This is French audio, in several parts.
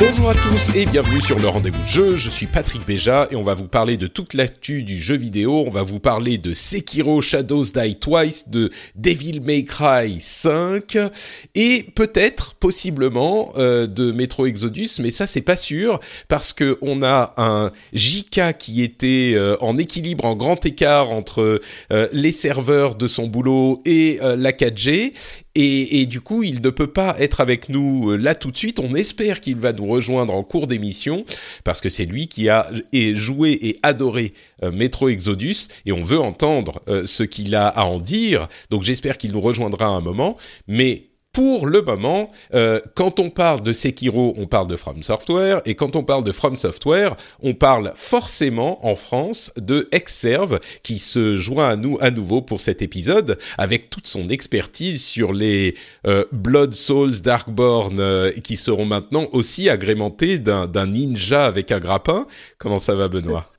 Bonjour à tous et bienvenue sur le rendez-vous jeu. Je suis Patrick Béja et on va vous parler de toute l'actu du jeu vidéo. On va vous parler de Sekiro Shadows Die Twice, de Devil May Cry 5 et peut-être, possiblement, euh, de Metro Exodus. Mais ça, c'est pas sûr parce que on a un JK qui était euh, en équilibre, en grand écart entre euh, les serveurs de son boulot et la 4G et, du coup, il ne peut pas être avec nous euh, là tout de suite. On espère qu'il va nous rejoindre en cours d'émission parce que c'est lui qui a joué et adoré euh, Metro Exodus et on veut entendre euh, ce qu'il a à en dire. Donc j'espère qu'il nous rejoindra à un moment. Mais pour le moment, euh, quand on parle de Sekiro, on parle de From Software, et quand on parle de From Software, on parle forcément en France de Exerve, qui se joint à nous à nouveau pour cet épisode, avec toute son expertise sur les euh, Blood Souls Darkborn, euh, qui seront maintenant aussi agrémentés d'un ninja avec un grappin. Comment ça va, Benoît?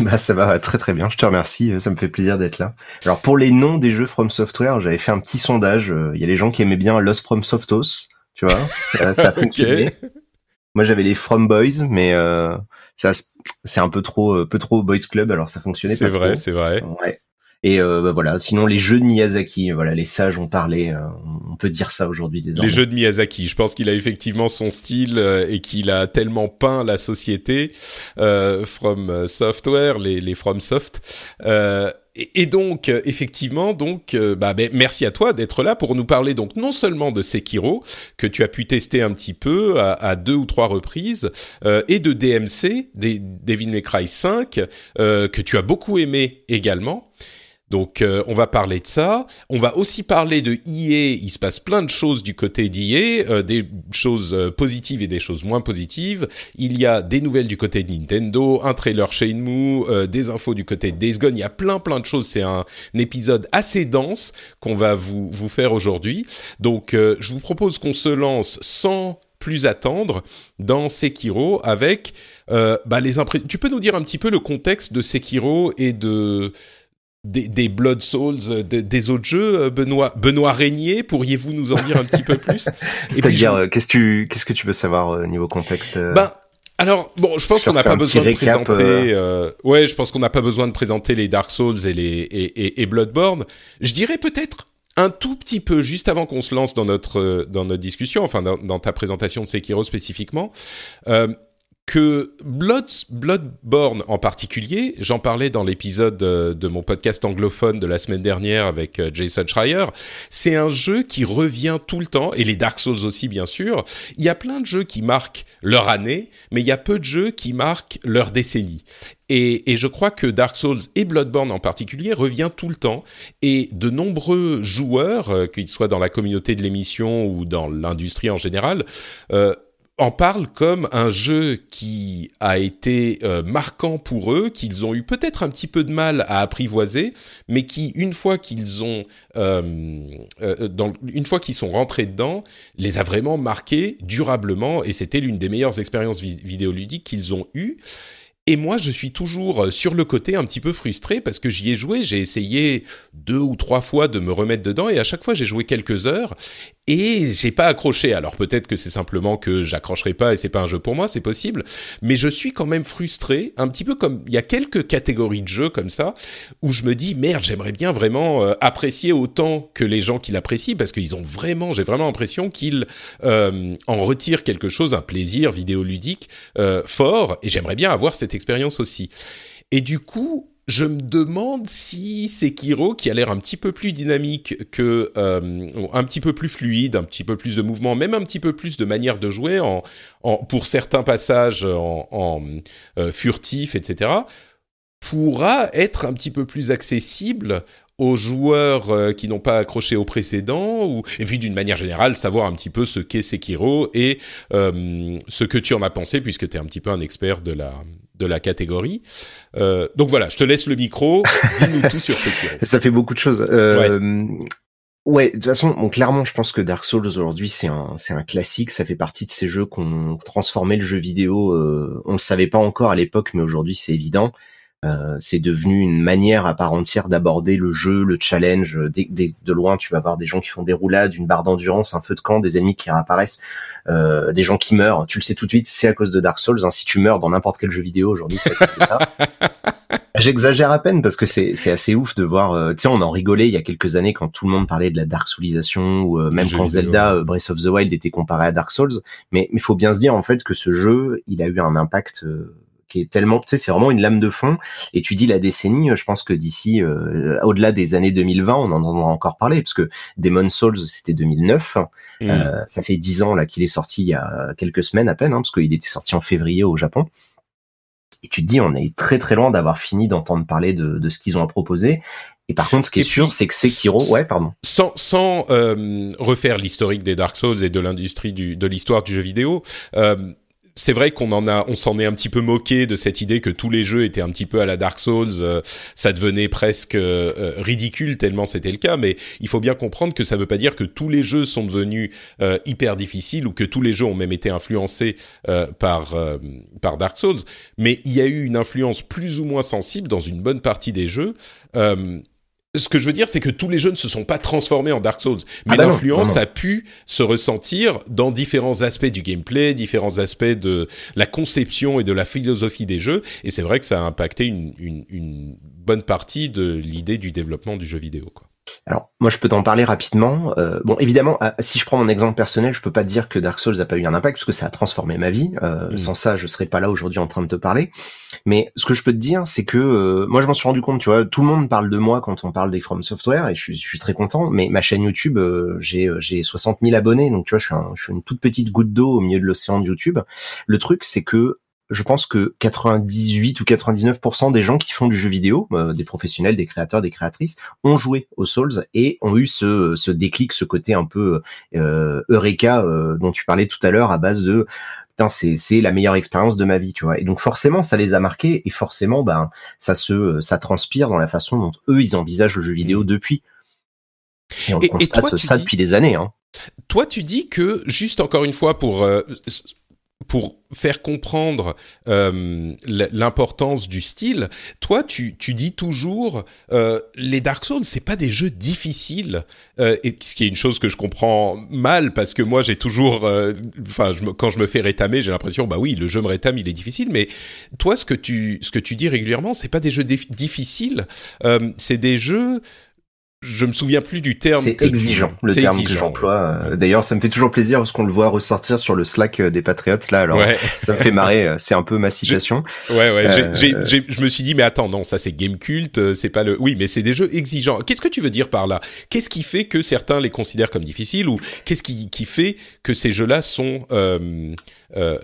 Bah ça va très très bien, je te remercie, ça me fait plaisir d'être là. Alors pour les noms des jeux From Software, j'avais fait un petit sondage, il y a les gens qui aimaient bien Lost From Softos, tu vois, ça, ça a fonctionné. Moi j'avais les From Boys, mais euh, ça c'est un peu trop euh, peu trop Boys Club, alors ça fonctionnait pas C'est vrai, c'est vrai. Ouais. Et euh, bah, voilà, sinon les jeux de Miyazaki, voilà, les sages ont parlé, euh, on peut dire ça aujourd'hui désormais. Les jeux de Miyazaki, je pense qu'il a effectivement son style euh, et qu'il a tellement peint la société From Software, les, les From Soft. Et, et, donc, effectivement, donc, bah, ben, merci à toi d'être là pour nous parler donc non seulement de Sekiro que tu as pu tester un petit peu à, à deux ou trois reprises, euh, et de DMC, des, Devil May Cry 5, euh, que tu as beaucoup aimé également. Donc euh, on va parler de ça. On va aussi parler de EA. Il se passe plein de choses du côté d'EA, euh, des choses euh, positives et des choses moins positives. Il y a des nouvelles du côté de Nintendo, un trailer Shenmue, euh, des infos du côté de Days Gone. Il y a plein plein de choses. C'est un, épisode assez dense qu'on va vous vous faire aujourd'hui. Donc je vous propose qu'on se lance sans plus attendre dans Sekiro avec bah, les impressions. Tu peux nous dire un petit peu le contexte de Sekiro et de des, des, Blood Souls, euh, des, des, autres jeux, euh, Benoît, Benoît Régnier, pourriez-vous nous en dire un petit peu plus C'est-à-dire, je... qu'est-ce que tu, qu'est-ce que tu veux savoir au niveau contexte Ben, alors bon, je pense qu'on n'a pas besoin de présenter. Euh... ouais, je pense qu'on n'a pas besoin de présenter les Dark Souls et les et, et, et Bloodborne. Je dirais peut-être un tout petit peu juste avant qu'on se lance dans notre dans notre discussion, enfin dans, dans ta présentation de Sekiro spécifiquement. Euh, que Blood, Bloodborne en particulier, j'en parlais dans l'épisode de, de, mon podcast anglophone de la semaine dernière avec euh, Jason Schreier, c'est un jeu qui revient tout le temps, et les Dark Souls aussi bien sûr. Il y a plein de jeux qui marquent leur année, mais il y a peu de jeux qui marquent leur décennie. Et, je crois que Dark Souls et Bloodborne en particulier revient tout le temps. Et de nombreux joueurs, euh, qu'ils soient dans la communauté de l'émission ou dans l'industrie en général, euh, en parle comme un jeu qui a été euh, marquant pour eux, qu'ils ont eu peut-être un petit peu de mal à apprivoiser, mais qui, une fois qu'ils ont, euh, euh, une fois qu'ils sont rentrés dedans, les a vraiment marqués durablement, et c'était l'une des meilleures expériences vi vidéoludiques qu'ils ont eues. Et moi, je suis toujours euh, sur le côté un petit peu frustré parce que j'y ai joué, j'ai essayé deux ou trois fois de me remettre dedans et à chaque fois j'ai joué quelques heures et j'ai pas accroché. Alors peut-être que c'est simplement que j'accrocherai pas et c'est pas un jeu pour moi, c'est possible, mais je suis quand même frustré, un petit peu comme il y a quelques catégories de jeux comme ça où je me dis merde, j'aimerais bien vraiment euh, apprécier autant que les gens qui l'apprécient parce qu'ils ont vraiment, j'ai vraiment l'impression qu'ils euh, en retirent quelque chose, un plaisir vidéoludique fort et j'aimerais bien avoir cette expérience aussi. Et du coup, je me demande si Sekiro, qui a l'air un petit peu plus dynamique que euh, un petit peu plus fluide, un petit peu plus de mouvement, même un petit peu plus de manière de jouer, en, pour certains passages en, euh, furtif, etc., pourra être un petit peu plus accessible aux joueurs euh, qui n'ont pas accroché au précédent, et puis d'une manière générale savoir un petit peu ce qu'est Sekiro et ce que tu en as pensé puisque tu es un petit peu un expert de la de la catégorie. Euh, donc voilà, je te laisse le micro, dis-nous tout sur Sekiro. Ça fait beaucoup de choses. Euh, ouais. de toute façon, bon, clairement, je pense que Dark Souls aujourd'hui, c'est un, c'est un classique. Ça fait partie de ces jeux qu'on transformé le jeu vidéo. Euh, on le savait pas encore à l'époque, mais aujourd'hui, c'est évident. Euh, c'est devenu une manière à part entière d'aborder le jeu, le challenge. Dès, de loin, tu vas voir des gens qui font des roulades, une barre d'endurance, un feu de camp, des ennemis qui réapparaissent, euh, des gens qui meurent. Tu le sais tout de suite, c'est à cause de Dark Souls. Hein. Si tu meurs dans n'importe quel jeu vidéo aujourd'hui, c'est à cause de ça. J'exagère à peine parce que c'est c'est assez ouf de voir. Euh, tu sais, on en rigolait il y a quelques années quand tout le monde parlait de la Dark Soulisation ou euh, même quand Zelda Breath of the Wild était comparé à Dark Souls. Mais il faut bien se dire en fait que ce jeu, il a eu un impact qui est tellement, tu sais, c'est vraiment une lame de fond. Et tu dis la décennie, je pense que d'ici, euh, au-delà des années 2020, on en entendra encore parler, parce que Demon Souls, c'était 2009. Mm. Euh, ça fait dix ans là qu'il est sorti il y a quelques semaines à peine, hein, parce qu'il était sorti en février au Japon. Et tu te dis, on est très très loin d'avoir fini d'entendre parler de, de ce qu'ils ont à proposer. Et par contre, ce qui est sûr, c'est que Sekiro, ouais, pardon. Sans, sans euh, refaire l'historique des Dark Souls et de l'industrie de l'histoire du jeu vidéo, euh, c'est vrai qu'on en a, on s'en est un petit peu moqué de cette idée que tous les jeux étaient un petit peu à la Dark Souls. Euh, ça devenait presque euh, euh, ridicule tellement c'était le cas. Mais il faut bien comprendre que ça ne veut pas dire que tous les jeux sont devenus hyper difficiles ou que tous les jeux ont même été influencés par par Dark Souls. Mais il y a eu une influence plus ou moins sensible dans une bonne partie des jeux ce que je veux dire, c'est que tous les jeux ne se sont pas transformés en Dark Souls, mais ah bah l'influence a pu se ressentir dans différents aspects du gameplay, différents aspects de la conception et de la philosophie des jeux, et c'est vrai que ça a impacté une, une, une bonne partie de l'idée du développement du jeu vidéo. Quoi. Alors moi je peux t'en parler rapidement. Euh, bon évidemment si je prends mon exemple personnel, je peux pas dire que Dark Souls a pas eu un impact parce que ça a transformé ma vie. Euh, mm. Sans ça je serais pas là aujourd'hui en train de te parler. Mais ce que je peux te dire c'est que euh, moi je m'en suis rendu compte. Tu vois tout le monde parle de moi quand on parle des From Software et je suis, je suis très content. Mais ma chaîne YouTube j'ai j'ai 60 000 abonnés donc tu vois je suis, je suis une toute petite goutte d'eau au milieu de l'océan de YouTube. Le truc c'est que je pense que 98 ou 99% des gens qui font du jeu vidéo, euh, des professionnels, des créateurs, des créatrices, ont joué aux Souls et ont eu ce, ce déclic, ce côté un peu euh, eureka euh, dont tu parlais tout à l'heure à base de putain c'est c'est la meilleure expérience de ma vie, tu vois. Et donc forcément ça les a marqués et forcément ben ça se ça transpire dans la façon dont eux ils envisagent le jeu vidéo mmh. depuis. Et on constate ça depuis des années. Hein. Toi, tu dis que, juste encore une fois, pour euh, pour faire comprendre euh, l'importance du style, toi tu, tu dis toujours euh, les Dark Souls c'est pas des jeux difficiles euh, et ce qui est une chose que je comprends mal parce que moi j'ai toujours enfin quand je me fais rétamer j'ai l'impression bah oui le jeu me rétame il est difficile mais toi ce que tu ce que tu dis régulièrement c'est pas des jeux difficiles c'est des jeux je me souviens plus du terme. C'est exigeant, le terme que j'emploie. Euh, d'ailleurs, ça me fait toujours plaisir parce qu'on le voit ressortir sur le Slack euh, des Patriotes là. Alors, ça me fait marrer. Euh, c'est un peu ma citation. Ouais, ouais. je me suis dit, mais attends, non, ça c'est game culte, c'est pas le. Oui, mais c'est des jeux exigeants. Qu'est-ce que tu veux dire par là? Qu'est-ce qui fait que certains les considèrent comme difficiles ou qu'est-ce qui, qui fait que ces jeux-là sont euh,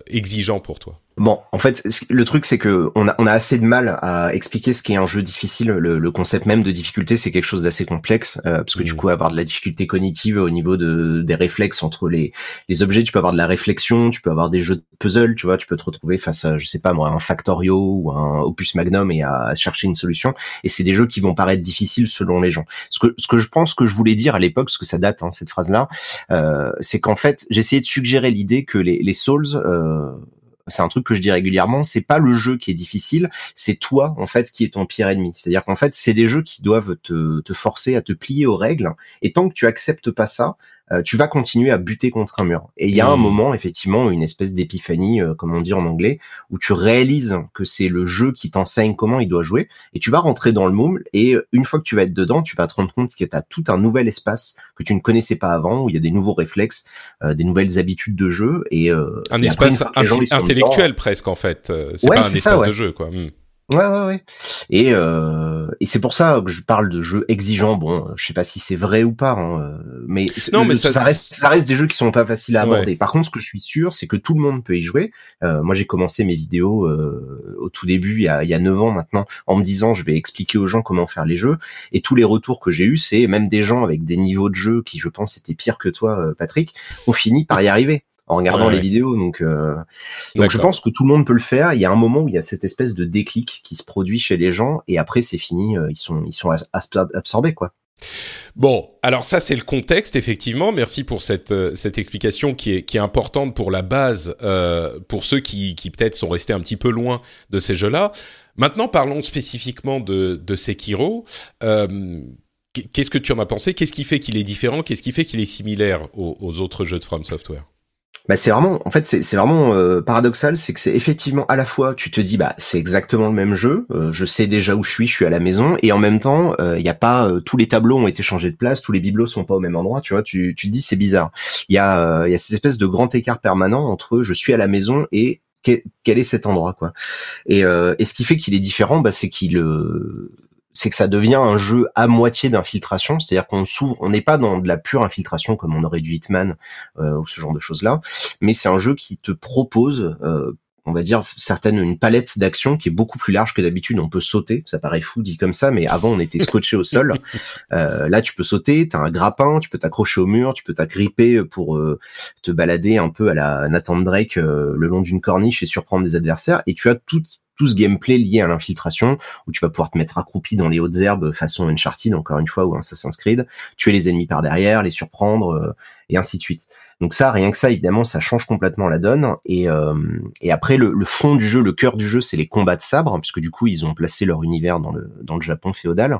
exigeants pour toi? Bon, en fait, le truc c'est que on a, on a assez de mal à expliquer ce qu'est un jeu difficile. Le, le, concept même de difficulté, c'est quelque chose d'assez complexe euh, parce que du coup, avoir de la difficulté cognitive au niveau de des réflexes entre les les objets, tu peux avoir de la réflexion, tu peux avoir des jeux de puzzle, tu vois, tu peux te retrouver face à, je sais pas moi, un Factorio ou un Opus Magnum et à, chercher une solution. Et c'est des jeux qui vont paraître difficiles selon les gens. Ce que ce que je pense que je voulais dire à l'époque, parce que ça date hein, cette phrase là, euh, c'est qu'en fait, j'essayais de suggérer l'idée que les les Souls euh, c'est un truc que je dis régulièrement, c'est pas le jeu qui est difficile, c'est toi en fait qui est ton pire ennemi. C'est-à-dire qu'en fait, c'est des jeux qui doivent te, te forcer à te plier aux règles, et tant que tu acceptes pas ça, euh, tu vas continuer à buter contre un mur. Et il y a un mmh. moment, effectivement, une espèce d'épiphanie, euh, comme on dit en anglais, où tu réalises que c'est le jeu qui t'enseigne comment il doit jouer, et tu vas rentrer dans le moule, et euh, une fois que tu vas être dedans, tu vas te rendre compte que tu as tout un nouvel espace que tu ne connaissais pas avant, où il y a des nouveaux réflexes, des nouvelles habitudes de jeu, et un espace intellectuel presque en fait. C'est pas un espace de jeu, quoi. Mmh. Ouais, ouais, ouais. Et, euh, et c'est pour ça que je parle de jeux exigeants. Bon, je sais pas si c'est vrai ou pas, hein, euh, mais, non, mais ça, reste, ça reste des jeux qui sont pas faciles à aborder. Par contre, ce que je suis sûr, c'est que tout le monde peut y jouer. Euh, moi, j'ai commencé mes vidéos euh, au tout début, il y a, il y a 9 ans maintenant, en me disant je vais expliquer aux gens comment faire les jeux. Et tous les retours que j'ai eus, c'est même des gens avec des niveaux de jeu qui, je pense, étaient pires que toi, Patrick, ont fini par y arriver en regardant les vidéos. Donc, euh, donc je pense que tout le monde peut le faire. Il y a un moment où il y a cette espèce de déclic qui se produit chez les gens et après c'est fini. Euh, ils sont ils sont absorbés quoi. Bon, alors ça c'est le contexte effectivement. Merci pour cette euh, cette explication qui est qui est importante pour la base euh, pour ceux qui qui peut-être sont restés un petit peu loin de ces jeux-là. Maintenant parlons spécifiquement de de Sekiro. Euh, Qu'est-ce que tu en as pensé? Qu'est-ce qui fait qu'il est différent? Qu'est-ce qui fait qu'il est similaire aux, aux autres jeux de From Software? Bah c'est vraiment, en fait, c'est vraiment euh, paradoxal, c'est que c'est effectivement à la fois, tu te dis, bah c'est exactement le même jeu, euh, je sais déjà où je suis, je suis à la maison, et en même temps, il euh, a pas tous les tableaux ont été changés de place, tous les bibelots sont pas au même endroit, tu vois, tu, tu te dis c'est bizarre. Il y a, il y a cette espèce de grand écart permanent entre je suis à la maison et quel, est cet endroit, quoi. Et, et ce qui fait qu'il est différent, bah, c'est qu'il c'est que ça devient un jeu à moitié d'infiltration, c'est-à-dire qu'on s'ouvre, on n'est pas dans de la pure infiltration comme on aurait du Hitman euh, ou ce genre de choses-là, mais c'est un jeu qui te propose euh, on va dire certaines une palette d'actions qui est beaucoup plus large que d'habitude. On peut sauter, ça paraît fou dit comme ça, mais avant on était scotché au sol. Euh, là, tu peux sauter, t'as un grappin, tu peux t'accrocher au mur, tu peux t'agripper pour euh, te balader un peu à la Nathan Drake euh, le long d'une corniche et surprendre des adversaires. Et tu as tout tout ce gameplay lié à l'infiltration, où tu vas pouvoir te mettre accroupi dans les hautes herbes façon Uncharted, encore une fois, ou Assassin's Creed, tuer les ennemis par derrière, les surprendre, euh, et ainsi de suite. Donc ça, rien que ça, évidemment, ça change complètement la donne. Et, euh, et après, le, fond du jeu, le cœur du jeu, c'est les combats de sabre, puisque du coup, ils ont placé leur univers dans le, dans le Japon féodal,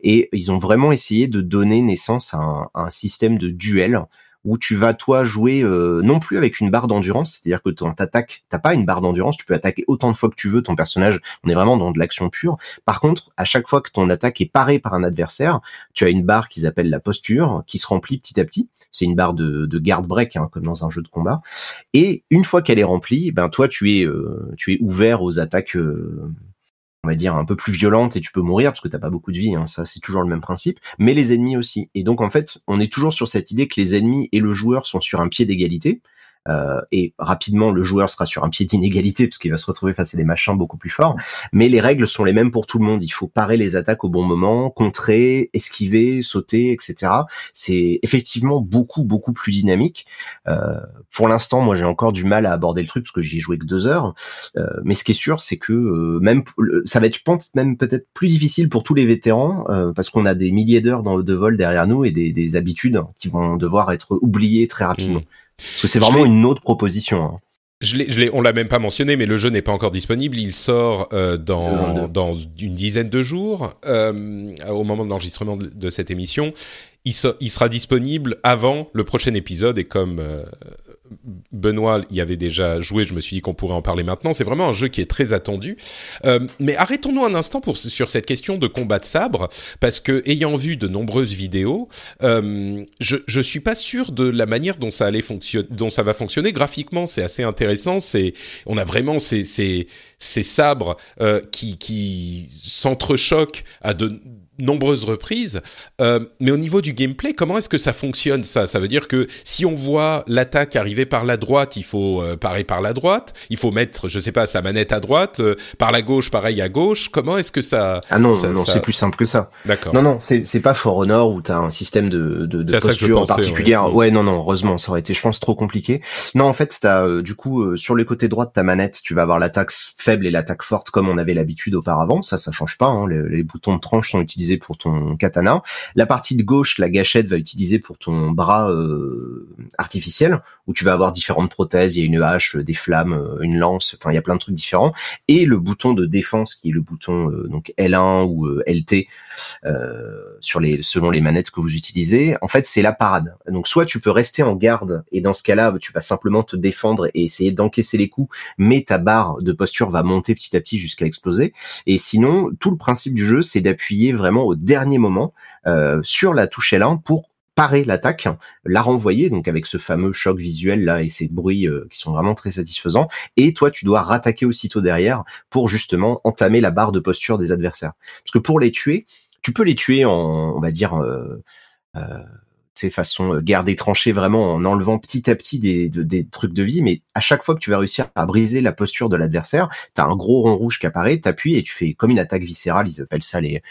et ils ont vraiment essayé de donner naissance à un, à un système de duel où tu vas toi jouer euh, non plus avec une barre d'endurance, c'est-à-dire que ton attaque, t'as pas une barre d'endurance, tu peux attaquer autant de fois que tu veux ton personnage. On est vraiment dans de l'action pure. Par contre, à chaque fois que ton attaque est parée par un adversaire, tu as une barre qu'ils appellent la posture, qui se remplit petit à petit. C'est une barre de, de garde break, hein, comme dans un jeu de combat. Et une fois qu'elle est remplie, ben toi tu es euh, tu es ouvert aux attaques euh, on va dire un peu plus violente et tu peux mourir parce que t'as pas beaucoup de vie, hein, ça c'est toujours le même principe, mais les ennemis aussi. Et donc en fait, on est toujours sur cette idée que les ennemis et le joueur sont sur un pied d'égalité, euh, et rapidement le joueur sera sur un pied d'inégalité parce qu'il va se retrouver face à des machins beaucoup plus forts. Mais les règles sont les mêmes pour tout le monde. Il faut parer les attaques au bon moment, contrer, esquiver, sauter, etc. C'est effectivement beaucoup beaucoup plus dynamique. Euh, pour l'instant, moi j'ai encore du mal à aborder le truc parce que j'y ai joué que deux heures. Euh, mais ce qui est sûr, c'est que euh, même ça va être, je pense, même peut-être plus difficile pour tous les vétérans euh, parce qu'on a des milliers d'heures de vol derrière nous et des, des, habitudes qui vont devoir être oubliées très rapidement. Mmh. Parce que c'est vraiment une autre proposition. Hein. Je l'ai, on l'a même pas mentionné, mais le jeu n'est pas encore disponible. Il sort euh, dans, dans une dizaine de jours, euh, au moment de l'enregistrement de, cette émission. Il, il, sera disponible avant le prochain épisode, et comme euh, Benoît y avait déjà joué, je me suis dit qu'on pourrait en parler maintenant. C'est vraiment un jeu qui est très attendu. Euh, mais arrêtons-nous un instant pour, sur cette question de combat de sabre, parce que ayant vu de nombreuses vidéos, euh, je, je suis pas sûr de la manière dont ça allait fonctionner, dont ça va fonctionner. Graphiquement, c'est assez intéressant. C'est, on a vraiment ces, ces, ces sabres euh, qui, qui s'entrechoquent à de nombreuses reprises. Euh, mais au niveau du gameplay, comment est-ce que ça fonctionne ça? Ça veut dire que si on voit l'attaque arriver par la droite, il faut euh, parer par la droite. Il faut mettre, je sais pas, sa manette à droite. Euh, par la gauche, pareil à gauche. Comment est-ce que ça Ah non, non, c'est plus simple que ça. D'accord. Non, non, c'est pas For Honor où t'as un système de, de, de posture particulière. Ouais. non, non, heureusement, ça aurait été, je pense, trop compliqué. Non, en fait, t'as euh, du coup sur le côté droit de ta manette, tu vas avoir l'attaque faible et l'attaque forte comme on avait l'habitude auparavant. Ça, ça change pas. Hein. Les, les boutons de tranche sont utilisés pour ton katana. La partie de gauche, la gâchette va utiliser pour ton bras euh, artificiel, où tu vas avoir différentes prothèses. Il y a une hache, des flammes, euh, une lance. Enfin, il y a plein de trucs différents. Et le bouton de défense, qui est le bouton euh, donc L1 ou LT sur les selon les manettes que vous utilisez. En fait, c'est la parade. Donc, soit tu peux rester en garde, et dans ce cas-là, tu vas simplement te défendre et essayer d'encaisser les coups, mais ta barre de posture va monter petit à petit jusqu'à exploser. Et sinon, tout le principe du jeu, c'est d'appuyer vraiment au dernier moment euh, sur la touche L1 pour parer l'attaque, la renvoyer, donc avec ce fameux choc visuel là et ces bruits euh, qui sont vraiment très satisfaisants. Et toi, tu dois rattaquer aussitôt derrière pour justement entamer la barre de posture des adversaires. Parce que pour les tuer, tu peux les tuer en, on va dire, euh, ces façon euh, guerre des vraiment en enlevant petit à petit des, des, trucs de vie, mais à chaque fois que tu vas réussir à briser la posture de l'adversaire, t'as un gros rond rouge qui apparaît, t'appuies et tu fais comme une attaque viscérale, ils appellent ça les,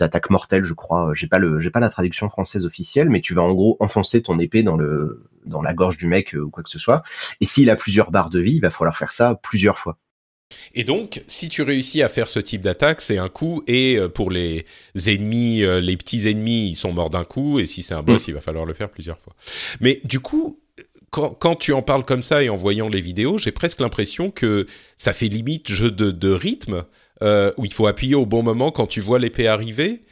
attaques mortelles, je crois. J'ai pas le, j'ai pas la traduction française officielle, mais tu vas en gros enfoncer ton épée dans le, dans la gorge du mec euh, ou quoi que ce soit. Et s'il a plusieurs barres de vie, il va falloir faire ça plusieurs fois. Et donc, si tu réussis à faire ce type d'attaque, c'est un coup. Et euh, pour les ennemis, euh, les petits ennemis, ils sont morts d'un coup. Et si c'est un boss, mm. il va falloir le faire plusieurs fois. Mais du coup, quand, tu en parles comme ça et en voyant les vidéos, j'ai presque l'impression que ça fait limite jeu de, rythme, euh, où il faut appuyer au bon moment quand tu vois l'épée arriver.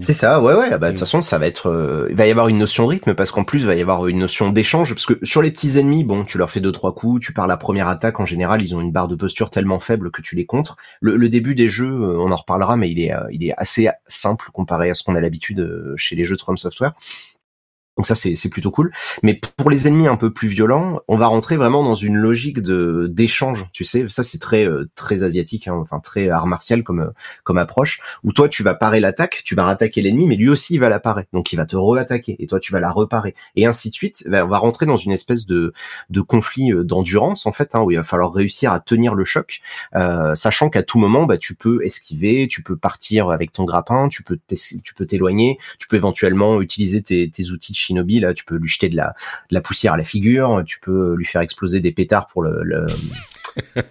C'est ça, ouais, ouais. Bah, de toute façon, ça va être, euh, il va y avoir une notion de rythme parce qu'en plus, il va y avoir une notion d'échange parce que sur les petits ennemis, bon, tu leur fais deux trois coups, tu pars la première attaque. En général, ils ont une barre de posture tellement faible que tu les contres. Le, début des jeux, euh, on en reparlera, mais il est, euh, il est assez simple comparé à ce qu'on a l'habitude chez les jeux de From Software. Donc ça c'est plutôt cool. Mais pour les ennemis un peu plus violents, on va rentrer vraiment dans une logique de d'échange. Tu sais, ça c'est très euh, très asiatique, hein, enfin très art martial comme euh, comme approche. Où toi tu vas parer l'attaque, tu vas rattaquer l'ennemi, mais lui aussi il va la parer. Donc il va te re-attaquer et toi tu vas la reparer et ainsi de suite. On va rentrer dans une espèce de de conflit euh, d'endurance en fait, hein, où il va falloir réussir à tenir le choc, euh, sachant qu'à tout moment bah tu peux esquiver, tu peux partir avec ton grappin, tu peux tu peux t'éloigner, tu peux éventuellement utiliser tes, tes outils de shinobi, là, tu peux lui jeter de la, de la poussière à la figure, tu peux lui faire exploser des pétards pour le, le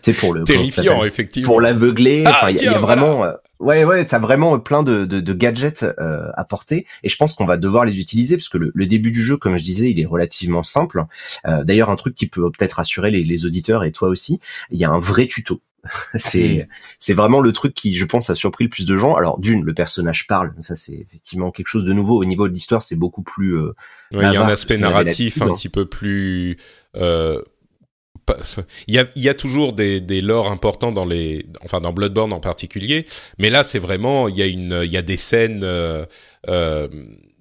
c'est pour le terrifiant effectivement. Pour l'aveugler ah, enfin il y, a vraiment euh, ouais ouais ça a vraiment plein de, de, de gadgets euh, à porter et je pense qu'on va devoir les utiliser parce que le, le, début du jeu comme je disais il est relativement simple. Euh, d'ailleurs un truc qui peut peut-être rassurer les, les auditeurs et toi aussi il y a un vrai tuto c'est c'est vraiment le truc qui, je pense, a surpris le plus de gens. Alors d'une, le personnage parle, ça c'est effectivement quelque chose de nouveau. Au niveau de l'histoire, c'est beaucoup plus. Euh, il y a un aspect narratif un petit peu plus. Euh, il y a, il y a toujours des, des lores importants dans les, enfin dans Bloodborne en particulier, mais là c'est vraiment, il y a une, il y a des scènes euh, euh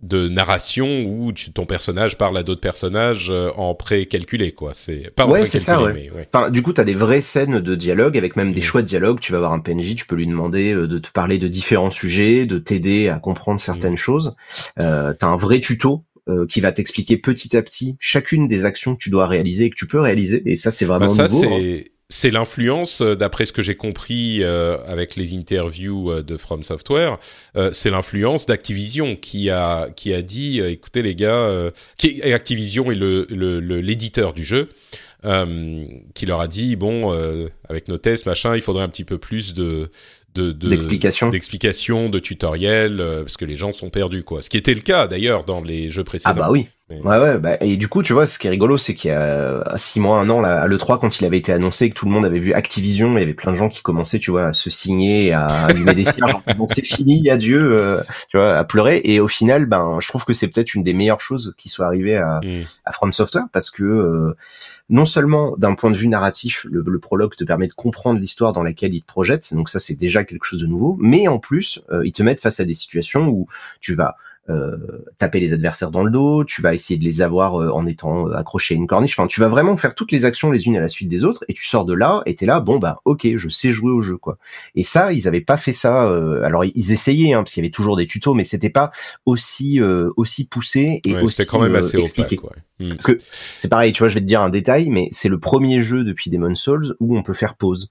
de narration où tu, ton personnage parle à d'autres personnages euh, en pré-calculé, quoi. C'est pas ouais, c'est ça. Ouais. Enfin, du coup, t'as des vraies scènes de dialogue avec même des choix de dialogue. Tu vas avoir un PNJ, tu peux lui demander euh, de te parler de différents sujets, de t'aider à comprendre certaines mm. choses. Euh, t'as un vrai tuto euh, qui va t'expliquer petit à petit chacune des actions que tu dois réaliser et que tu peux réaliser. Et ça, c'est vraiment bah ça, nouveau. Hein c'est l'influence, euh, d'après ce que j'ai compris euh, avec les interviews euh, de From Software, c'est l'influence d'Activision qui a qui a dit, écoutez les gars, qui Activision est le l'éditeur du jeu, qui leur a dit bon, avec nos tests machin, il faudrait un petit peu plus de d'explications, de, de tutoriels, parce que les gens sont perdus quoi. Ce qui était le cas d'ailleurs dans les jeux précédents. Ah bah oui. Ouais ouais bah et du coup tu vois ce qui est rigolo c'est qu'il y a six mois un an là, à le 3 quand il avait été annoncé que tout le monde avait vu Activision il y avait plein de gens qui commençaient tu vois à se signer à allumer des cierges en c'est fini adieu euh, tu vois à pleurer et au final ben je trouve que c'est peut-être une des meilleures choses qui soit arrivée à, mm. à From Software parce que euh, non seulement d'un point de vue narratif le, le, prologue te permet de comprendre l'histoire dans laquelle il te projette donc ça c'est déjà quelque chose de nouveau mais en plus euh, il te met face à des situations où tu vas euh, taper les adversaires dans le dos, tu vas essayer de les avoir euh, en étant euh, accroché à une corniche. Enfin, tu vas vraiment faire toutes les actions les unes à la suite des autres, et tu sors de là, et t'es là, bon bah ok, je sais jouer au jeu quoi. Et ça, ils avaient pas fait ça. alors ils essayaient, hein, parce qu'il y avait toujours des tutos, mais c'était pas aussi aussi poussé et aussi quand même assez expliqué. Opaque. Parce que c'est pareil, tu vois, je vais te dire un détail, mais c'est le premier jeu depuis Demon Souls où on peut faire pause.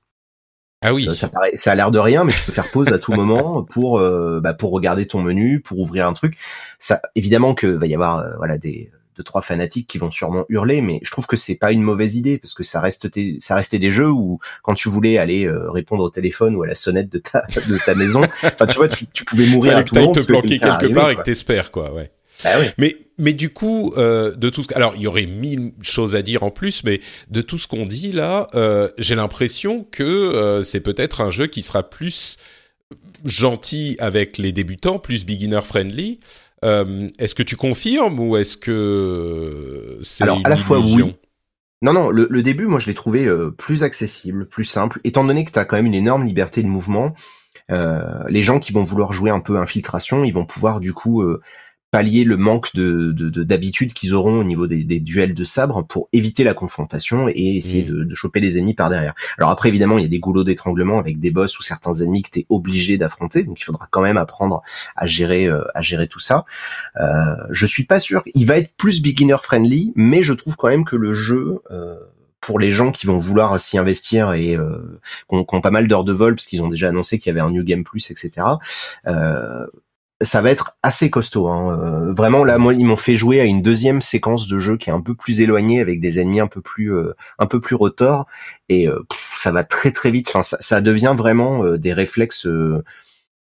Ah oui. Ça, paraît, ça a l'air de rien, mais tu peux faire pause à tout moment pour euh, bah, pour regarder ton menu, pour ouvrir un truc. Ça, évidemment que va y avoir euh, voilà des deux trois fanatiques qui vont sûrement hurler, mais je trouve que c'est pas une mauvaise idée parce que ça reste ça restait des jeux où quand tu voulais aller euh, répondre au téléphone ou à la sonnette de ta de ta maison, enfin tu vois, tu, tu pouvais mourir à tout moment. te planquer quelque part et que t'espères quoi, ouais. Bah oui. Mais mais du coup, euh, de tout ce alors il y aurait mille choses à dire en plus, mais de tout ce qu'on dit là, euh, j'ai l'impression que euh, c'est peut-être un jeu qui sera plus gentil avec les débutants, plus beginner friendly. Euh, est-ce que tu confirmes ou est-ce que c'est alors à la fois oui. Non, non, le, le, début, moi, je l'ai trouvé euh, plus accessible, plus simple, étant donné que tu as quand même une énorme liberté de mouvement. Euh, les gens qui vont vouloir jouer un peu infiltration, ils vont pouvoir du coup pallier le manque de d'habitude de, qu'ils auront au niveau des, des, duels de sabre pour éviter la confrontation et essayer mm. de, de, choper les ennemis par derrière. Alors après évidemment il y a des goulots d'étranglement avec des boss ou certains ennemis que tu es obligé d'affronter donc il faudra quand même apprendre à gérer euh, à gérer tout ça. Euh, je suis pas sûr il va être plus beginner friendly mais je trouve quand même que le jeu euh, pour les gens qui vont vouloir s'y investir et euh, qui, ont, pas mal d'heures de vol parce qu'ils ont déjà annoncé qu'il y avait un New Game Plus, etc. Euh, ça va être assez costaud. Hein. Euh, vraiment, là, moi, ils m'ont fait jouer à une deuxième séquence de jeu qui est un peu plus éloignée, avec des ennemis un peu plus, euh, un peu plus retors, et euh, ça va très très vite. Enfin, ça, devient vraiment des réflexes.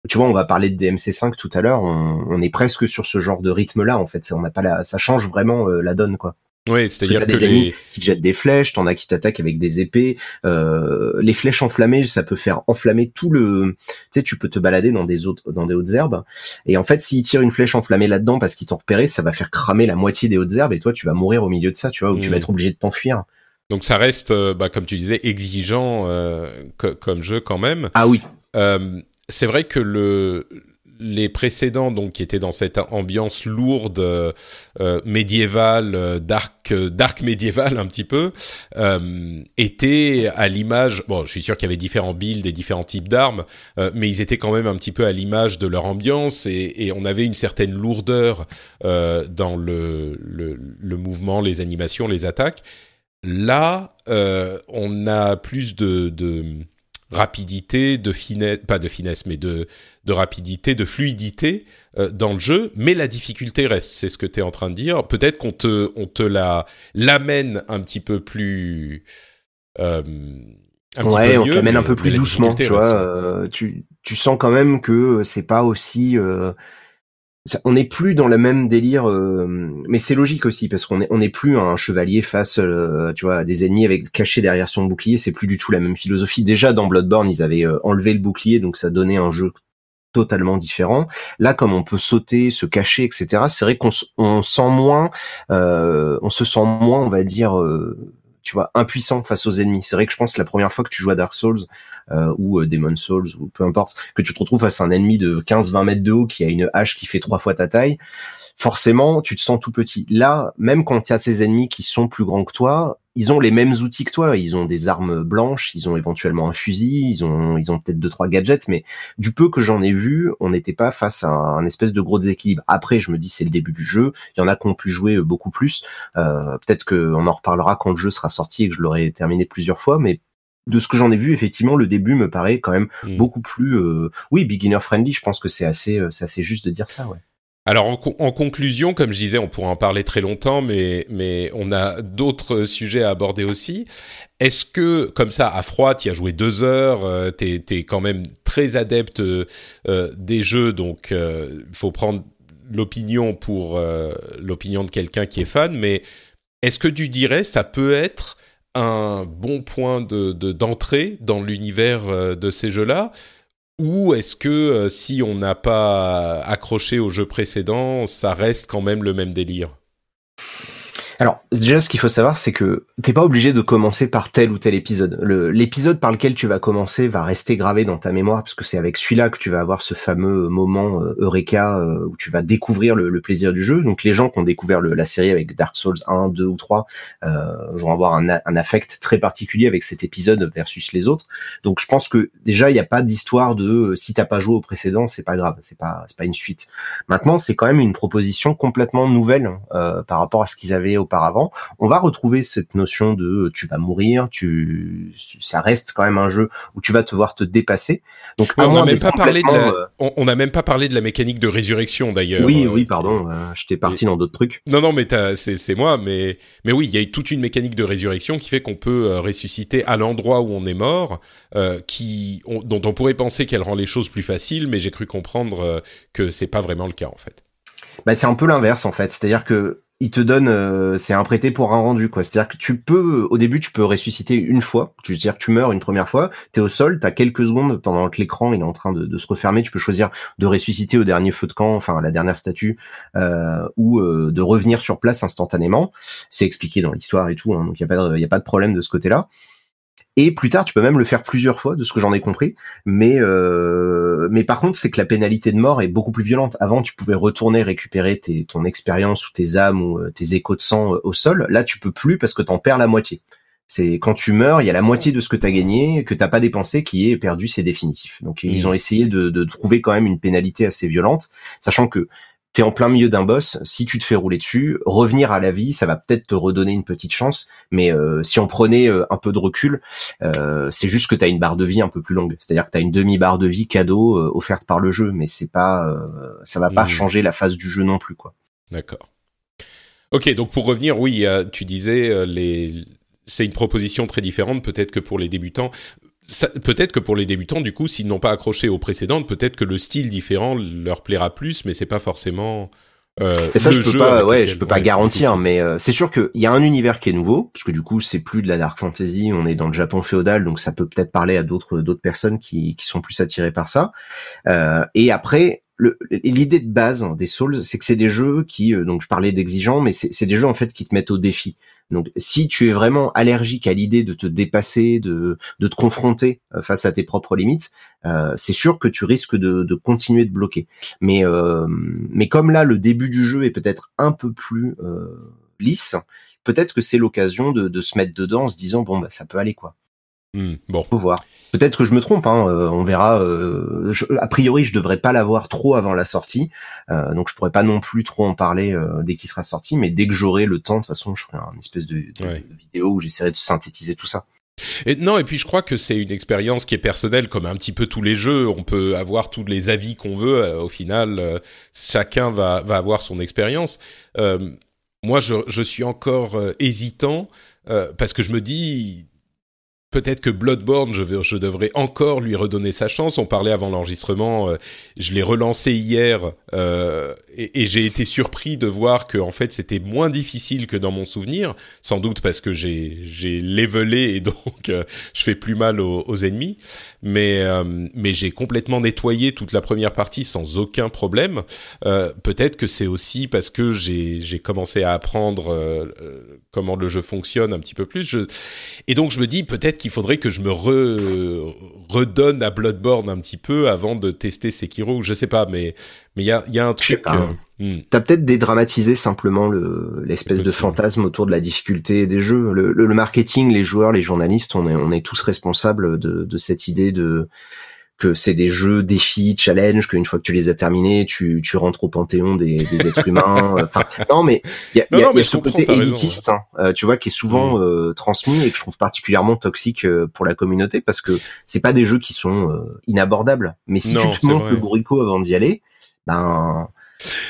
tu vois, on va parler de DMC5 tout à l'heure. On, on, est presque sur ce genre de rythme-là, en fait. On n'a pas la, ça change vraiment la donne, quoi. Oui, c'est-à-dire que des ennemis qui jettent des flèches, t'en as qui t'attaquent avec des épées. Euh, les flèches enflammées, ça peut faire enflammer tout le. Tu sais, tu peux te balader dans des autres, dans des hautes herbes. Et en fait, s'ils tirent une flèche enflammée là-dedans parce qu'ils t'ont repéré, ça va faire cramer la moitié des hautes herbes et toi, tu vas mourir au milieu de ça, tu vois, ou tu vas hmm. être obligé de t'enfuir. Donc ça reste, euh, bah, comme tu disais, exigeant euh, comme jeu quand même. Ah oui. Euh, c'est vrai que le les précédents, donc qui étaient dans cette ambiance lourde, euh, médiévale, euh, dark, euh, dark médiévale un petit peu, euh, étaient à l'image. Bon, je suis sûr qu'il y avait différents builds et différents types d'armes, mais ils étaient quand même un petit peu à l'image de leur ambiance et, et, on avait une certaine lourdeur dans le, le, le, mouvement, les animations, les attaques. Là, on a plus de, de rapidité, de finesse, pas de finesse, mais de, de rapidité, de fluidité euh, dans le jeu, mais la difficulté reste, c'est ce que tu es en train de dire. Peut-être qu'on te, on te la l'amène un petit peu plus... Euh, un ouais, peu mieux, on te l'amène un peu plus doucement, tu vois. Euh, tu, tu sens quand même que c'est pas aussi on n'est plus dans le même délire, euh, mais c'est logique aussi parce qu'on est on n'est plus un chevalier face, euh, tu vois, à des ennemis avec caché derrière son bouclier. C'est plus du tout la même philosophie. Déjà dans Bloodborne, ils avaient euh, enlevé le bouclier, donc ça donnait un jeu totalement différent. Là, comme on peut sauter, se cacher, etc. C'est vrai qu'on on sent moins, on se sent moins, on va dire tu vois, impuissant face aux ennemis. C'est vrai que je pense que la première fois que tu joues à Dark Souls euh, ou euh, Demon Souls ou peu importe, que tu te retrouves face à un ennemi de 15-20 mètres de haut qui a une hache qui fait trois fois ta taille, forcément, tu te sens tout petit. Là, même quand il y a ces ennemis qui sont plus grands que toi, ils ont les mêmes outils que toi. Ils ont des armes blanches, ils ont éventuellement un fusil, ils ont, ils ont peut-être deux trois gadgets, mais du peu que j'en ai vu, on n'était pas face à un, espèce de gros déséquilibre. Après, je me dis c'est le début du jeu. Il y en a qui ont pu jouer beaucoup plus. Euh, peut-être qu'on en reparlera quand le jeu sera sorti et que je l'aurai terminé plusieurs fois, mais de ce que j'en ai vu, effectivement, le début me paraît quand même hmm. beaucoup plus, euh, oui, beginner friendly. Je pense que c'est assez, euh, assez juste de dire ça, ouais. Alors en, conclusion, comme je disais, on pourrait en parler très longtemps, mais, mais on a d'autres sujets à aborder aussi. Est-ce que, comme ça, à froid, tu as joué deux heures, euh, tu es, quand même très adepte euh, des jeux, donc il euh, faut prendre l'opinion pour l'opinion de quelqu'un qui est fan, mais est-ce que tu dirais ça peut être un bon point de d'entrée dans l'univers de ces jeux-là? Ou est-ce que euh, si on n'a pas accroché au jeu précédent, ça reste quand même le même délire? Alors déjà, ce qu'il faut savoir, c'est que t'es pas obligé de commencer par tel ou tel épisode. L'épisode par lequel tu vas commencer va rester gravé dans ta mémoire, parce que c'est avec celui-là que tu vas avoir ce fameux moment euh, Eureka euh, où tu vas découvrir le, plaisir du jeu. Donc les gens qui ont découvert la série avec Dark Souls 1, 2 ou 3 euh, vont avoir un, un, affect très particulier avec cet épisode versus les autres. Donc je pense que déjà il n'y a pas d'histoire de euh, si t'as pas joué au précédent, c'est pas grave, c'est pas c'est pas une suite. Maintenant, c'est quand même une proposition complètement nouvelle par rapport à ce qu'ils avaient au auparavant, on va retrouver cette notion de tu vas mourir, tu, ça reste quand même un jeu où tu vas devoir te dépasser. Donc on n'a même pas parlé de la, euh, on, même pas parlé de la mécanique de résurrection d'ailleurs. Oui, oui, pardon, euh, je t'ai parti dans d'autres trucs. Non, non, mais c'est moi, mais mais oui, il y a toute une mécanique de résurrection qui fait qu'on peut euh, ressusciter à l'endroit où on est mort, qui dont on pourrait penser qu'elle rend les choses plus faciles, mais j'ai cru comprendre que c'est pas vraiment le cas en fait. Bah, c'est un peu l'inverse en fait, c'est-à-dire que il te donne, euh, c'est un prêté pour un rendu, quoi. C'est-à-dire que tu peux, au début, tu peux ressusciter une fois. Tu veux dire que tu meurs une première fois, t'es au sol, t'as quelques secondes pendant que l'écran est en train de, se refermer. Tu peux choisir de ressusciter au dernier feu de camp, enfin la dernière statue, euh, ou euh, de revenir sur place instantanément. C'est expliqué dans l'histoire et tout, hein, donc il y y a pas de problème de ce côté-là. Et plus tard, tu peux même le faire plusieurs fois, de ce que j'en ai compris. Mais euh, mais par contre, c'est que la pénalité de mort est beaucoup plus violente. Avant, tu pouvais retourner récupérer tes, ton expérience ou tes âmes ou euh, tes échos de sang au sol. Là, tu peux plus parce que t'en perds la moitié. C'est quand tu meurs, il y a la moitié de ce que tu as gagné, que t'as pas dépensé, qui est perdu, c'est définitif. Donc ils mmh. ont essayé de, de, trouver quand même une pénalité assez violente, sachant que t'es en plein milieu d'un boss, si tu te fais rouler dessus, revenir à la vie, ça va peut-être te redonner une petite chance, mais euh, si on prenait euh, un peu de recul, euh, c'est juste que t'as une barre de vie un peu plus longue, c'est-à-dire que t'as une demi-barre de vie cadeau offerte par le jeu, mais c'est pas, ça va pas mmh. changer la phase du jeu non plus, quoi. D'accord. Ok, donc pour revenir, oui, tu disais les c'est une proposition très différente peut-être que pour les débutants. Peut-être que pour les débutants, du coup, s'ils n'ont pas accroché aux précédentes, peut-être que le style différent leur plaira plus, mais c'est pas forcément. Euh, ça, je peux pas, ouais, je peux pas garantir, mais euh, c'est sûr qu'il y a un univers qui est nouveau, parce que du coup, c'est plus de la dark fantasy, on est dans le Japon féodal, donc ça peut peut-être parler à d'autres d'autres personnes qui qui sont plus attirées par ça. Euh, et après, l'idée de base des Souls, c'est que c'est des jeux qui, euh, donc je parlais d'exigeants, mais c'est des jeux en fait qui te mettent au défi. Donc, si tu es vraiment allergique à l'idée de te dépasser, de, de te confronter euh, face à tes propres limites, euh, c'est sûr que tu risques de, de continuer de bloquer. Mais, euh, mais comme là, le début du jeu est peut-être un peu plus lisse, peut-être que c'est l'occasion de, de, se mettre dedans en se disant bon bah ça peut aller quoi. Hmm, bon. Faut voir. Peut-être que je me trompe, hein, euh, on verra. Euh, a priori, je devrais pas l'avoir trop avant la sortie, euh, donc je pourrais pas non plus trop en parler dès qu'il sera sorti. Mais dès que j'aurai le temps, de toute façon, je ferai un espèce de, vidéo où j'essaierai de synthétiser tout ça. Et non, et puis je crois que c'est une expérience qui est personnelle, comme un petit peu tous les jeux. On peut avoir tous les avis qu'on veut. au final, chacun va, va avoir son expérience. moi, je, je, suis encore hésitant parce que je me dis Peut-être que Bloodborne, je, devrais encore lui redonner sa chance. On parlait avant l'enregistrement, euh, je l'ai relancé hier euh, et, j'ai été surpris de voir que en fait c'était moins difficile que dans mon souvenir, sans doute parce que j'ai j'ai levelé et donc euh, je fais plus mal aux, ennemis. Mais j'ai complètement nettoyé toute la première partie sans aucun problème. Peut-être que c'est aussi parce que j'ai commencé à apprendre comment le jeu fonctionne un petit peu plus. Et donc je me dis peut-être qu'il faudrait que je me redonne à Bloodborne un petit peu avant de tester Sekiro. Je sais pas, mais mais il y a, y a un truc. Euh, hmm. T'as peut-être dédramatisé simplement le l'espèce de fantasme autour de la difficulté des jeux. Le, le, marketing, les joueurs, les journalistes, on est on est tous responsables de, de cette idée de que c'est des jeux défis, challenge, qu'une fois que tu les as terminés, tu, tu rentres au panthéon des, des êtres humains. Enfin, non, mais il y a, y a, y a ce côté élitiste, hein, euh, tu vois, qui est souvent mm. euh, transmis et que je trouve particulièrement toxique euh, pour la communauté parce que c'est pas des jeux qui sont inabordables. Mais si tu te montres le bourricot avant d'y aller, ben,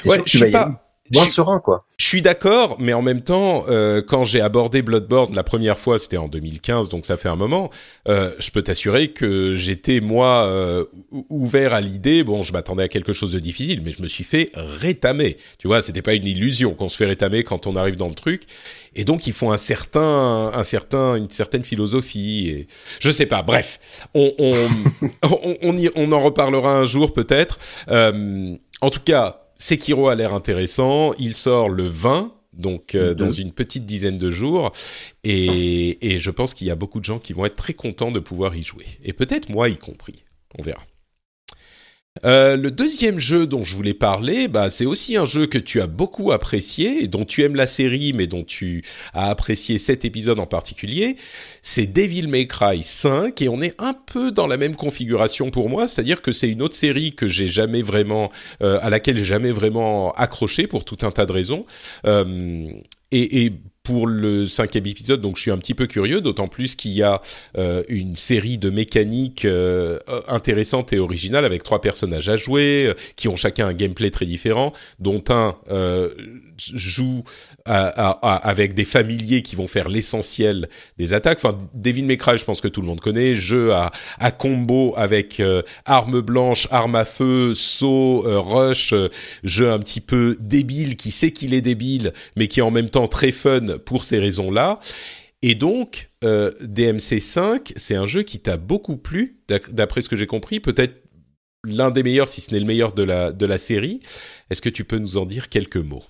ouais, je suis pas moins serein quoi. Je suis d'accord, mais en même temps, euh, quand j'ai abordé Bloodborne la première fois, c'était en 2015, donc ça fait un moment. Euh, je peux t'assurer que j'étais moi euh, ouvert à l'idée. Bon, je m'attendais à quelque chose de difficile, mais je me suis fait rétamer. Tu vois, c'était pas une illusion qu'on se fait rétamer quand on arrive dans le truc. Et donc ils font un certain, un certain, une certaine philosophie. Et je sais pas. Bref, on on on, on, on en reparlera un jour peut-être. Euh, en tout cas Sekiro a l'air intéressant. Il sort le 20, donc euh, dans une petite dizaine de jours. Et, et je pense qu'il y a beaucoup de gens qui vont être très contents de pouvoir y jouer. Et peut-être moi y compris. On verra. Euh, le deuxième jeu dont je voulais parler, bah, c'est aussi un jeu que tu as beaucoup apprécié et dont tu aimes la série, mais dont tu as apprécié cet épisode en particulier. C'est Devil May Cry 5 et on est un peu dans la même configuration pour moi, c'est-à-dire que c'est une autre série que j'ai jamais vraiment, euh, à laquelle j'ai jamais vraiment accroché pour tout un tas de raisons. Euh, pour le cinquième épisode, donc je suis un petit peu curieux, d'autant plus qu'il y a euh, une série de mécaniques euh, intéressantes et originales avec trois personnages à jouer, euh, qui ont chacun un gameplay très différent, dont un joue avec des familiers qui vont faire l'essentiel des attaques. Enfin, Devin May je pense que tout le monde connaît. Jeu à, combo avec euh, arme blanche, arme à feu, saut, euh, rush. Euh, jeu un petit peu débile qui sait qu'il est débile, mais qui est en même temps très fun pour ces raisons-là. Et donc, DMC 5, c'est un jeu qui t'a beaucoup plu, d'après ce que j'ai compris, peut-être l'un des meilleurs, si ce n'est le meilleur de la, de la série. Est-ce que tu peux nous en dire quelques mots?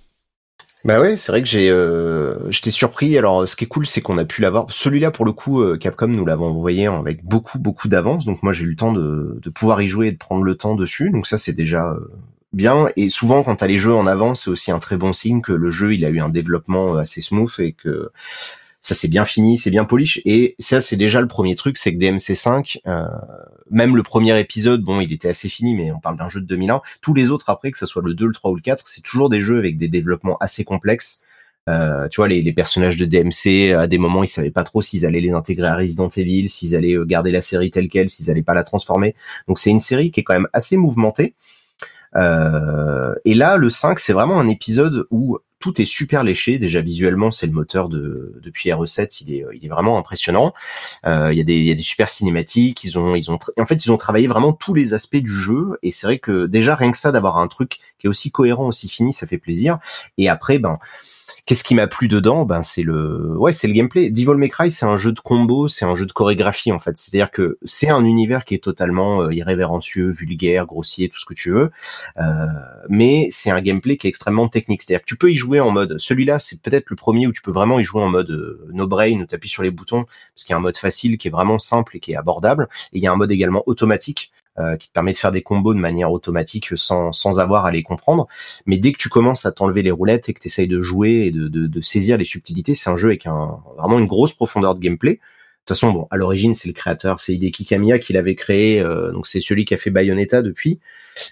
Bah ouais, c'est vrai que j'ai, euh, j'étais surpris. Alors, ce qui est cool, c'est qu'on a pu l'avoir. Celui-là, pour le coup, euh, Capcom nous l'avons envoyé avec beaucoup, beaucoup d'avance. Donc moi, j'ai eu le temps de, de pouvoir y jouer et de prendre le temps dessus. Donc ça, c'est déjà euh, bien. Et souvent, quand t'as les jeux en avance, c'est aussi un très bon signe que le jeu, il a eu un développement assez smooth et que ça c'est bien fini, c'est bien polish. Et ça, c'est déjà le premier truc, c'est que DMC5, euh, même le premier épisode, bon, il était assez fini, mais on parle d'un jeu de 2001. Tous les autres après, que ce soit le 2, le 3 ou le 4, c'est toujours des jeux avec des développements assez complexes. Euh, tu vois, les, personnages de DMC, à des moments, ils savaient pas trop s'ils allaient les intégrer à Resident Evil, s'ils allaient euh, garder la série telle quelle, s'ils allaient pas la transformer. Donc c'est une série qui est quand même assez mouvementée. Et là, le 5, c'est vraiment un épisode où tout est super léché. Déjà visuellement, c'est le moteur de depuis RE7, il est il est vraiment impressionnant. Euh, il y a des il y a des super cinématiques. Ils ont ils ont en fait ils ont travaillé vraiment tous les aspects du jeu et c'est vrai que déjà rien que ça d'avoir un truc qui est aussi cohérent, aussi fini, ça fait plaisir. Et après ben Qu'est-ce qui m'a plu dedans? Ben c'est le ouais c'est le gameplay. Devil May Cry c'est un jeu de combo, c'est un jeu de chorégraphie en fait. C'est-à-dire que c'est un univers qui est totalement euh, irrévérencieux, vulgaire, grossier, tout ce que tu veux, euh, mais c'est un gameplay qui est extrêmement technique. C'est-à-dire que tu peux y jouer en mode celui-là c'est peut-être le premier où tu peux vraiment y jouer en mode euh, no brain où tu appuies sur les boutons parce qu'il y a un mode facile qui est vraiment simple et qui est abordable et il y a un mode également automatique qui te permet de faire des combos de manière automatique sans, sans avoir à les comprendre. Mais dès que tu commences à t'enlever les roulettes et que tu essayes de jouer et de, de, de saisir les subtilités, c'est un jeu avec un, vraiment une grosse profondeur de gameplay. De toute façon, bon, à l'origine, c'est le créateur, c'est Hideki Kamiya qui l'avait créé, euh, donc c'est celui qui a fait Bayonetta depuis.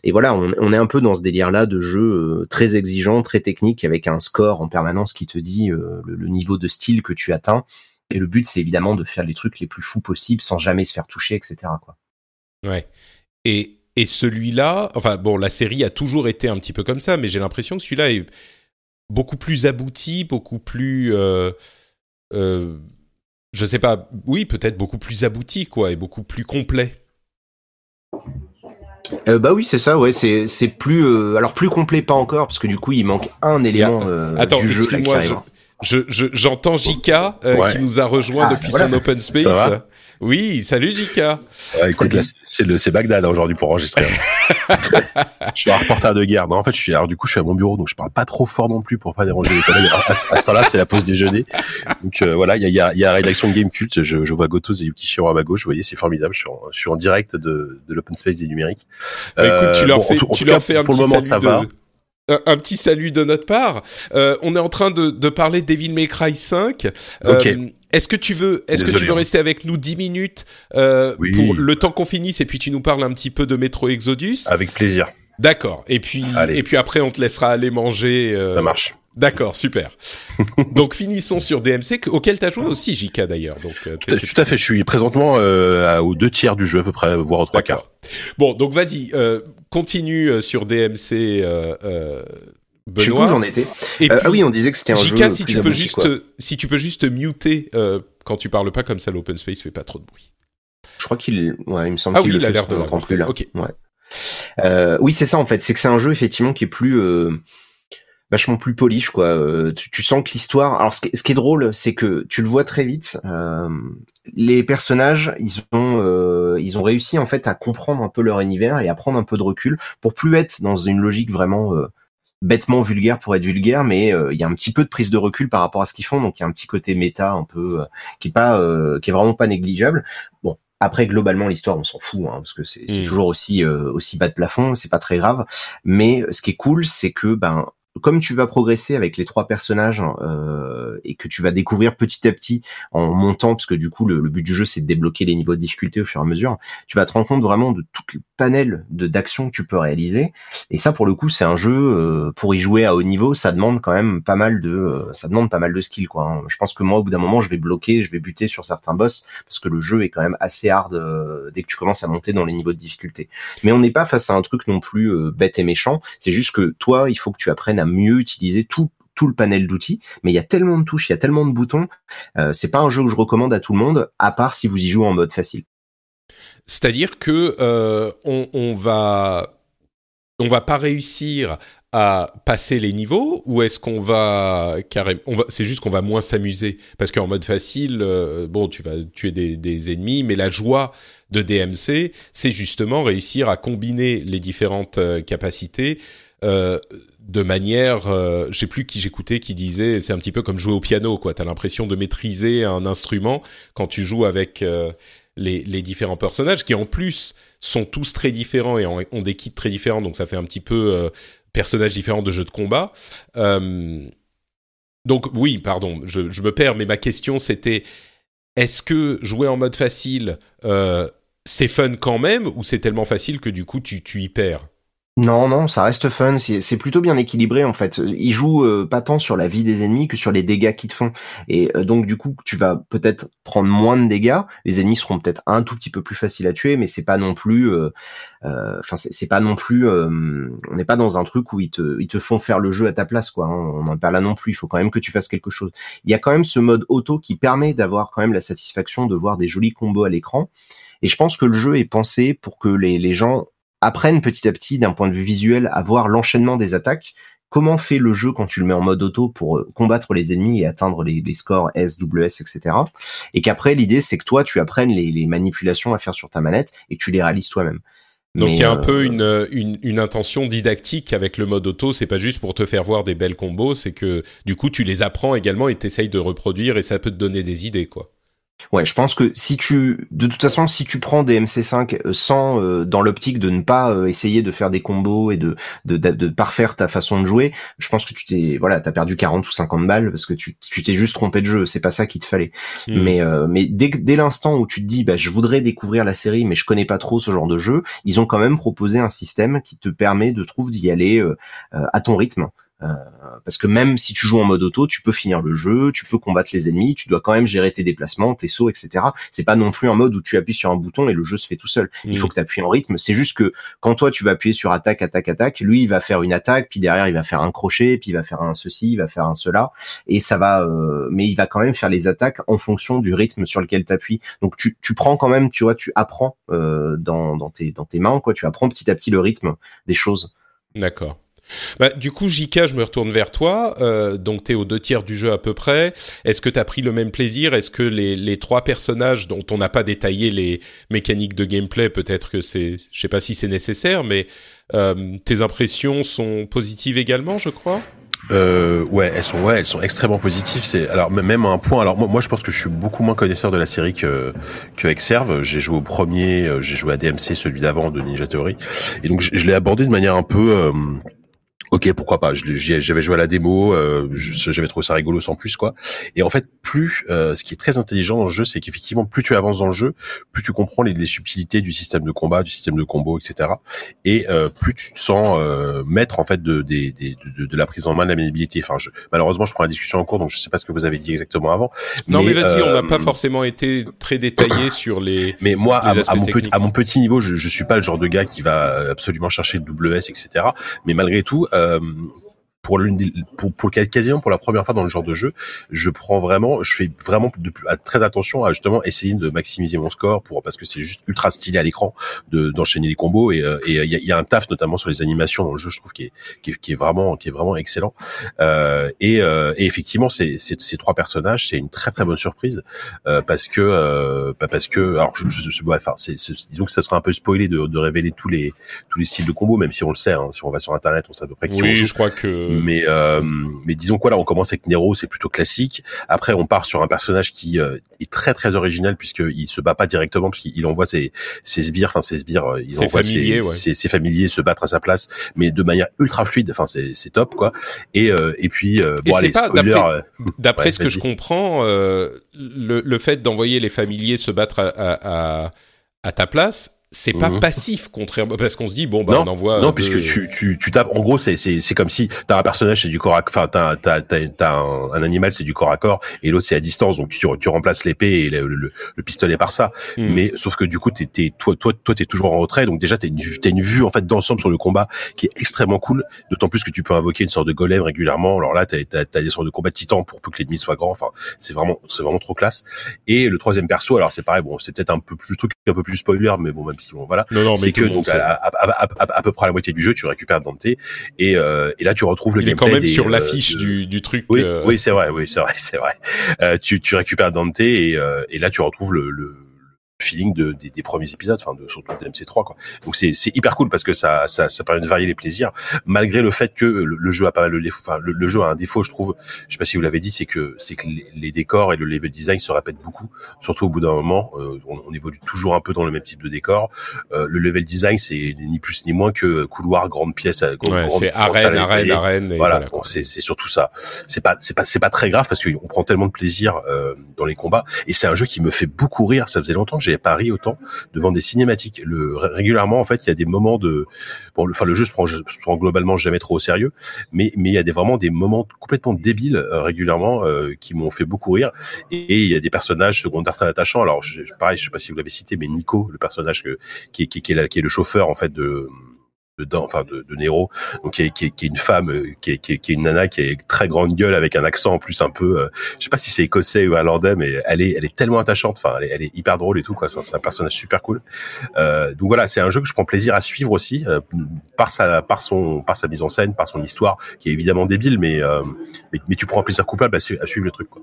Et voilà, on, on est un peu dans ce délire-là de jeu euh, très exigeant, très technique, avec un score en permanence qui te dit le, le, niveau de style que tu atteins. Et le but, c'est évidemment de faire les trucs les plus fous possibles sans jamais se faire toucher, etc. Quoi. Ouais. Et, et celui-là, enfin bon, la série a toujours été un petit peu comme ça, mais j'ai l'impression que celui-là est beaucoup plus abouti, beaucoup plus, euh, euh, je sais pas, oui, peut-être beaucoup plus abouti, quoi, et beaucoup plus complet. Euh, bah oui, c'est ça, ouais, c'est c'est plus euh, alors plus complet pas encore parce que du coup il manque un élément euh, Attends, du jeu. Je j'entends je, Jika euh, qui nous a rejoint ah, depuis son open space. Oui, salut Jika. écoute, là, c'est le c'est Bagdad hein, aujourd'hui pour enregistrer. je suis un reporter de guerre. Non, en fait, je suis alors du coup, je suis à mon bureau, donc je parle pas trop fort non plus pour pas déranger les collègues. À, à ce temps-là, c'est la pause déjeuner. Donc euh, voilà, il y a, y, a, y a la rédaction de Game Cult. Je, je vois Gotos et Yukishiro à ma gauche. Vous voyez, c'est formidable. Je suis en, je suis en direct de, de l'open space des numériques. Bah, écoute, tu euh, leur fais, tu leur fais un pour petit le moment, ça va un, petit salut de notre part. Euh, on est en train de, de parler de Devil May Cry 5. Euh, est-ce que tu veux, est-ce que tu veux hein. rester avec nous 10 minutes euh, pour le temps qu'on finisse et puis tu nous parles un petit peu de Metro Exodus? Avec plaisir. D'accord. Et puis et puis après on te laissera aller manger. Euh... Ça marche. D'accord, super. donc finissons sur DMC, auquel tu as joué aussi, JK d'ailleurs. Donc euh, tout, à, tout, à, fait. Je suis présentement euh, aux deux tiers du jeu à peu près, voire aux trois quarts. Bon, donc vas-y, euh, continue euh, sur DMC. Euh, Benoît. Je j'en étais. Et ah oui, on disait que c'était un JK, jeu si tu peux juste, quoi. si tu peux juste muter quand tu parles pas comme ça, l'open space fait pas trop de bruit. Je crois qu'il, ouais, il me semble ah qu'il oui, il a l'air de qu'on l'avoir l'entend plus là. Ok. Ouais. Euh, oui, c'est ça en fait. C'est que c'est un jeu effectivement qui est plus euh, vachement plus polish quoi. Euh, tu, tu, sens que l'histoire. Alors ce qui, ce qui, est drôle, c'est que tu le vois très vite. Euh, les personnages, ils ont euh, ils ont réussi en fait à comprendre un peu leur univers et à prendre un peu de recul pour plus être dans une logique vraiment euh, bêtement vulgaire pour être vulgaire, mais euh, il y a un petit peu de prise de recul par rapport à ce qu'ils font. Donc il y a un petit côté méta un peu qui est pas qui est vraiment pas négligeable. Bon, après, globalement, l'histoire, on s'en fout, hein, parce que c'est Mm. toujours aussi euh, aussi bas de plafond, c'est pas très grave. Mais ce qui est cool, c'est que ben comme tu vas progresser avec les trois personnages euh, et que tu vas découvrir petit à petit en montant, parce que du coup le, but du jeu c'est de débloquer les niveaux de difficulté au fur et à mesure, tu vas te rendre compte vraiment de tout le panel d'actions que tu peux réaliser. Et ça pour le coup c'est un jeu euh, pour y jouer à haut niveau, ça demande quand même pas mal de euh, ça demande pas mal de skill quoi. hein. Je pense que moi au bout d'un moment je vais bloquer, je vais buter sur certains boss parce que le jeu est quand même assez hard euh, dès que tu commences à monter dans les niveaux de difficulté. Mais on n'est pas face à un truc non plus bête et méchant. C'est juste que toi, il faut que tu apprennes à mieux utiliser tout tout le panel d'outils, mais il y a tellement de touches, il y a tellement de boutons, euh, c'est pas un jeu que je recommande à tout le monde, à part si vous y jouez en mode facile. C'est-à-dire que euh, on, on va on va pas réussir à passer les niveaux ou est-ce qu'on va carrément va c'est juste qu'on va moins s'amuser? Parce qu'en mode facile euh, bon tu vas tuer des, des ennemis mais la joie de DMC c'est justement réussir à combiner les différentes euh, capacités euh, de manière, euh, je sais plus qui j'écoutais qui disait, c'est un petit peu comme jouer au piano, quoi. T'as l'impression de maîtriser un instrument quand tu joues avec euh, les, différents personnages, qui en plus sont tous très différents et ont, des kits très différents, donc ça fait un petit peu euh, personnages différents de jeux de combat. Euh, donc oui, pardon, je, me perds, mais ma question c'était, est-ce que jouer en mode facile, c'est fun quand même, ou c'est tellement facile que du coup tu, tu y perds? Non, non, ça reste fun. C'est plutôt bien équilibré en fait. Il joue euh, pas tant sur la vie des ennemis que sur les dégâts qu'ils te font. Et euh, donc du coup, tu vas peut-être prendre moins de dégâts. Les ennemis seront peut-être un tout petit peu plus faciles à tuer, mais c'est pas non plus. Euh, enfin, c'est pas non plus. on n'est pas dans un truc où ils te, ils te font faire le jeu à ta place, quoi. Hein. On n'en parle là non plus. Il faut quand même que tu fasses quelque chose. Il y a quand même ce mode auto qui permet d'avoir quand même la satisfaction de voir des jolis combos à l'écran. Et je pense que le jeu est pensé pour que les, les gens apprennent petit à petit d'un point de vue visuel à voir l'enchaînement des attaques. Comment fait le jeu quand tu le mets en mode auto pour euh, combattre les ennemis et atteindre les, scores S, WS, etc. Et qu'après l'idée c'est que toi tu apprennes les, manipulations à faire sur ta manette et que tu les réalises toi-même. Donc il y a un peu euh, une, une, intention didactique avec le mode auto, c'est pas juste pour te faire voir des belles combos, c'est que du coup tu les apprends également et t'essayes de reproduire et ça peut te donner des idées quoi. Ouais, je pense que si tu, de toute façon, si tu prends des MC5 euh, sans euh, dans l'optique de ne pas euh, essayer de faire des combos et de, de de, parfaire ta façon de jouer, je pense que tu t'es voilà, t'as perdu 40 ou 50 balles parce que tu tu t'es juste trompé de jeu. C'est pas ça qu'il te fallait. Hmm. Mais mais dès dès l'instant où tu te dis bah je voudrais découvrir la série mais je connais pas trop ce genre de jeu, ils ont quand même proposé un système qui te permet de trouve d'y aller à ton rythme. Euh, parce que même si tu joues en mode auto, tu peux finir le jeu, tu peux combattre les ennemis, tu dois quand même gérer tes déplacements, tes sauts, etc. C'est pas non plus un mode où tu appuies sur un bouton et le jeu se fait tout seul. Il faut que tu appuies en rythme. C'est juste que quand toi tu vas appuyer sur attaque, attaque, attaque, lui il va faire une attaque, puis derrière il va faire un crochet, puis il va faire un ceci, il va faire un cela, et ça va. Euh, mais il va quand même faire les attaques en fonction du rythme sur lequel tu appuies. Donc tu, tu prends quand même, tu vois, tu apprends euh, dans, dans tes dans tes mains, quoi. Tu apprends petit à petit le rythme des choses. D'accord. Bah, du coup, Jika, je me retourne vers toi. Euh, donc, tu es aux deux tiers du jeu à peu près. Est-ce que tu as pris le même plaisir? Est-ce que les, les, trois personnages dont on n'a pas détaillé les mécaniques de gameplay, peut-être que c'est... Je sais pas si c'est nécessaire, mais euh, tes impressions sont positives également, je crois? Euh, ouais, elles sont ouais, elles sont extrêmement positives. C'est alors même à un point. Alors moi, moi, je pense que je suis beaucoup moins connaisseur de la série que que Exerve. J'ai joué au premier, euh, j'ai joué à DMC, celui d'avant de Ninja Theory, et donc je, je l'ai abordé de manière un peu euh, Ok, pourquoi pas. J'avais joué à la démo, euh, j'avais trouvé ça rigolo sans plus quoi. Et en fait, plus euh, ce qui est très intelligent dans le jeu, c'est qu'effectivement, plus tu avances dans le jeu, plus tu comprends les, les, subtilités du système de combat, du système de combo, etc. Et euh, plus tu te sens euh, maître en fait de, de, de, de, la prise en main de la maniabilité. Enfin, je, malheureusement, je prends la discussion en cours, donc je sais pas ce que vous avez dit exactement avant. Non, mais, vas-y, on n'a pas forcément été très détaillé sur les. Mais moi, à, mon petit, à, mon petit, niveau, je, je suis pas le genre de gars qui va absolument chercher le WS, etc. Mais malgré tout euh, pour, pour, pour quasiment pour la première fois dans le genre de jeu, je prends vraiment, je fais vraiment de, très attention à justement essayer de maximiser mon score pour parce que c'est juste ultra stylé à l'écran de d'enchaîner les combos et euh, et il y a, y a, un taf notamment sur les animations dans le jeu, je trouve qui est qui est, qui est vraiment qui est vraiment excellent. Euh, et, euh, et effectivement, ces, ces, ces trois personnages, c'est une très très bonne surprise euh, parce que euh, bah, parce que alors je, je, enfin c'est disons que ça sera un peu spoilé de, de révéler tous les tous les styles de combos, même si on le sait, hein, si on va sur internet, on sait à peu près qui oui, je crois que mais euh, mais disons quoi là on commence avec Nero c'est plutôt classique. Après on part sur un personnage qui euh, est très très original puisqu'il se bat pas directement puisqu'il envoie ses ses sbires enfin ses sbires euh, il envoie familiers, ses, ses, familiers se battre à sa place mais de manière ultra fluide. Enfin c'est c'est top quoi. Et et puis bon allez spoiler d'après ce que je comprends le le fait d'envoyer les familiers se battre à, à, à ta place c'est pas mhm. passif contrairement parce qu'on se dit bon bah on envoie non puisque tu, tu tu tapes en gros c'est c'est c'est comme si t'as un personnage c'est du corps à enfin t'as t'as t'as, un, un, animal c'est du corps à corps et l'autre c'est à distance donc tu tu remplaces l'épée et le, le, le, pistolet par ça. Hmm. mais sauf que du coup t'es t'es toi toi toi t'es toujours en retrait donc déjà t'as une t'as une vue en fait d'ensemble sur le combat qui est extrêmement cool d'autant plus que tu peux invoquer une sorte de golem régulièrement. Alors là t'as t'as, t'as des sortes de combats titans pour peu que l'ennemi soit grand. Enfin c'est vraiment c'est vraiment trop classe. Et le troisième perso alors c'est pareil bon c'est peut-être un peu plus truc un peu plus spoiler mais bon même si bon voilà. C'est que donc à, à, à, peu près à la moitié du jeu tu récupères Dante et euh, et là tu retrouves le il est quand même sur euh, l'affiche du, du truc oui euh... oui c'est vrai oui c'est vrai c'est vrai. Tu tu récupères Dante et, et là tu retrouves le, le feeling de, des, premiers épisodes, enfin de, surtout de MC3 quoi. Donc c'est c'est hyper cool parce que ça, ça ça permet de varier les plaisirs, malgré le fait que le, jeu a pas mal de défauts. Enfin le, jeu a un défaut, je trouve. Je sais pas si vous l'avez dit, c'est que c'est que les, décors et le level design se répètent beaucoup, surtout au bout d'un moment. Euh, on, évolue toujours un peu dans le même type de décor. Euh, le level design c'est ni plus ni moins que couloir, grande pièce, grande, ouais, c'est arène, arène, arène. voilà, c'est c'est surtout ça. C'est pas c'est pas c'est pas très grave parce qu'on prend tellement de plaisir euh, dans les combats et c'est un jeu qui me fait beaucoup rire. Ça faisait longtemps j'ai pas ri autant devant des cinématiques. Le, régulièrement, en fait, il y a des moments de, bon, le, enfin, le jeu se prend, se prend globalement jamais trop au sérieux, mais mais il y a des vraiment des moments complètement débiles euh, régulièrement euh, qui m'ont fait beaucoup rire. Et il y a des personnages secondaires très attachants. Alors, je, pareil, je sais pas si vous l'avez cité, mais Nico, le personnage que, qui, qui, qui, est, qui est le chauffeur en fait de de enfin de, de Nero, donc qui est, qui, est, qui est, une femme, euh, qui est, qui est, qui est une nana qui est très grande gueule avec un accent en plus un peu, euh, je sais pas si c'est écossais ou irlandais, mais elle est, elle est tellement attachante, enfin elle est, elle est hyper drôle et tout quoi. C'est un personnage super cool. Euh, donc voilà, c'est un jeu que je prends plaisir à suivre aussi euh, par sa, par son, par sa mise en scène, par son histoire qui est évidemment débile, mais mais, mais, tu prends plaisir coupable à, à suivre le truc quoi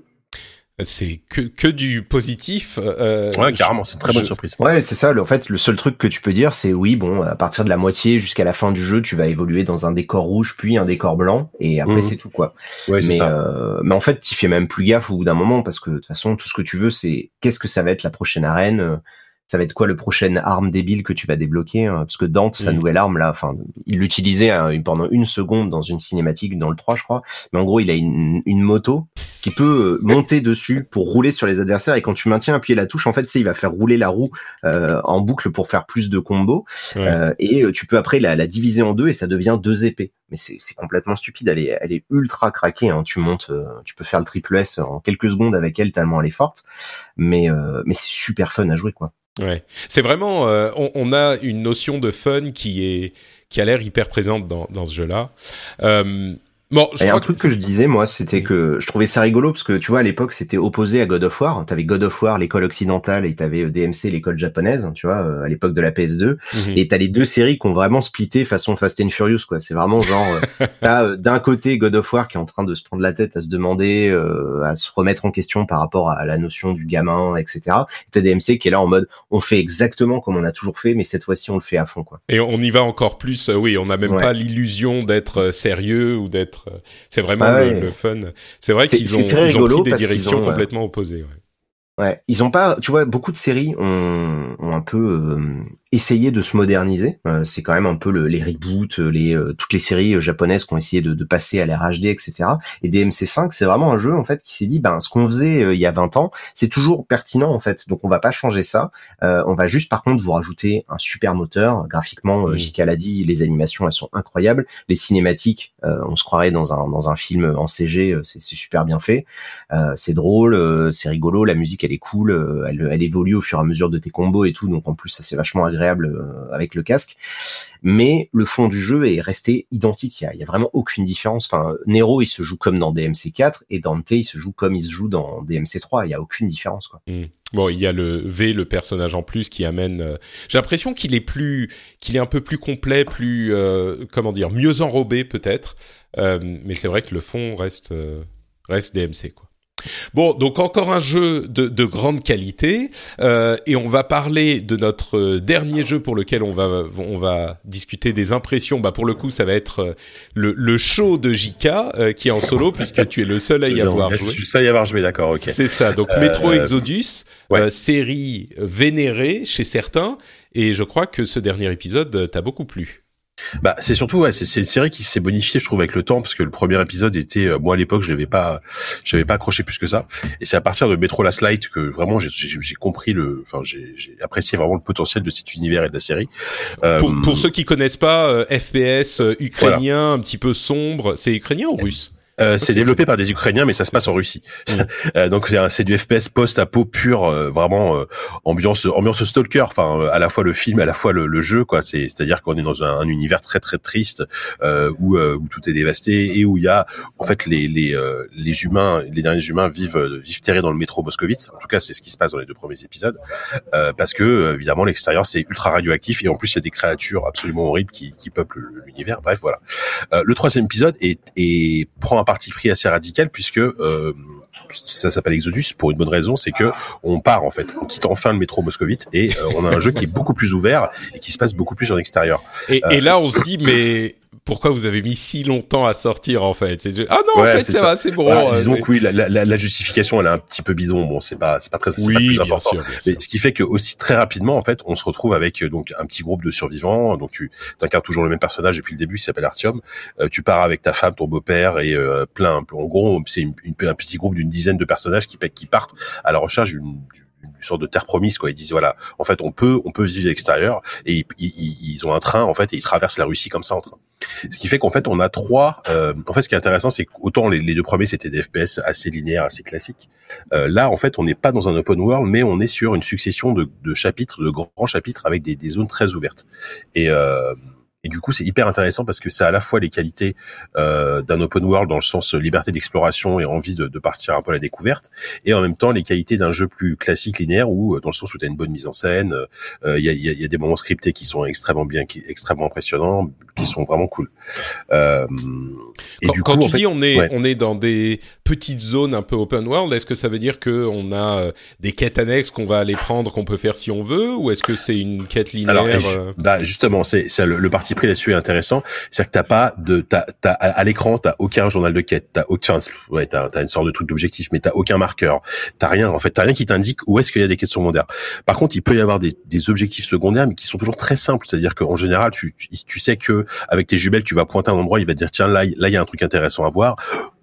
c'est que que du positif. Euh, ouais, carrément, c'est une très bonne surprise. Ouais, c'est ça. En fait, le seul truc que tu peux dire, c'est oui, bon, à partir de la moitié jusqu'à la fin du jeu, tu vas évoluer dans un décor rouge, puis un décor blanc, et après mhm. c'est tout quoi. Ouais, mais ça. Euh, mais en fait, tu fais même plus gaffe au bout d'un moment parce que de toute façon, tout ce que tu veux, c'est qu'est-ce que ça va être la prochaine arène ça va être quoi le prochain arme débile que tu vas débloquer hein? Parce que Dante, sa nouvelle arme là, enfin, il l'utilisait hein, pendant une seconde dans une cinématique dans le 3, je crois. Mais en gros, il a une, une moto qui peut euh, monter dessus pour rouler sur les adversaires. Et quand tu maintiens appuyer la touche, en fait, c'est il va faire rouler la roue euh, en boucle pour faire plus de combos. Euh, et tu peux après la, la, diviser en deux et ça devient deux épées. Mais c'est complètement stupide. Elle est, elle est ultra craquée. Hein. Tu montes, tu peux faire le triple S en quelques secondes avec elle tellement elle est forte. Mais mais c'est super fun à jouer quoi. Ouais, c'est vraiment, euh, on, on, a une notion de fun qui est qui a l'air hyper présente dans, dans ce jeu-là. Euh, Bon, je et un truc que, je disais moi, c'était que je trouvais ça rigolo parce que tu vois à l'époque c'était opposé à God of War. T'avais God of War l'école occidentale et t'avais euh, DMC l'école japonaise, tu vois, euh, à l'époque de la PS2. Mhm. Et t'as les deux séries qui ont vraiment splitté façon Fast and Furious quoi. C'est vraiment genre euh, t'as d'un côté God of War qui est en train de se prendre la tête à se demander, à se remettre en question par rapport à la notion du gamin, etc. Et t'as DMC qui est là en mode on fait exactement comme on a toujours fait, mais cette fois-ci on le fait à fond quoi. Et on y va encore plus. oui, on n'a même pas l'illusion d'être sérieux ou d'être c'est vraiment ah le, fun. C'est vrai qu'ils ont, ils ont pris des directions euh, complètement opposées. Ouais. Ouais, ils ont pas, tu vois, beaucoup de séries ont, ont un peu euh, essayé de se moderniser. Euh, c'est quand même un peu le, les reboots, les euh, toutes les séries japonaises qui ont essayé de, de passer à l'ère HD, etc. Et DMC5, c'est vraiment un jeu en fait qui s'est dit, ben ce qu'on faisait il y a 20 ans, c'est toujours pertinent en fait. Donc on va pas changer ça. on va juste par contre vous rajouter un super moteur. Graphiquement, mmh. J.K. l'a dit, les animations elles sont incroyables. Les cinématiques, on se croirait dans un dans un film en CG, c'est super bien fait. c'est drôle, c'est rigolo, la musique elle est cool, euh, elle, évolue au fur et à mesure de tes combos et tout, donc en plus ça c'est vachement agréable euh, avec le casque. Mais le fond du jeu est resté identique, il y a, vraiment aucune différence. Enfin, Nero il se joue comme dans DMC 4 et Dante il se joue comme il se joue dans DMC 3, il y a aucune différence quoi. Hmm. Bon, il y a le V, le personnage en plus, qui amène. Euh, j'ai l'impression qu'il est plus, qu'il est un peu plus complet, plus, comment dire, mieux enrobé peut-être. mais c'est vrai que le fond reste, reste DMC quoi. Bon, donc encore un jeu de, de grande qualité, euh, et on va parler de notre dernier jeu pour lequel on va on va discuter des impressions. Bah pour le coup, ça va être euh, le, le show de JK euh, qui est en solo puisque tu es le seul à y avoir joué. Je suis le seul à y avoir joué, d'accord, ok. C'est ça. Donc Metro Exodus, série vénérée chez certains, et je crois que ce dernier épisode t'a beaucoup plu. Bah, c'est surtout, ouais, c'est une série qui s'est bonifiée, je trouve, avec le temps, parce que le premier épisode était, euh, moi à l'époque, je l'avais pas, j'avais pas accroché plus que ça. Et c'est à partir de Metro Last Light que vraiment j'ai compris le, enfin, j'ai apprécié vraiment le potentiel de cet univers et de la série. Pour, pour euh, ceux qui connaissent pas, euh, FPS ukrainien, un petit peu sombre, c'est ukrainien ou russe? Euh, c'est développé par des Ukrainiens, mais ça se passe en Russie. Mm. euh, donc c'est du FPS post-apo pur, euh, vraiment euh, ambiance ambiance stalker. Enfin, euh, à la fois le film, à la fois le, le jeu, quoi. C'est c'est-à-dire qu'on est dans un, un, univers très très triste où où tout est dévasté et où il y a en fait les les les humains, les derniers humains vivent vivent terrés dans le métro moscovite. En tout cas, c'est ce qui se passe dans les deux premiers épisodes, parce que évidemment l'extérieur c'est ultra radioactif et en plus il y a des créatures absolument horribles qui qui peuplent l'univers. Bref, voilà. le troisième épisode est, est prend un parti pris assez radical puisque euh, ça s'appelle Exodus pour une bonne raison, c'est que on part en fait, on quitte enfin le métro moscovite et on a un jeu qui est beaucoup plus ouvert et qui se passe beaucoup plus en extérieur. Et, et là, on se dit mais pourquoi vous avez mis si longtemps à sortir en fait? Ah non, en fait, ça, va, c'est bon. Euh, disons que oui, la, la, la, justification, elle est un petit peu bidon. Bon, c'est pas, c'est pas très, c'est pas plus important. Sûr, Mais ce qui fait que aussi très rapidement, en fait, on se retrouve avec euh, donc un petit groupe de survivants. Donc tu incarnes toujours le même personnage depuis le début, il s'appelle Artyom. Euh, tu pars avec ta femme, ton beau-père et plein. En gros, c'est une, un petit groupe d'une dizaine de personnages qui, qui partent à la recherche d'une une sorte de terre promise quoi. Ils disent voilà en fait on peut on peut vivre à l'extérieur et ils, ils, ont un train en fait et ils traversent la Russie comme ça en train. Ce qui fait qu'en fait on a trois euh, en fait ce qui est intéressant c'est qu'autant les, les, deux premiers c'était des FPS assez linéaires assez classiques euh, là en fait on n'est pas dans un open world mais on est sur une succession de, de chapitres de grands chapitres avec des, des zones très ouvertes. Et euh, et du coup, c'est hyper intéressant parce que ça a à la fois les qualités euh, d'un open world dans le sens liberté d'exploration et envie de, de, partir un peu à la découverte, et en même temps les qualités d'un jeu plus classique linéaire où dans le sens où tu as une bonne mise en scène, euh, il y, a, y, a, des moments scriptés qui sont extrêmement bien, qui, extrêmement impressionnants, qui sont vraiment cool. Euh, et quand, du coup, quand tu dis on est on est dans des petites zones un peu open world, est-ce que ça veut dire que on a euh, des quêtes annexes qu'on va aller prendre qu'on peut faire si on veut, ou est-ce que c'est une quête linéaire Alors, euh bah justement, c'est le, le parti pris là-dessus intéressant, c'est que t'as pas de, t'as, t'as, à l'écran, t'as aucun journal de quête, t'as aucun, ouais, t'as, t'as une sorte de truc d'objectif, mais t'as aucun marqueur, t'as rien, en fait, t'as rien qui t'indique où est-ce qu'il y a des quêtes secondaires. Par contre, il peut y avoir des, des objectifs secondaires, mais qui sont toujours très simples, c'est-à-dire qu'en général, tu, tu, tu, sais que avec tes jumelles, tu vas pointer un endroit, il va te dire tiens là, là il y a un truc intéressant à voir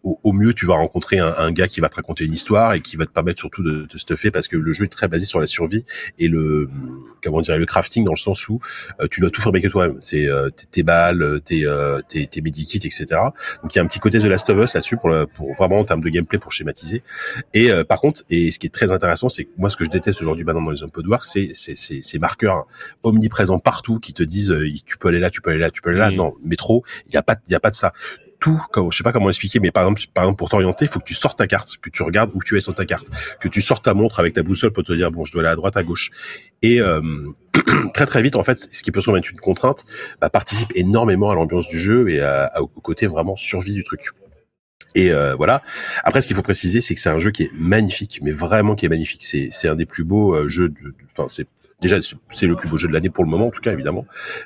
au, mieux, tu vas rencontrer un, un, gars qui va te raconter une histoire et qui va te permettre surtout de te stuffer parce que le jeu est très basé sur la survie et le comment dire le crafting dans le sens où euh, tu dois tout fabriquer toi-même. C'est euh, tes balles, tes euh, tes, tes medikits, etc. Donc il y a un petit côté de Last of Us là-dessus pour, pour vraiment en termes de gameplay pour schématiser. Et euh, par contre, et ce qui est très intéressant, c'est que moi ce que je déteste aujourd'hui maintenant dans les Open War, c'est c'est ces marqueurs omniprésents partout qui te disent tu peux aller là, tu peux aller là, tu peux aller là. Mmh. Non, métro, il y a pas il y a pas de ça tout, je sais pas comment expliquer, mais par exemple, par exemple pour t'orienter, il faut que tu sortes ta carte, que tu regardes où tu es sur ta carte, que tu sortes ta montre avec ta boussole pour te dire bon, je dois aller à droite, à gauche. Et euh, très très vite, en fait, ce qui peut se être une contrainte, bah, participe énormément à l'ambiance du jeu et au côté vraiment survie du truc. Et euh, voilà. Après, ce qu'il faut préciser, c'est que c'est un jeu qui est magnifique, mais vraiment qui est magnifique. C'est c'est un des plus beaux euh, jeux. Enfin, c'est déjà c'est le plus beau jeu de l'année pour le moment en tout cas évidemment.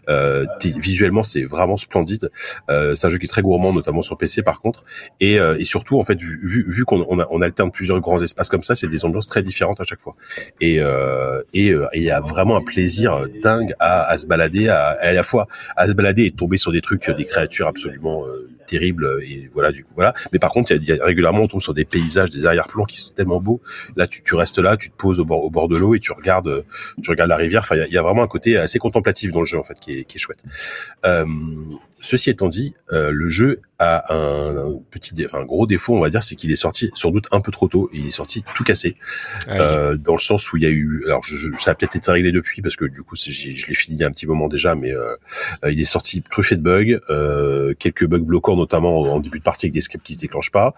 Euh, visuellement c'est vraiment splendide. Euh, c'est un jeu qui est très gourmand notamment sur PC par contre. Et, euh, et surtout en fait vu, vu, qu'on on, on, alterne plusieurs grands espaces comme ça c'est des ambiances très différentes à chaque fois. Et euh, et euh, il y a vraiment un plaisir dingue à, à se balader à, à la fois à se balader et tomber sur des trucs des créatures absolument euh, terribles et voilà du voilà. Mais par contre il y, a, régulièrement on tombe sur des paysages des arrière-plans qui sont tellement beaux. Là tu, tu restes là tu te poses au bord au bord de l'eau et tu regardes tu regardes la rivière. Enfin, il y, a vraiment un côté assez contemplatif dans le jeu en fait qui est, chouette. Euh, ceci étant dit, euh, le jeu a un, petit, enfin, un gros défaut, on va dire, c'est qu'il est sorti sans doute un peu trop tôt. il est sorti tout cassé, ah euh, dans le sens où il y a eu, alors je, ça a peut-être été réglé depuis parce que du coup, je l'ai fini il y a un petit moment déjà, mais euh, il est sorti truffé de bugs, euh, quelques bugs bloquants notamment en, début de partie avec des scripts qui se déclenchent pas,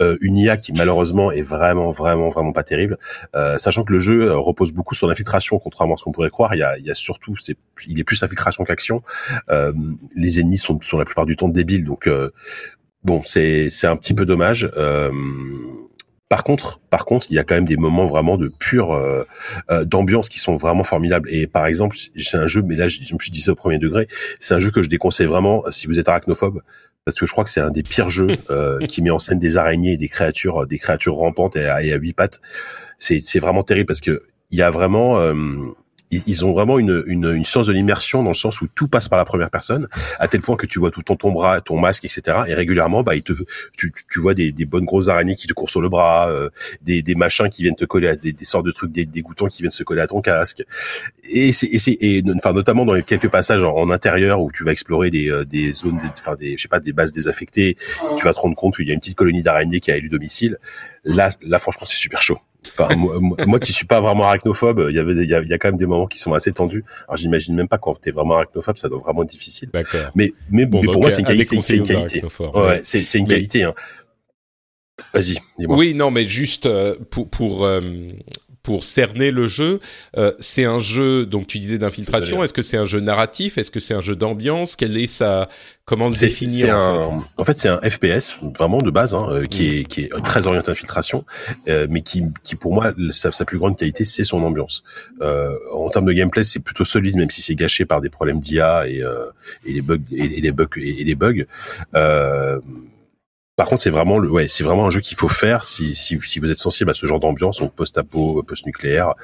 euh, une IA qui malheureusement est vraiment, vraiment, vraiment pas terrible, euh, sachant que le jeu repose beaucoup sur l'infiltration, contrairement à ce qu'on pourrait croire. Il y a, il y a surtout, c'est, il est plus infiltration qu'action. les ennemis sont, sont la plupart du temps débiles, donc bon, c'est c'est un petit peu dommage. Euh, par contre, par contre, il y a quand même des moments vraiment de pure euh, euh, d'ambiance qui sont vraiment formidables. Et par exemple, c'est un jeu, mais là, je, suis dit ça au premier degré, c'est un jeu que je déconseille vraiment si vous êtes arachnophobe, parce que je crois que c'est un des pires jeux qui met en scène des araignées et des créatures, des créatures rampantes et à, et à huit pattes. C'est c'est vraiment terrible parce que il y a vraiment ils ont vraiment une, une, une sens de l'immersion dans le sens où tout passe par la première personne, à tel point que tu vois tout ton, ton bras, ton masque, etc. Et régulièrement, bah, il te, tu, tu vois des, des bonnes grosses araignées qui te courent sur le bras, euh, des, des machins qui viennent te coller à des, des sortes de trucs, des dégoûtants qui viennent se coller à ton casque. Et c'est, et, et enfin, notamment dans les quelques passages en, intérieur où tu vas explorer des, euh, des zones, enfin, des, je sais pas, des bases désaffectées, tu vas te rendre compte qu'il y a une petite colonie d'araignées qui a élu domicile. Là, là, franchement, c'est super chaud. Enfin, moi, moi, qui suis pas vraiment arachnophobe, il y avait, il y, a, y, a, quand même des moments qui sont assez tendus. Alors, j'imagine même pas quand t'es vraiment arachnophobe, ça doit vraiment être difficile. Mais, mais, bon, mais pour moi, c'est une qualité. C'est une qualité. Ouais, c'est une qualité. Hein. Vas-y, dis-moi. Oui, non, mais juste euh, pour pour euh, pour cerner le jeu. Euh, c'est un jeu, donc tu disais d'infiltration. Est-ce que c'est un jeu narratif? Est-ce que c'est un jeu d'ambiance? Quelle est sa comment le définir en, en, fait, c'est un FPS vraiment de base hein, euh, qui est qui est très orienté infiltration, euh, mais qui qui pour moi sa, sa plus grande qualité c'est son ambiance. Euh, en termes de gameplay, c'est plutôt solide même si c'est gâché par des problèmes d'IA et, et les bugs et, les bugs et, les bugs. Euh, par contre, c'est vraiment le, ouais, c'est vraiment un jeu qu'il faut faire si, si, si vous êtes sensible à ce genre d'ambiance, donc post-apo, post-nucléaire,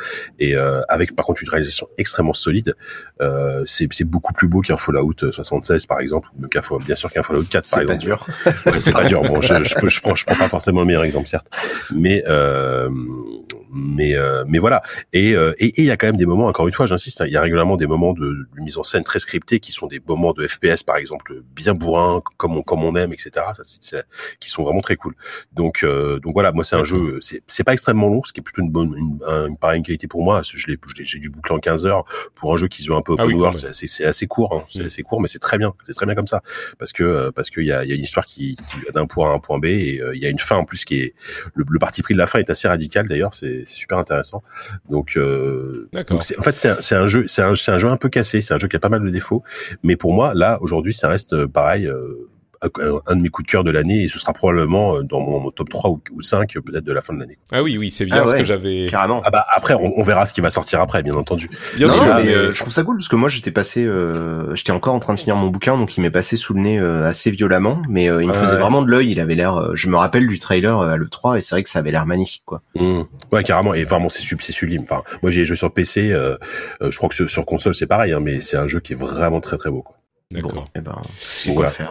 et euh, avec par contre une réalisation extrêmement solide. Euh, c'est, c'est beaucoup plus beau qu'un Fallout 76 par exemple, ou qu'un, bien sûr qu'un Fallout 4 par exemple. C'est pas dur. c'est pas dur. Bon, je, je, je, prends, je prends pas forcément le meilleur exemple certes, mais euh, mais euh, mais voilà. Et euh, et il y a quand même des moments, encore une fois, j'insiste, hein, il y a régulièrement des moments de, de, mise en scène très scriptés qui sont des moments de FPS par exemple bien bourrin, comme on comme on aime, etc. Ça c'est qui sont vraiment très cool. Donc, euh, donc voilà, moi c'est un jeu, c'est pas extrêmement long, ce qui est plutôt une bonne, une, une pareille qualité pour moi. Je l'ai, j'ai dû boucler en 15 heures pour un jeu qui se veut un peu ah open world. C'est assez, court, hein, c'est mm. assez court, mais c'est très bien, c'est très bien comme ça parce que euh, parce qu'il y a, y a une histoire qui, qui va d'un point A à un point B et il y a une fin en plus qui est le, le, parti pris de la fin est assez radical d'ailleurs, c'est super intéressant. Donc, euh, donc en fait c'est un, un, jeu, c'est un, un jeu un peu cassé, c'est un jeu qui a pas mal de défauts, mais pour moi là aujourd'hui ça reste pareil. Euh, un de mes coups de cœur de l'année et ce sera probablement euh, dans mon top 3 ou, 5 peut-être de la fin de l'année. Ah oui, oui, c'est bien ah ce que j'avais. Carrément. Ah bah après, on, verra ce qui va sortir après, bien entendu. Bien sûr, mais, euh, je trouve ça cool parce que moi j'étais passé, euh, j'étais encore en train de finir mon bouquin, donc il m'est passé sous le nez assez violemment, mais il me faisait vraiment de l'œil. Il avait l'air, je me rappelle du trailer à le 3 et c'est vrai que ça avait l'air magnifique, quoi. Mmh. Ouais, carrément. Et vraiment, c'est c'est sublime. Enfin, moi j'ai joué sur PC, je crois que sur, console c'est pareil, hein, mais c'est un jeu qui est vraiment très très beau, quoi. D'accord. Eh ben,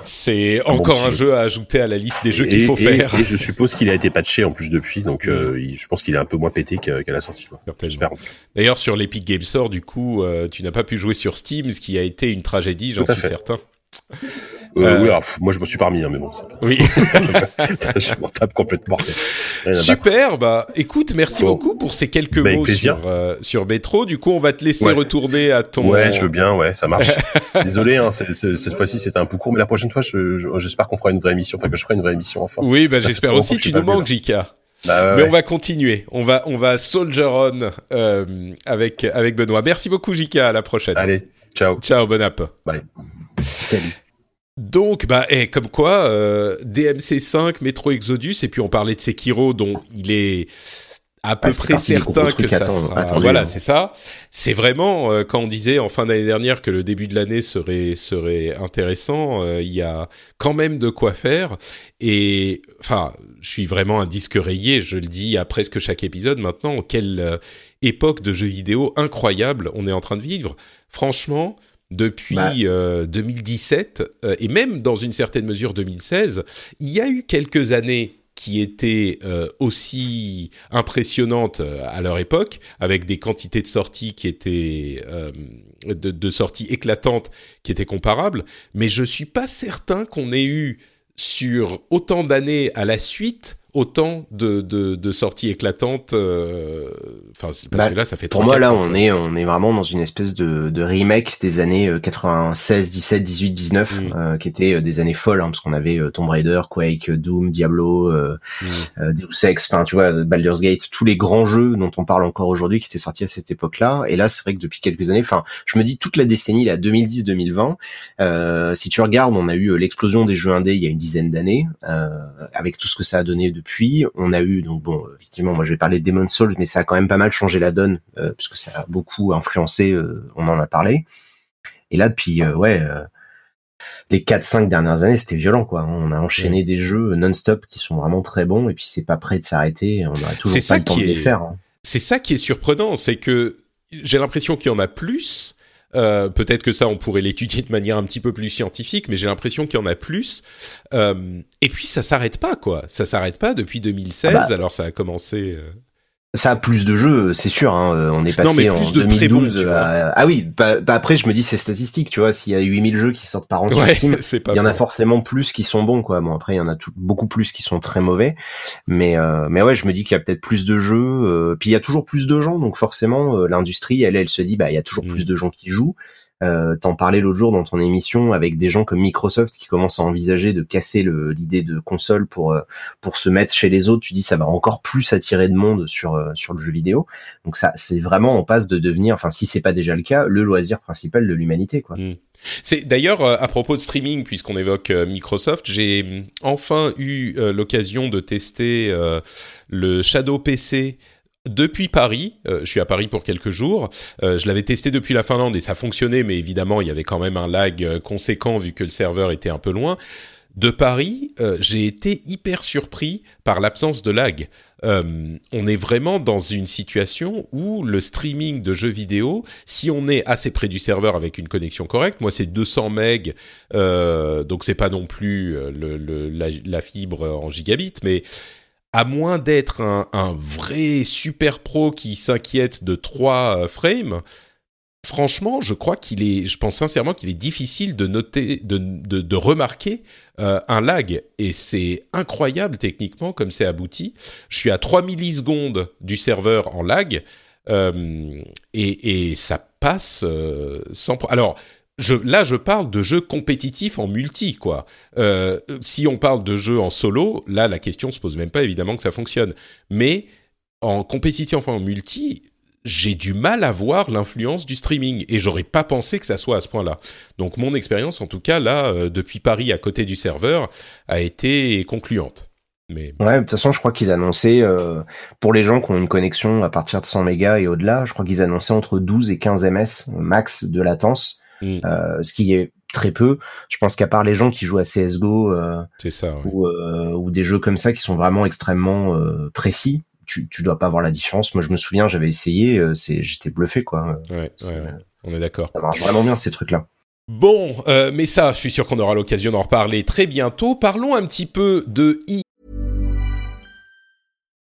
c'est encore un jeu à ajouter à la liste des jeux qu'il faut faire. Et je suppose qu'il a été patché en plus depuis, donc euh, je pense qu'il est un peu moins pété qu'à la sortie. D'ailleurs, sur l'Epic Games Store, du coup, euh, tu n'as pas pu jouer sur Steam, ce qui a été une tragédie, j'en suis certain. Euh, euh, oui, alors, moi je me suis parmi, hein, mais bon. Oui. je m'en tape complètement. Super, bah écoute, merci beaucoup pour ces quelques bah, mots sur, euh, sur Metro. Du coup, on va te laisser retourner à ton. Ouais, je veux bien, ouais, ça marche. Désolé, hein, cette fois-ci c'était un peu court, mais la prochaine fois, j'espère qu'on fera une vraie émission, enfin que je ferai une vraie émission enfin. Oui, bah j'espère aussi. Tu nous manques, Jika. Bah, mais on va continuer. On va, on va soldier on euh, avec avec Benoît. Merci beaucoup, Jika. À la prochaine. Allez, ciao. Ciao, bon app. Bye. Salut. Donc, bah, et comme quoi, euh, DMC5, Metro Exodus, et puis on parlait de Sekiro, dont il est à peu près certain que ça sera. voilà, hein. c'est ça. C'est vraiment euh, quand on disait en fin d'année dernière que le début de l'année serait serait intéressant. Euh, il y a quand même de quoi faire. Et enfin, je suis vraiment un disque rayé. Je le dis à presque chaque épisode maintenant. Quelle euh, époque de jeux vidéo incroyable on est en train de vivre. Franchement, depuis 2017 bah. euh, euh, et même dans une certaine mesure 2016, il y a eu quelques années qui étaient euh, aussi impressionnantes à leur époque, avec des quantités de sorties qui étaient de, de, sorties éclatantes qui étaient comparables, mais je suis pas certain qu'on ait eu sur autant d'années à la suite autant de, de, de sorties éclatantes. Euh, enfin, parce bah, que là, ça fait. Pour moi, là, on est on est vraiment dans une espèce de, de remake des années 96, 17, 18, 19, qui étaient euh, des années folles, hein, parce qu'on avait euh, Tomb Raider, Quake, Doom, Diablo, euh, mm. Deus Ex, enfin, tu vois, Baldur's Gate, tous les grands jeux dont on parle encore aujourd'hui, qui étaient sortis à cette époque-là. Et là, c'est vrai que depuis quelques années, enfin, je me dis toute la décennie, là, 2010-2020, si tu regardes, on a eu l'explosion des jeux indés il y a une dizaine d'années, avec tout ce que ça a donné de depuis, on a eu donc bon, effectivement, moi je vais parler de Demon's Souls, mais ça a quand même pas mal changé la donne euh, puisque ça a beaucoup influencé. Euh, on en a parlé. Et là, depuis euh, ouais, les 4-5 dernières années, c'était violent quoi. On a enchaîné des jeux non-stop qui sont vraiment très bons et puis c'est pas prêt de s'arrêter. On a toujours pas le temps de les faire. Hein. C'est ça qui est surprenant, c'est que j'ai l'impression qu'il y en a plus euh, peut-être que ça, on pourrait l'étudier de manière un petit peu plus scientifique, mais j'ai l'impression qu'il y en a plus. Euh, et puis ça s'arrête pas, quoi. Ça s'arrête pas depuis 2016. Ah bah. Alors ça a commencé. Euh, ça a plus de jeux, c'est sûr. Hein. Euh, on est passé en 2012. Ah oui, bah, bah, après je me dis c'est statistique, tu vois. S'il y a 8000 jeux qui sortent par an sur Steam, il y en a forcément plus qui sont bons, quoi. Bon après il y en a tout, beaucoup plus qui sont très mauvais, mais euh, mais ouais, je me dis qu'il y a peut-être plus de jeux. Euh, puis il y a toujours plus de gens, donc forcément l'industrie, elle, elle se dit bah il y a toujours mm. plus de gens qui jouent. Euh, T'en parlais l'autre jour dans ton émission avec des gens comme Microsoft qui commencent à envisager de casser l'idée de console pour pour se mettre chez les autres. Tu dis ça va encore plus attirer de monde sur sur le jeu vidéo. Donc ça, c'est vraiment on passe de devenir, enfin si c'est pas déjà le cas, le loisir principal de l'humanité, quoi. Mmh. C'est d'ailleurs euh, à propos de streaming, puisqu'on évoque euh, Microsoft, j'ai enfin eu euh, l'occasion de tester le Shadow PC depuis Paris. je suis à Paris pour quelques jours. je l'avais testé depuis la Finlande et ça fonctionnait, mais évidemment il y avait quand même un lag conséquent vu que le serveur était un peu loin de Paris, euh, j'ai été hyper surpris par l'absence de lag. Euh, on est vraiment dans une situation où le streaming de jeux vidéo, si on est assez près du serveur avec une connexion correcte, moi c'est 200 MB, euh, donc c'est pas non plus la, fibre en gigabit, mais à moins d'être un, vrai super pro qui s'inquiète de 3 frames, franchement, je crois qu'il est, je pense sincèrement qu'il est difficile de noter, de, de, remarquer euh, un lag. Et c'est incroyable techniquement comme c'est abouti. Je suis à 3 millisecondes du serveur en lag. Euh, et, et, ça passe euh, sans... Alors, là, je parle de jeux compétitifs en multi, quoi. si on parle de jeux en solo, là, la question se pose même pas, évidemment, que ça fonctionne. Mais en compétitif, enfin en multi, j'ai du mal à voir l'influence du streaming et j'aurais pas pensé que ça soit à ce point-là. Donc mon expérience, en tout cas là, euh, depuis Paris à côté du serveur, a été concluante. Mais... Ouais, de toute façon, je crois qu'ils annonçaient, euh, pour les gens qui ont une connexion à partir de 100 mégas et au-delà, je crois qu'ils annonçaient entre 12 et 15 ms max de latence, mm. euh, ce qui est très peu. Je pense qu'à part les gens qui jouent à CSGO ça, ou, ou, des jeux comme ça qui sont vraiment extrêmement précis, tu, tu dois pas voir la différence. Moi, je me souviens, j'avais essayé, euh, c'est, j'étais bluffé, quoi. Ouais, ouais, on est d'accord. Ça marche vraiment bien ces trucs-là. Bon, euh, mais ça, je suis sûr qu'on aura l'occasion d'en reparler très bientôt. Parlons un petit peu de I.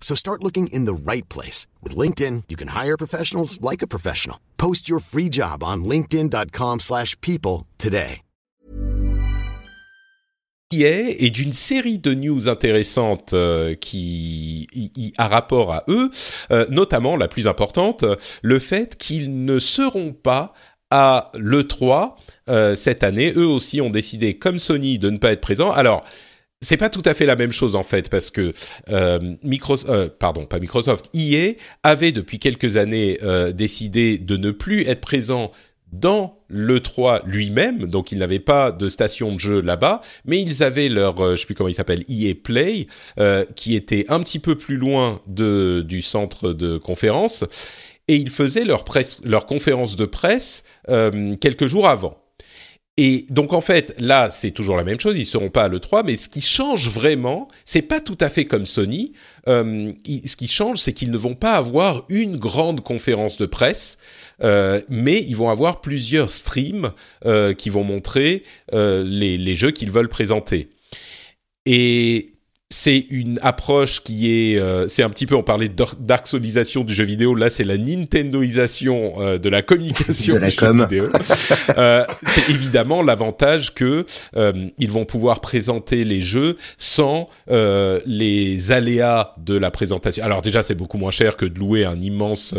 So start looking in the right place. With LinkedIn, you can hire professionals like a professional. Post your free job on linkedin.com slash people today. et d'une série de news intéressantes euh, qui y, a rapport à eux, euh, notamment la plus importante, le fait qu'ils ne seront pas à l'E3 euh, cette année. Eux aussi ont décidé, comme Sony, de ne pas être présents. Alors, c'est pas tout à fait la même chose en fait parce que Microsoft, pardon, pas Microsoft, EA avait depuis quelques années décidé de ne plus être présent dans l'E3 lui-même, donc ils n'avaient pas de station de jeu là-bas, mais ils avaient leur, euh, je sais plus comment il s'appelle, EA Play, euh, qui était un petit peu plus loin de, du centre de conférence, et ils faisaient leur, presse, leur conférence de presse euh, quelques jours avant. Et donc en fait, là, c'est toujours la même chose. Ils seront pas à l'E3, mais ce qui change vraiment, c'est pas tout à fait comme Sony. Euh, ce qui change, c'est qu'ils ne vont pas avoir une grande conférence de presse, euh, mais ils vont avoir plusieurs streams euh, qui vont montrer les, les jeux qu'ils veulent présenter. Et c'est une approche qui est, euh, c'est un petit peu, on parlait de dark soulisation du jeu vidéo, là c'est la Nintendoisation euh, de la communication du jeu vidéo. euh, c'est évidemment l'avantage que euh, ils vont pouvoir présenter les jeux sans les aléas de la présentation. Alors déjà c'est beaucoup moins cher que de louer un immense,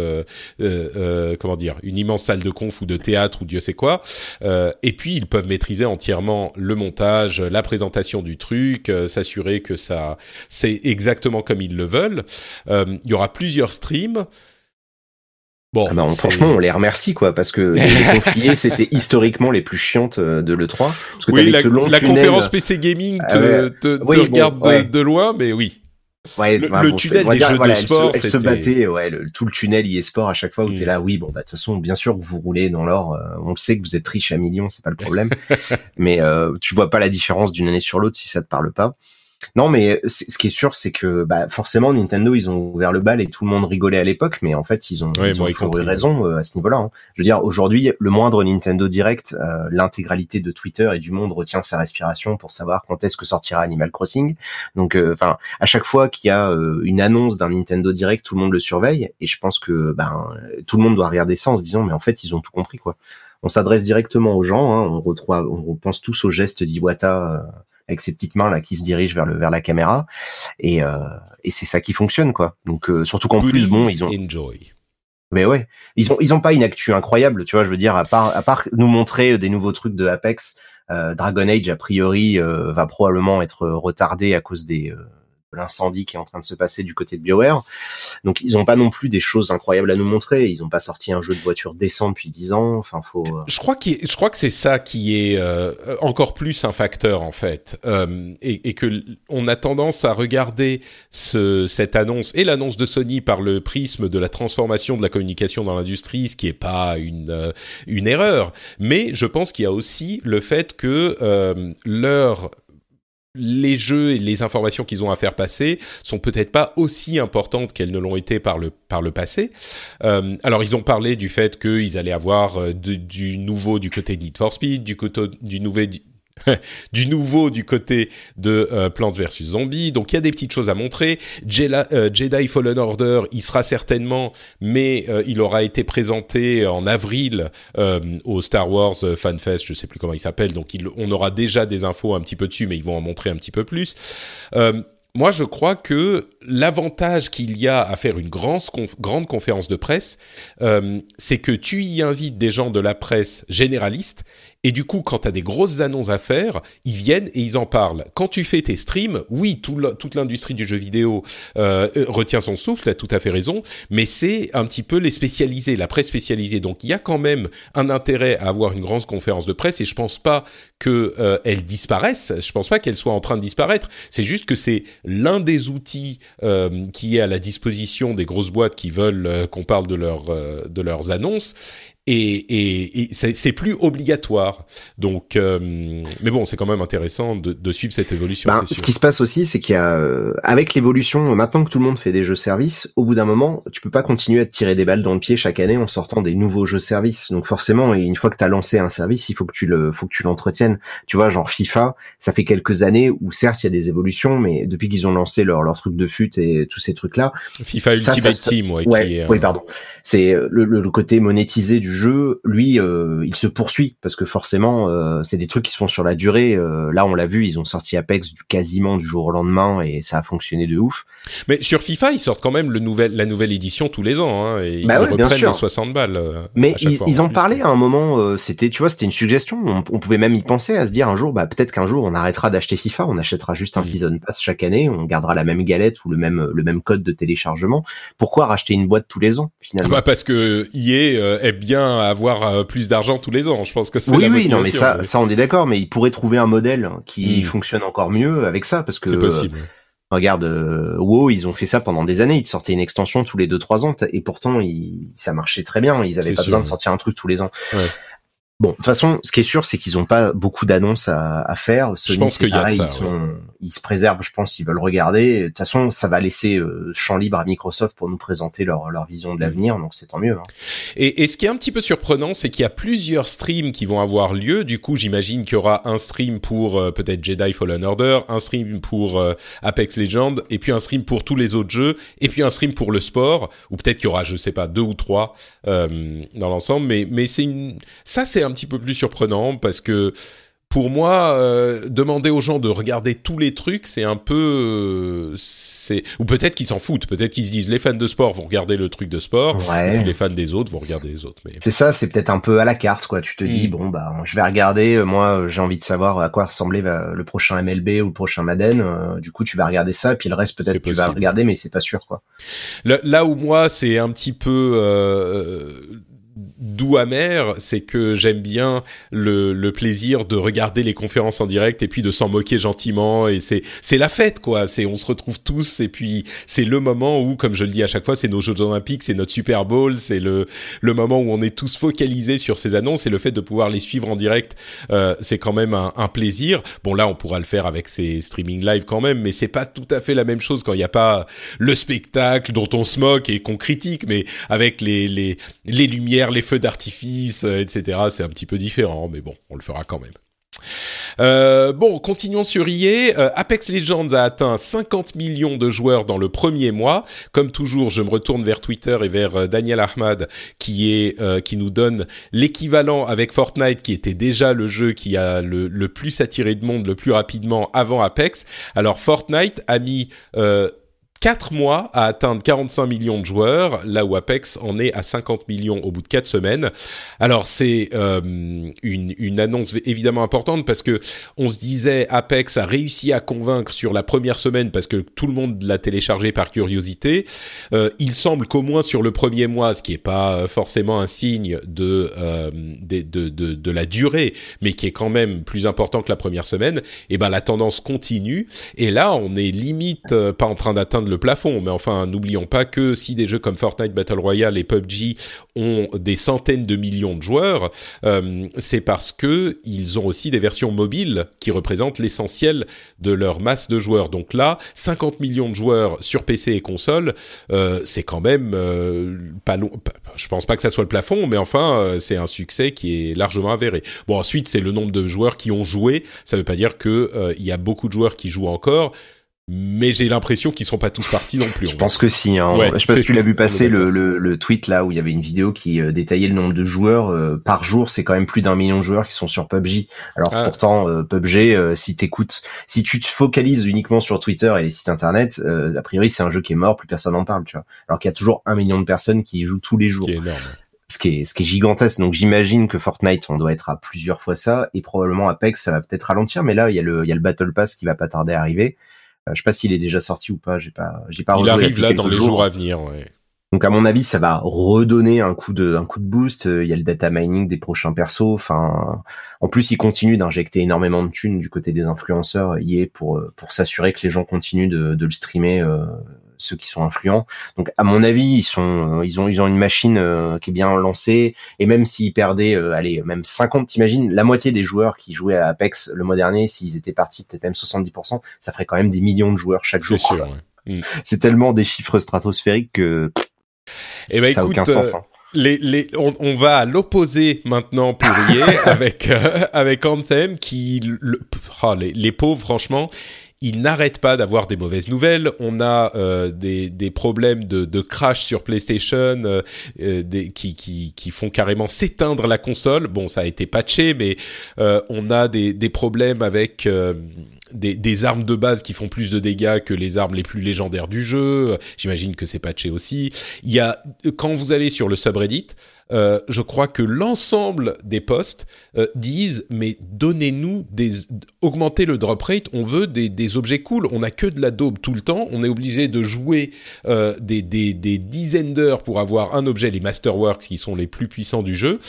comment dire, une immense salle de conf ou de théâtre ou Dieu sait quoi. et puis ils peuvent maîtriser entièrement le montage, la présentation du truc, s'assurer que ça c'est exactement comme ils le veulent. Euh, il y aura plusieurs streams. Bon, ah bah, franchement, on les remercie quoi, parce que les confiés, c'était historiquement les plus chiantes euh, de le 3 oui, la, conférence PC Gaming ah te, regarde de, loin, mais oui. Ouais, le, tunnel des jeux de sport, elle se, battait, ouais, tout le tunnel e-sport à chaque fois où tu t'es mm. là, oui, bon, bah de toute façon, bien sûr que vous roulez dans l'or, euh, on le sait que vous êtes riche à millions, c'est pas le problème, mais euh, tu vois pas la différence d'une année sur l'autre si ça te parle pas. Non, mais ce qui est sûr, c'est que bah, forcément Nintendo, ils ont ouvert le bal et tout le monde rigolait à l'époque, mais en fait, ils ont, ils ont toujours eu raison euh, à ce niveau-là. Hein. Je veux dire, aujourd'hui, le moindre Nintendo Direct, euh, l'intégralité de Twitter et du monde retient sa respiration pour savoir quand est-ce que sortira Animal Crossing. Donc, euh, enfin, à chaque fois qu'il y a une annonce d'un Nintendo Direct, tout le monde le surveille et je pense que ben tout le monde doit regarder ça en se disant, mais en fait, ils ont tout compris quoi. On s'adresse directement aux gens, hein, on retrouve, on pense tous au geste d'Iwata avec ses petites mains là qui se dirigent vers le vers la caméra et euh, et c'est ça qui fonctionne quoi. Donc euh, surtout qu'en plus bon ils ont enjoy. Mais ouais, ils ont ils ont pas une actu incroyable, tu vois, je veux dire à part à part nous montrer des nouveaux trucs de Apex, euh, Dragon Age a priori euh, va probablement être retardé à cause des l'incendie qui est en train de se passer du côté de BioWare. Donc ils n'ont pas non plus des choses incroyables à nous montrer. Ils n'ont pas sorti un jeu de voiture décent depuis 10 ans. Enfin, faut. Euh, je crois je crois que c'est ça qui est euh, encore plus un facteur en fait, euh, et, et, que on a tendance à regarder ce, cette annonce et l'annonce de Sony par le prisme de la transformation de la communication dans l'industrie, ce qui est pas une une erreur. Mais je pense qu'il y a aussi le fait que leur les jeux et les informations qu'ils ont à faire passer sont peut-être pas aussi importantes qu'elles ne l'ont été par le par le passé. Euh, alors ils ont parlé du fait qu'ils allaient avoir euh, du nouveau du côté de Need for Speed, du côté du nouveau du nouveau du côté de euh, Plants vs Zombies. Donc il y a des petites choses à montrer. Euh, Jedi Fallen Order, il sera certainement, mais euh, il aura été présenté en avril au Star Wars Fan Fest, je sais plus comment il s'appelle. Donc on aura déjà des infos un petit peu dessus, mais ils vont en montrer un petit peu plus moi, je crois que l'avantage qu'il y a à faire une grande, conférence de presse, euh, c'est que tu y invites des gens de la presse généraliste et du coup, quand tu as des grosses annonces à faire, ils viennent et ils en parlent. Quand tu fais tes streams, oui, tout toute l'industrie du jeu vidéo euh, euh retient son souffle, tu as tout à fait raison, mais c'est un petit peu les spécialisés, la presse spécialisée. Donc il y a quand même un intérêt à avoir une grande conférence de presse et je pense pas qu'elle euh, disparaisse, je pense pas qu'elle soit en train de disparaître, c'est juste que c'est l'un des outils euh, qui est à la disposition des grosses boîtes qui veulent euh, qu'on parle de, de leurs annonces et, et, c'est plus obligatoire. Donc, euh, mais bon, c'est quand même intéressant de, de suivre cette évolution. Ben, ce qui se passe aussi, c'est qu'il y a, euh, avec l'évolution, maintenant que tout le monde fait des jeux services, au bout d'un moment, tu peux pas continuer à te tirer des balles dans le pied chaque année en sortant des nouveaux jeux services. Donc forcément, une fois que tu as lancé un service, il faut que tu le, faut que tu l'entretiennes. Tu vois, genre FIFA, ça fait quelques années où certes il y a des évolutions, mais depuis qu'ils ont lancé leur leur truc de fut et tous ces trucs là, FIFA Ultimate Team, ouais, qui est, oui, pardon, c'est le, le, côté monétisé du jeu, lui, euh, il se poursuit parce que forcément, euh, c'est des trucs qui se font sur la durée. Euh, là, on l'a vu, ils ont sorti Apex du quasiment du jour au lendemain et ça a fonctionné de ouf. Mais sur FIFA, ils sortent quand même le nouvel, la nouvelle édition tous les ans. Hein, et ils bah reprennent les 60 balles. Mais ils, ils en parlaient à un moment. c'était, tu vois, c'était une suggestion. On, pouvait même y penser à se dire un jour, bah peut-être qu'un jour on arrêtera d'acheter FIFA, on achètera juste un mm. season pass chaque année, on gardera la même galette ou le même le même code de téléchargement. Pourquoi racheter une boîte tous les ans finalement? bah Parce que EA est bien avoir euh, plus d'argent tous les ans. Je pense que c'est oui, oui, non, mais ça, ça on est d'accord, mais il pourrait trouver un modèle qui hmm. fonctionne encore mieux avec ça, parce que c'est possible. regarde, euh, WoW, ils ont fait ça pendant des années. Ils sortaient une extension tous les deux trois ans, et pourtant, ça marchait très bien. Ils avaient pas besoin de sortir un truc tous les ans. Ouais. Bon, de toute façon, ce qui est sûr, c'est qu'ils n'ont pas beaucoup d'annonces à, à, faire. Sony, je pense qu'il y a ça, ils, sont, ils se préservent, je pense, ils veulent regarder. De toute façon, ça va laisser euh, champ libre à Microsoft pour nous présenter leur, leur vision de l'avenir, donc c'est tant mieux. Hein. Et, et, ce qui est un petit peu surprenant, c'est qu'il y a plusieurs streams qui vont avoir lieu. Du coup, j'imagine qu'il y aura un stream pour euh, peut-être Jedi Fallen Order, un stream pour euh, Apex Legends, et puis un stream pour tous les autres jeux, et puis un stream pour le sport, ou peut-être qu'il y aura, je sais pas, deux ou trois dans l'ensemble. Mais, mais c'est une, ça c'est un petit peu plus surprenant parce que pour moi, euh, demander aux gens de regarder tous les trucs, c'est un peu, euh, c'est ou peut-être qu'ils s'en foutent, peut-être qu'ils se disent les fans de sport vont regarder le truc de sport, et les fans des autres vont regarder les autres. Mais c'est ça, c'est peut-être un peu à la carte, quoi. Tu te dis hmm. bon bah, je vais regarder. Euh, moi, j'ai envie de savoir à quoi ressemblait le prochain MLB ou le prochain Madden. du coup, tu vas regarder ça, et puis le reste peut-être tu vas regarder, mais c'est pas sûr, quoi. là où moi, c'est un petit peu doux amer, c'est que j'aime bien le, le, plaisir de regarder les conférences en direct et puis de s'en moquer gentiment et c'est c'est la fête quoi. C'est on se retrouve tous et puis c'est le moment où, comme je le dis à chaque fois, c'est nos Jeux Olympiques, c'est notre Super Bowl, c'est le le moment où on est tous focalisés sur ces annonces et le fait de pouvoir les suivre en direct, euh, c'est quand même un, un, plaisir. Bon là, on pourra le faire avec ces streaming live quand même, mais c'est pas tout à fait la même chose quand il n'y a pas le spectacle dont on se moque et qu'on critique, mais avec les les les lumières, les feux d'artifice, euh, etc. C'est un petit peu différent, mais bon, on le fera quand même. Euh, bon, continuons sur EA. Euh, Apex Legends a atteint 50 millions de joueurs dans le premier mois. Comme toujours, je me retourne vers Twitter et vers euh, Daniel Ahmad qui est qui nous donne l'équivalent avec Fortnite, qui était déjà le jeu qui a le, le, plus attiré de monde le plus rapidement avant Apex. Alors Fortnite a mis 4 mois à atteindre 45 millions de joueurs, là où Apex en est à 50 millions au bout de 4 semaines. Alors c'est euh, une, une, annonce évidemment importante parce que on se disait Apex a réussi à convaincre sur la première semaine parce que tout le monde l'a téléchargé par curiosité. Euh, il semble qu'au moins sur le premier mois, ce qui est pas forcément un signe de, euh, de, de, de, de, la durée, mais qui est quand même plus important que la première semaine, et eh ben la tendance continue. Et là, on est limite euh, pas en train d'atteindre le plafond. Mais enfin, n'oublions pas que si des jeux comme Fortnite Battle Royale et PUBG ont des centaines de millions de joueurs, euh, c'est parce que ils ont aussi des versions mobiles qui représentent l'essentiel de leur masse de joueurs. Donc là, 50 millions de joueurs sur PC et console, euh, c'est quand même euh, pas long. Je pense pas que ça soit le plafond, mais enfin, c'est un succès qui est largement avéré. Bon, ensuite, c'est le nombre de joueurs qui ont joué. Ça veut pas dire que il y a beaucoup de joueurs qui jouent encore mais j'ai l'impression qu'ils sont pas tous partis non plus. Je pense que si. Hein. je sais pas si tu l'as vu passer le, le, le, tweet là où il y avait une vidéo qui euh, détaillait le nombre de joueurs euh, par jour. C'est quand même plus d'un million de joueurs qui sont sur PUBG. Alors ah. pourtant euh, PUBG, si t'écoutes, si tu te focalises uniquement sur Twitter et les sites internet, a priori c'est un jeu qui est mort, plus personne n'en parle, tu vois. Alors qu'il y a toujours un million de personnes qui y jouent tous les jours. Ce qui est énorme. Ce qui est, ce qui est gigantesque. Donc j'imagine que Fortnite, on doit être à plusieurs fois ça, et probablement Apex, ça va peut-être ralentir. Mais là, il y a le, il y a le Battle Pass qui va pas tarder à arriver. Euh, je sais pas s'il est déjà sorti ou pas. J'ai pas, j'ai pas. Il arrive là dans les jours. à venir. Ouais. Donc à mon avis, ça va redonner un coup de un coup de boost. Il y a le data mining des prochains persos. Enfin, en plus, il continue d'injecter énormément de thunes du côté des influenceurs. Il est pour pour s'assurer que les gens continuent de, de le streamer euh, ceux qui sont influents. Donc à mon avis, ils sont, ils ont, ils ont une machine euh, qui est bien lancée. Et même s'ils perdaient, euh, allez, même 50, t'imagines, la moitié des joueurs qui jouaient à Apex le mois dernier, s'ils étaient partis peut-être même 70%, ça ferait quand même des millions de joueurs chaque jour. Mm. C'est tellement des chiffres stratosphériques que eh ben, ça n'a aucun sens. Euh, hein. Les, les, on, va à l'opposé maintenant pour y avec avec Anthem qui le, oh, les, les pauvres franchement il n'arrête pas d'avoir des mauvaises nouvelles. On a euh, des, des, problèmes de, de, crash sur PlayStation euh, euh, des, qui, qui, qui, font carrément s'éteindre la console. Bon, ça a été patché, mais on a des, des problèmes avec des, des, armes de base qui font plus de dégâts que les armes les plus légendaires du jeu. J'imagine que c'est patché aussi. Il y a quand vous allez sur le subreddit, euh, je crois que l'ensemble des postes euh, disent mais donnez-nous des augmentez le drop rate, on veut des, des objets cool, on n'a que de la daube tout le temps, on est obligé de jouer euh, des, des, des, dizaines d'heures pour avoir un objet, les Masterworks qui sont les plus puissants du jeu.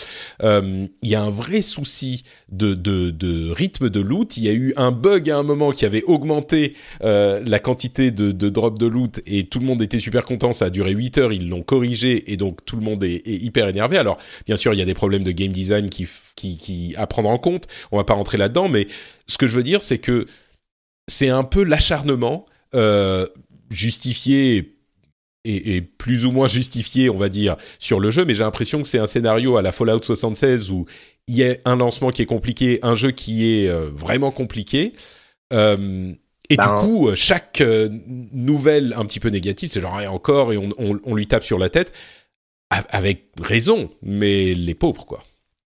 Il y a un vrai souci de, de, de, rythme de loot. Il y a eu un bug à un moment qui avait augmenté la quantité de, de drop de loot et tout le monde était super content. Ça a duré 8 heures, ils l'ont corrigé et donc tout le monde est, est hyper énervé. Alors, bien sûr, il y a des problèmes de game design qui, qui, à prendre en compte. On va pas rentrer là-dedans, mais ce que je veux dire, c'est que c'est un peu l'acharnement euh, justifié et, plus ou moins justifié, on va dire, sur le jeu. Mais j'ai l'impression que c'est un scénario à la Fallout 76 où il y a un lancement qui est compliqué, un jeu qui est euh, vraiment compliqué. Euh, et du ben, coup, chaque nouvelle un petit peu négative, c'est genre et encore et on, lui tape sur la tête avec raison, mais les pauvres, quoi.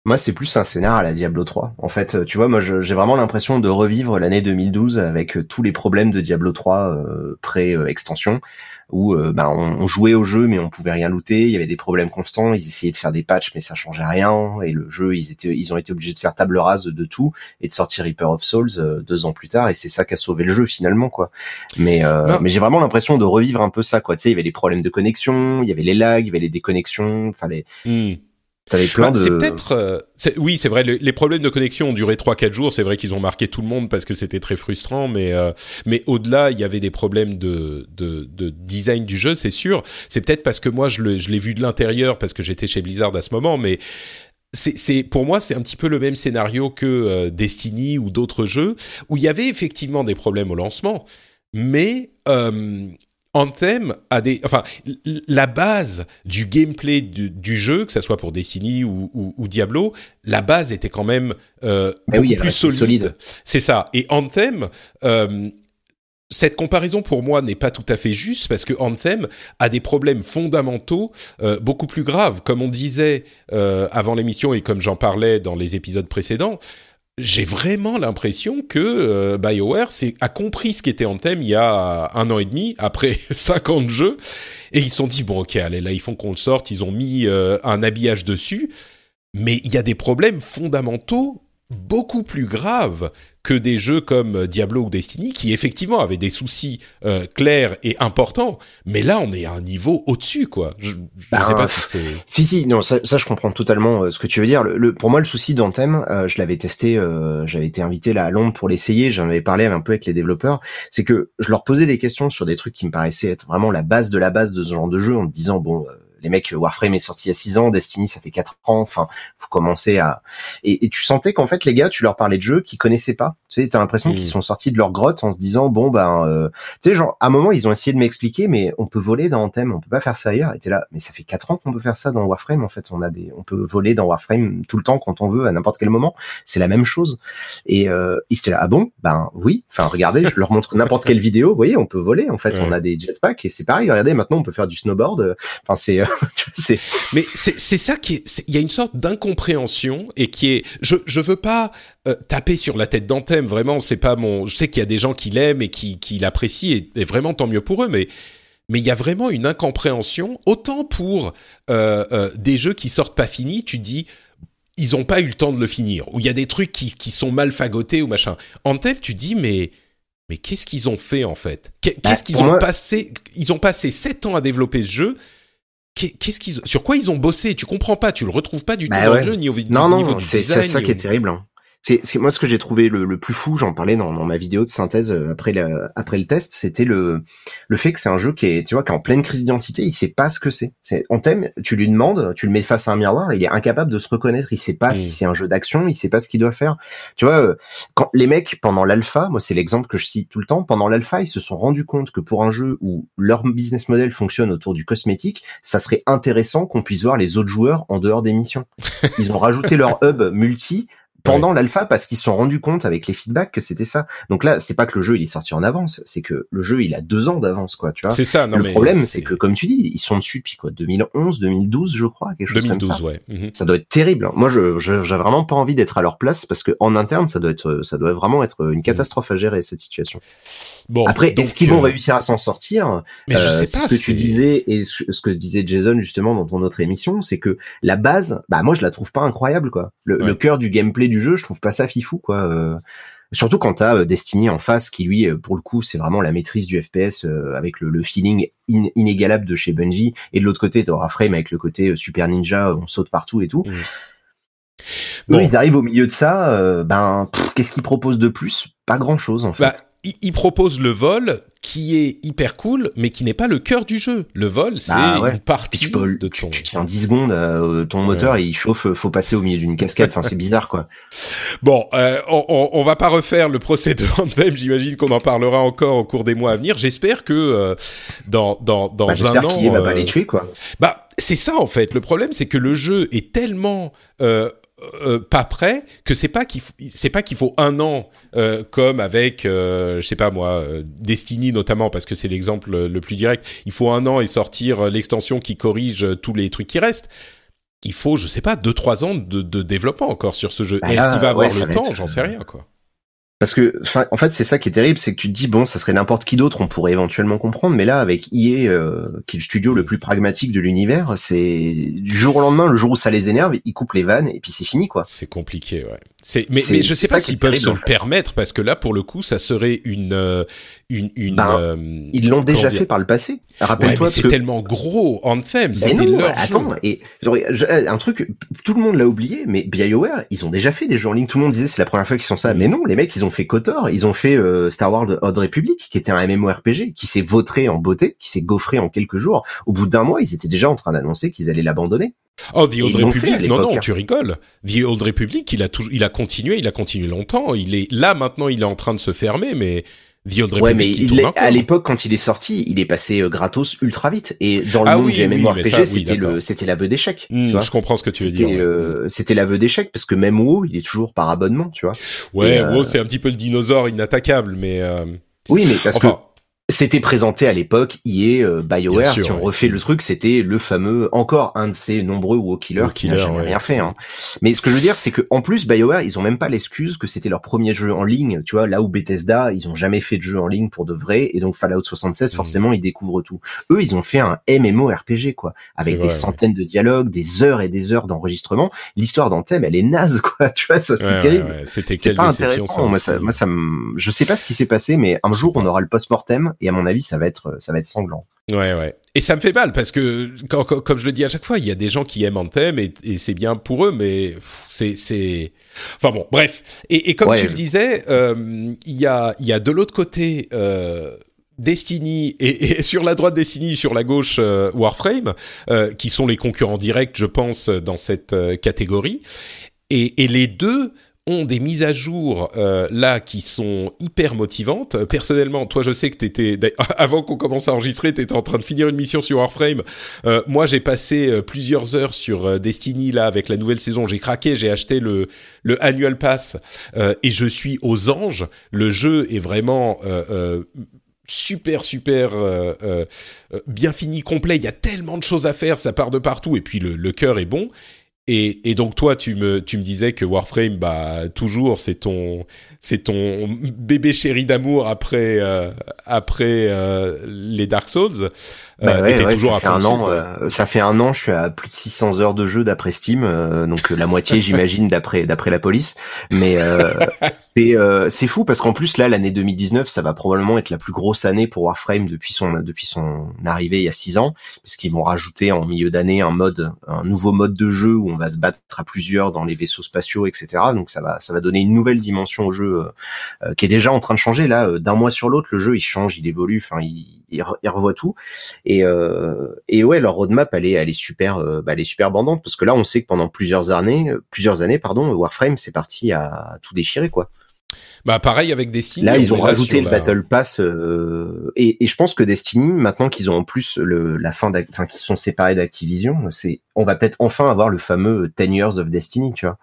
Moi, c'est plus un scénar à la Diablo 3. En fait, tu vois, moi, j'ai vraiment l'impression de revivre l'année 2012 avec tous les problèmes de Diablo 3 euh, pré-extension où euh, ben, on, jouait au jeu mais on pouvait rien looter, il y avait des problèmes constants, ils essayaient de faire des patchs mais ça changeait rien et le jeu ils étaient ils ont été obligés de faire table rase de tout et de sortir Reaper of Souls euh, deux ans plus tard et c'est ça qui a sauvé le jeu finalement quoi. Mais euh, mais j'ai vraiment l'impression de revivre un peu ça quoi. Tu sais il y avait des problèmes de connexion, il y avait les lags, il y avait les déconnexions, enfin les hmm. T'avais plein bah, de. C'est peut-être. Euh, oui, c'est vrai. Les, problèmes de connexion ont duré 3-4 jours. C'est vrai qu'ils ont marqué tout le monde parce que c'était très frustrant. Mais euh, mais au-delà, il y avait des problèmes de de, de design du jeu, c'est sûr. C'est peut-être parce que moi je l'ai vu de l'intérieur parce que j'étais chez Blizzard à ce moment, mais c'est pour moi c'est un petit peu le même scénario que euh, Destiny ou d'autres jeux où il y avait effectivement des problèmes au lancement, mais euh, Anthem a des, enfin, la base du gameplay du, jeu, que ce soit pour Destiny ou, Diablo, la base était quand même euh, beaucoup plus solide. C'est ça. Et Anthem, euh, cette comparaison pour moi n'est pas tout à fait juste parce que Anthem a des problèmes fondamentaux euh, beaucoup plus graves. Comme on disait euh, avant l'émission et comme j'en parlais dans les épisodes précédents, j'ai vraiment l'impression que euh, BioWare a compris ce qu'était Anthem il y a un an et demi, après 50 jeux, et ils se sont dit, bon ok, allez, là, ils font qu'on le sorte, ils ont mis euh, un habillage dessus, mais il y a des problèmes fondamentaux beaucoup plus graves que des jeux comme Diablo ou Destiny qui effectivement avaient des soucis euh, clairs et importants, mais là on est à un niveau au-dessus quoi. Je, ne bah, sais pas si c'est. Si si non ça, ça je comprends totalement euh, ce que tu veux dire. Le, pour moi le souci d'Anthem, euh, je l'avais testé, j'avais été invité là à Londres pour l'essayer, j'en avais parlé un peu avec les développeurs, c'est que je leur posais des questions sur des trucs qui me paraissaient être vraiment la base de la base de ce genre de jeu en me disant bon les mecs, Warframe est sorti il y a 6 ans, Destiny ça fait 4 ans, enfin, faut commencer à... Et, tu sentais qu'en fait, les gars, tu leur parlais de jeux qu'ils connaissaient pas. Tu sais, t'as l'impression qu'ils mm. sont sortis de leur grotte en se disant, bon, ben, euh, tu sais, genre, à un moment, ils ont essayé de m'expliquer, mais on peut voler dans Anthem, on peut pas faire ça ailleurs. Et t'es là, mais ça fait 4 ans qu'on peut faire ça dans Warframe, en fait, on a des, on peut voler dans Warframe tout le temps quand on veut, à n'importe quel moment. C'est la même chose. Et euh, ils étaient là, ah bon, ben oui, enfin, regardez, je leur montre n'importe quelle vidéo, vous voyez, on peut voler, en fait, on a des jetpacks et c'est pareil, regardez, maintenant on peut faire du snowboard. Enfin, c'est, c'est, mais c'est ça qui est. Il y a une sorte d'incompréhension et qui est. Je je veux pas euh, taper sur la tête d'Anthem. Vraiment, c'est pas mon. Je sais qu'il y a des gens qui l'aiment et qui qui l'apprécient et, vraiment tant mieux pour eux. Mais mais il y a vraiment une incompréhension. Autant pour euh, euh, des jeux qui sortent pas finis, tu dis ils ont pas eu le temps de le finir. Ou il y a des trucs qui qui sont mal fagotés ou machin. Anthem, tu dis mais mais qu'est-ce qu'ils ont fait en fait? Qu'est-ce bah, qu'ils ont passé Ils ont passé sept ans à développer ce jeu qu'est-ce qu'ils, sur quoi ils ont bossé? Tu comprends pas, tu le retrouves pas du tout bah dans le jeu ni au, non, non, niveau du design. C'est ça qui est terrible. Hein. C'est moi ce que j'ai trouvé le, le, plus fou, j'en parlais dans, dans, ma vidéo de synthèse euh, après le, après le test, c'était le le fait que c'est un jeu qui est tu vois qui est en pleine crise d'identité, il sait pas ce que c'est. C'est on t'aime, tu lui demandes, tu le mets face à un miroir, il est incapable de se reconnaître, il sait pas si mm. c'est un jeu d'action, il sait pas ce qu'il doit faire. Tu vois euh, quand les mecs pendant l'alpha, moi c'est l'exemple que je cite tout le temps, pendant l'alpha, ils se sont rendus compte que pour un jeu où leur business model fonctionne autour du cosmétique, ça serait intéressant qu'on puisse voir les autres joueurs en dehors des missions. Ils ont rajouté leur hub multi pendant l'alpha parce qu'ils se sont rendus compte avec les feedbacks que c'était ça. Donc là, c'est pas que le jeu il est sorti en avance, c'est que le jeu il a deux ans d'avance quoi, tu vois. C'est ça. Non, le problème c'est que comme tu dis, ils sont dessus depuis quoi, 2011, 2012 je crois, quelque chose 2012, comme ça. ouais. Mhm. Ça doit être terrible. Hein. Moi, je j'ai vraiment pas envie d'être à leur place parce que en interne, ça doit être, ça doit vraiment être une catastrophe à gérer cette situation. Bon. Après, est-ce qu'ils vont euh, réussir à s'en sortir Mais je euh, sais pas. Ce que tu disais et ce que disait Jason justement dans ton autre émission, c'est que la base, bah moi je la trouve pas incroyable quoi. Le, le cœur du gameplay du jeu, je trouve pas ça fou quoi. Euh, surtout quand t'as euh, Destiny en face, qui lui, euh, pour le coup, c'est vraiment la maîtrise du FPS avec le, feeling inégalable de chez Bungie, et de l'autre côté, t'auras Frame avec le côté Super Ninja, on saute partout et tout. Mmh. Bon. ils arrivent au milieu de ça, ben qu'est-ce qu'ils proposent de plus? Pas grand-chose en fait. Bah, ils proposent le vol qui est hyper cool, mais qui n'est pas le cœur du jeu. Le vol, c'est bah une partie tu peux, de ton... Tu, tiens 10 secondes, euh, ton moteur, il chauffe, euh, faut passer au milieu d'une cascade. Enfin, c'est bizarre, quoi. Bon, euh, on, on, va pas refaire le procès de Anthem. J'imagine qu'on en parlera encore au cours des mois à venir. J'espère que dans dans dans bah, un an, j'espère qu'il va pas les tuer, quoi. Bah, c'est ça en fait. Le problème, c'est que le jeu est tellement euh, pas prêt que c'est pas qu'il c'est pas qu'il faut un an euh, comme avec euh, je sais pas moi Destiny notamment parce que c'est l'exemple le plus direct. Il faut un an et sortir l'extension qui corrige tous les trucs qui restent. Il faut je sais pas deux trois ans de, de développement encore sur ce jeu. Bah est-ce qu'il va avoir le temps? j'en sais rien quoi parce que, en fait, c'est ça qui est terrible, c'est que tu te dis bon, ça serait n'importe qui d'autre, on pourrait éventuellement comprendre, mais là, avec EA, euh, qui est le studio le plus pragmatique de l'univers, c'est du jour au lendemain, le jour où ça les énerve, ils coupent les vannes et puis c'est fini, quoi. C'est compliqué, ouais. C'est mais, mais je sais pas s'ils peuvent se le permettre parce que là pour le coup ça serait une euh, une, une ben, euh, ils l'ont déjà fait par le passé. Rappelle-toi c'est tellement gros Anthem, c'était leur attends et un truc tout le monde l'a oublié mais BioWare, ils ont déjà fait des jeux en ligne, tout le monde disait c'est la première fois qu'ils font ça mais non, les mecs ils ont fait KOTOR, ils ont fait euh, Star Wars Old Republic qui était un MMORPG qui s'est vautré en beauté, qui s'est gaufré en quelques jours. Au bout d'un mois, ils étaient déjà en train d'annoncer qu'ils allaient l'abandonner. Oh, The Old Republic, non, non, tu rigoles. The Old Republic, il a toujours, il a continué, il a continué longtemps. Il est là maintenant, il est en train de se fermer, mais The Old Republic, ouais, mais il à l'époque, quand il est sorti, il est passé euh, gratos ultra vite. Et dans le ah monde du MMORPG, c'était le, c'était l'aveu d'échec. Hmm, je comprends ce que tu veux dire. Euh, c'était l'aveu d'échec parce que même WoW, il est toujours par abonnement, tu vois. Ouais, WoW, euh, c'est un petit peu le dinosaure inattaquable, mais. Oui, mais parce que c'était présenté à l'époque, est euh, BioWare, si on refait le truc, c'était le fameux, encore un de ces nombreux WoW killers qui n'a jamais rien fait. Hein. Mais ce que je veux dire, c'est que en plus, BioWare, ils ont même pas l'excuse que c'était leur premier jeu en ligne, tu vois, là où Bethesda, ils ont jamais fait de jeu en ligne pour de vrai, et donc Fallout 76, mm. forcément, ils découvrent tout. Eux, ils ont fait un MMORPG, quoi, avec des centaines de dialogues, des heures et des heures d'enregistrement. L'histoire d'Anthem, elle est naze, quoi, tu vois, ça, c'est terrible. c'est pas intéressant. Moi, ça, moi, ça je sais pas ce qui s'est passé, mais un jour, on aura le post-mortem, et à mon avis, ça va être, ça va être sanglant. Ouais, ouais. Et ça me fait mal parce que, comme je le dis à chaque fois, il y a des gens qui aiment Anthem et, et c'est bien pour eux, mais c'est, c'est, enfin bon, bref. Et, et comme tu le disais, euh, il y a, il y a de l'autre côté. Euh, Destiny et, et, sur la droite Destiny, sur la gauche euh, Warframe, euh, qui sont les concurrents directs, je pense, dans cette euh, catégorie. Et, et, les deux ont des mises à jour euh, là qui sont hyper motivantes. Personnellement, toi, je sais que t'étais avant qu'on commence à enregistrer, t'étais en train de finir une mission sur Warframe. Euh, moi, j'ai passé euh, plusieurs heures sur euh, Destiny là avec la nouvelle saison. J'ai craqué, j'ai acheté le le annual pass euh, et je suis aux anges. Le jeu est vraiment super super bien fini complet il y a tellement de choses à faire ça part de partout et puis le, le cœur est bon et, donc toi, tu me, tu me disais que Warframe, bah toujours, c'est ton, c'est ton bébé chéri d'amour après, euh, après euh, les Dark Souls. Bah euh, ouais, ça fait un an. Euh, ça fait un an. Je suis à plus de 600 heures de jeu d'après Steam, euh, donc la moitié, j'imagine, d'après d'après la police. Mais c'est c'est fou parce qu'en plus là, l'année 2019, ça va probablement être la plus grosse année pour Warframe depuis son depuis son arrivée il y a six ans, parce qu'ils vont rajouter en milieu d'année un mode, un nouveau mode de jeu où on va se battre à plusieurs dans les vaisseaux spatiaux, etc. Donc ça va ça va donner une nouvelle dimension au jeu qui est déjà en train de changer là. D'un mois sur l'autre, le jeu il change, il évolue. Enfin, il ils, revoient tout. Et, euh, et ouais, leur roadmap, elle est, elle est super, euh, bah, elle est super bandante parce que là, on sait que pendant plusieurs années, euh, plusieurs années, pardon, Warframe, c'est parti à tout déchirer, quoi. Bah pareil avec Destiny. Là, ils ont rajouté le Battle Pass euh, et, et, je pense que Destiny, maintenant qu'ils ont en plus le, la fin, enfin qu'ils sont séparés d'Activision, c'est, on va peut-être enfin avoir le fameux 10 Years of Destiny, tu vois.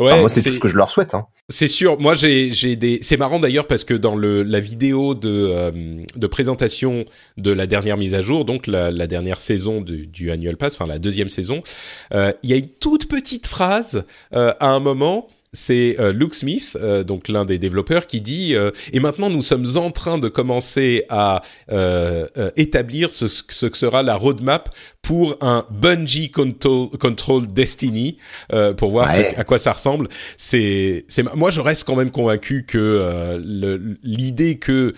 Ouais, moi, c'est tout ce que je leur souhaite. Hein. C'est sûr. Moi, j'ai, des. C'est marrant d'ailleurs parce que dans le la vidéo de euh, de présentation de la dernière mise à jour, donc la, la dernière saison du, du, annual pass, enfin la deuxième saison, euh, il y a une toute petite phrase euh, à un moment c'est euh, Luke Smith, euh, donc l'un des développeurs, qui dit euh, et maintenant nous sommes en train de commencer à établir ce, ce, que sera la roadmap pour un Bungie Control, Control Destiny pour voir à quoi ça ressemble. C'est, c'est moi je reste quand même convaincu que l'idée que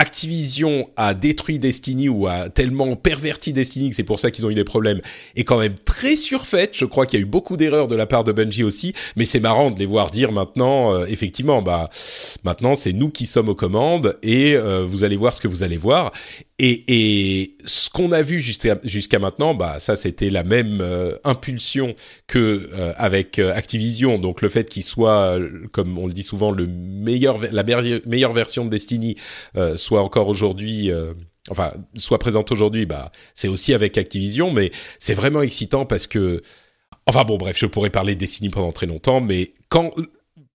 Activision a détruit Destiny ou a tellement perverti Destiny que c'est pour ça qu'ils ont eu des problèmes est quand même très surfaite. Je crois qu'il y a eu beaucoup d'erreurs de la part de Bungie aussi, mais c'est marrant de les voir dire maintenant, euh, effectivement, bah maintenant c'est nous qui sommes aux commandes et euh, vous allez voir ce que vous allez voir. Et, et ce qu'on a vu jusqu'à jusqu'à maintenant, bah ça c'était la même euh, impulsion que euh, avec euh, Activision. Donc le fait qu'il soit, comme on le dit souvent, le meilleur la meilleure version de Destiny soit encore aujourd'hui enfin soit présente aujourd'hui, bah c'est aussi avec Activision, mais c'est vraiment excitant parce que enfin bon bref, je pourrais parler de Destiny pendant très longtemps, mais quand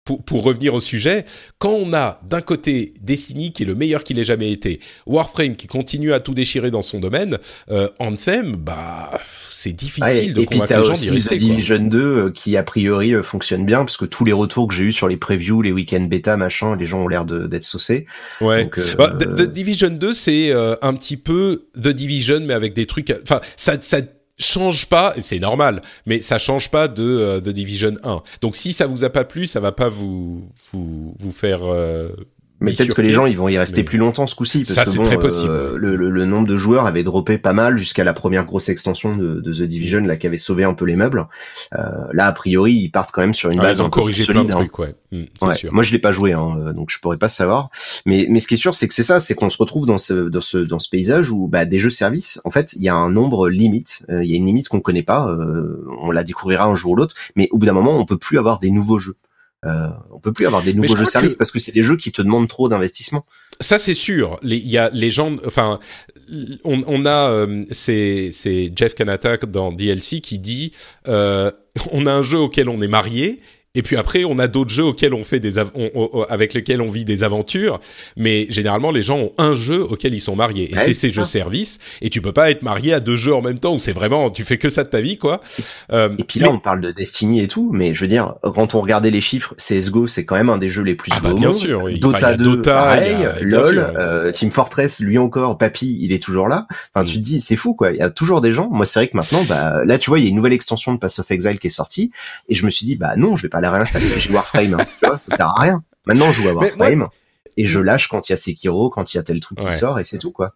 pour, pour, revenir au sujet, quand on a d'un côté Destiny qui est le meilleur qu'il ait jamais été, Warframe qui continue à tout déchirer dans son domaine, euh, Anthem, bah c'est difficile de et convaincre les gens d'y rester. Division 2 euh, qui a priori euh, fonctionne bien parce que tous les retours que j'ai eu sur les previews, les week-ends bêta, machin, les gens ont l'air d'être saucés. Ouais. Donc, euh, bah, The, Division 2 c'est un petit peu The Division mais avec des trucs. Enfin ça ça change pas, c'est normal, mais ça change pas de, euh, Division 1. Donc si ça vous a pas plu, ça va pas vous vous, vous faire euh, mais peut-être que les gens ils vont y rester plus longtemps ce coup-ci parce ça, que bon, très possible. Euh, le, le, le, nombre de joueurs avait droppé pas mal jusqu'à la première grosse extension de, de, The Division là qui avait sauvé un peu les meubles. Euh, là a priori ils partent quand même sur une ah, base ils ont un corrigé solide. plein de hein. trucs, ouais. Mmh, Ouais. sûr. Moi je l'ai pas joué hein, euh, donc je pourrais pas savoir. Mais mais ce qui est sûr c'est que c'est ça, c'est qu'on se retrouve dans ce dans ce dans ce paysage où bah, des jeux services en fait il y a un nombre limite, Euh, il y a une limite qu'on connaît pas, euh, on la découvrira un jour ou l'autre, mais au bout d'un moment on peut plus avoir des nouveaux jeux. Euh, on peut plus avoir des nouveaux je jeux services que- parce que c'est des jeux qui te demandent trop d'investissement. Ça c'est sûr. Il y a les gens, enfin, on, on a euh, c'est c'est Jeff Kanata dans DLC qui dit euh, on a un jeu auquel on est marié. Et puis après, on a d'autres jeux auxquels on fait des av- on- on- avec lesquels on vit des aventures, mais généralement les gens ont un jeu auquel ils sont mariés et Ouais, c'est ces jeux services. Et tu peux pas être marié à deux jeux en même temps c'est vraiment tu fais que ça de ta vie quoi. Euh, Et puis là, on parle de Destiny et tout, mais je veux dire, quand on regardait les chiffres, CS:GO, c'est quand même un des jeux les plus Ah bah, joués bien sûr, oui. Dota Enfin, il y a 2, Dota, pareil, a- LOL, sûr. euh, Team Fortress, lui encore, Papy, il est toujours là. Enfin, tu Mm. te dis, c'est fou, quoi. Il y a toujours des gens. Moi, c'est vrai que maintenant, bah, là, tu vois, il y a une nouvelle extension de Pass of Exile qui est sortie, et je me suis dit, bah non, je vais pas la réinstaller. Warframe, hein, tu vois, ça sert à rien. Maintenant, je joue à moi- Warframe. Et je lâche quand il y a Sekiro, quand il y a tel truc Ouais. qui sort, et c'est tout, quoi.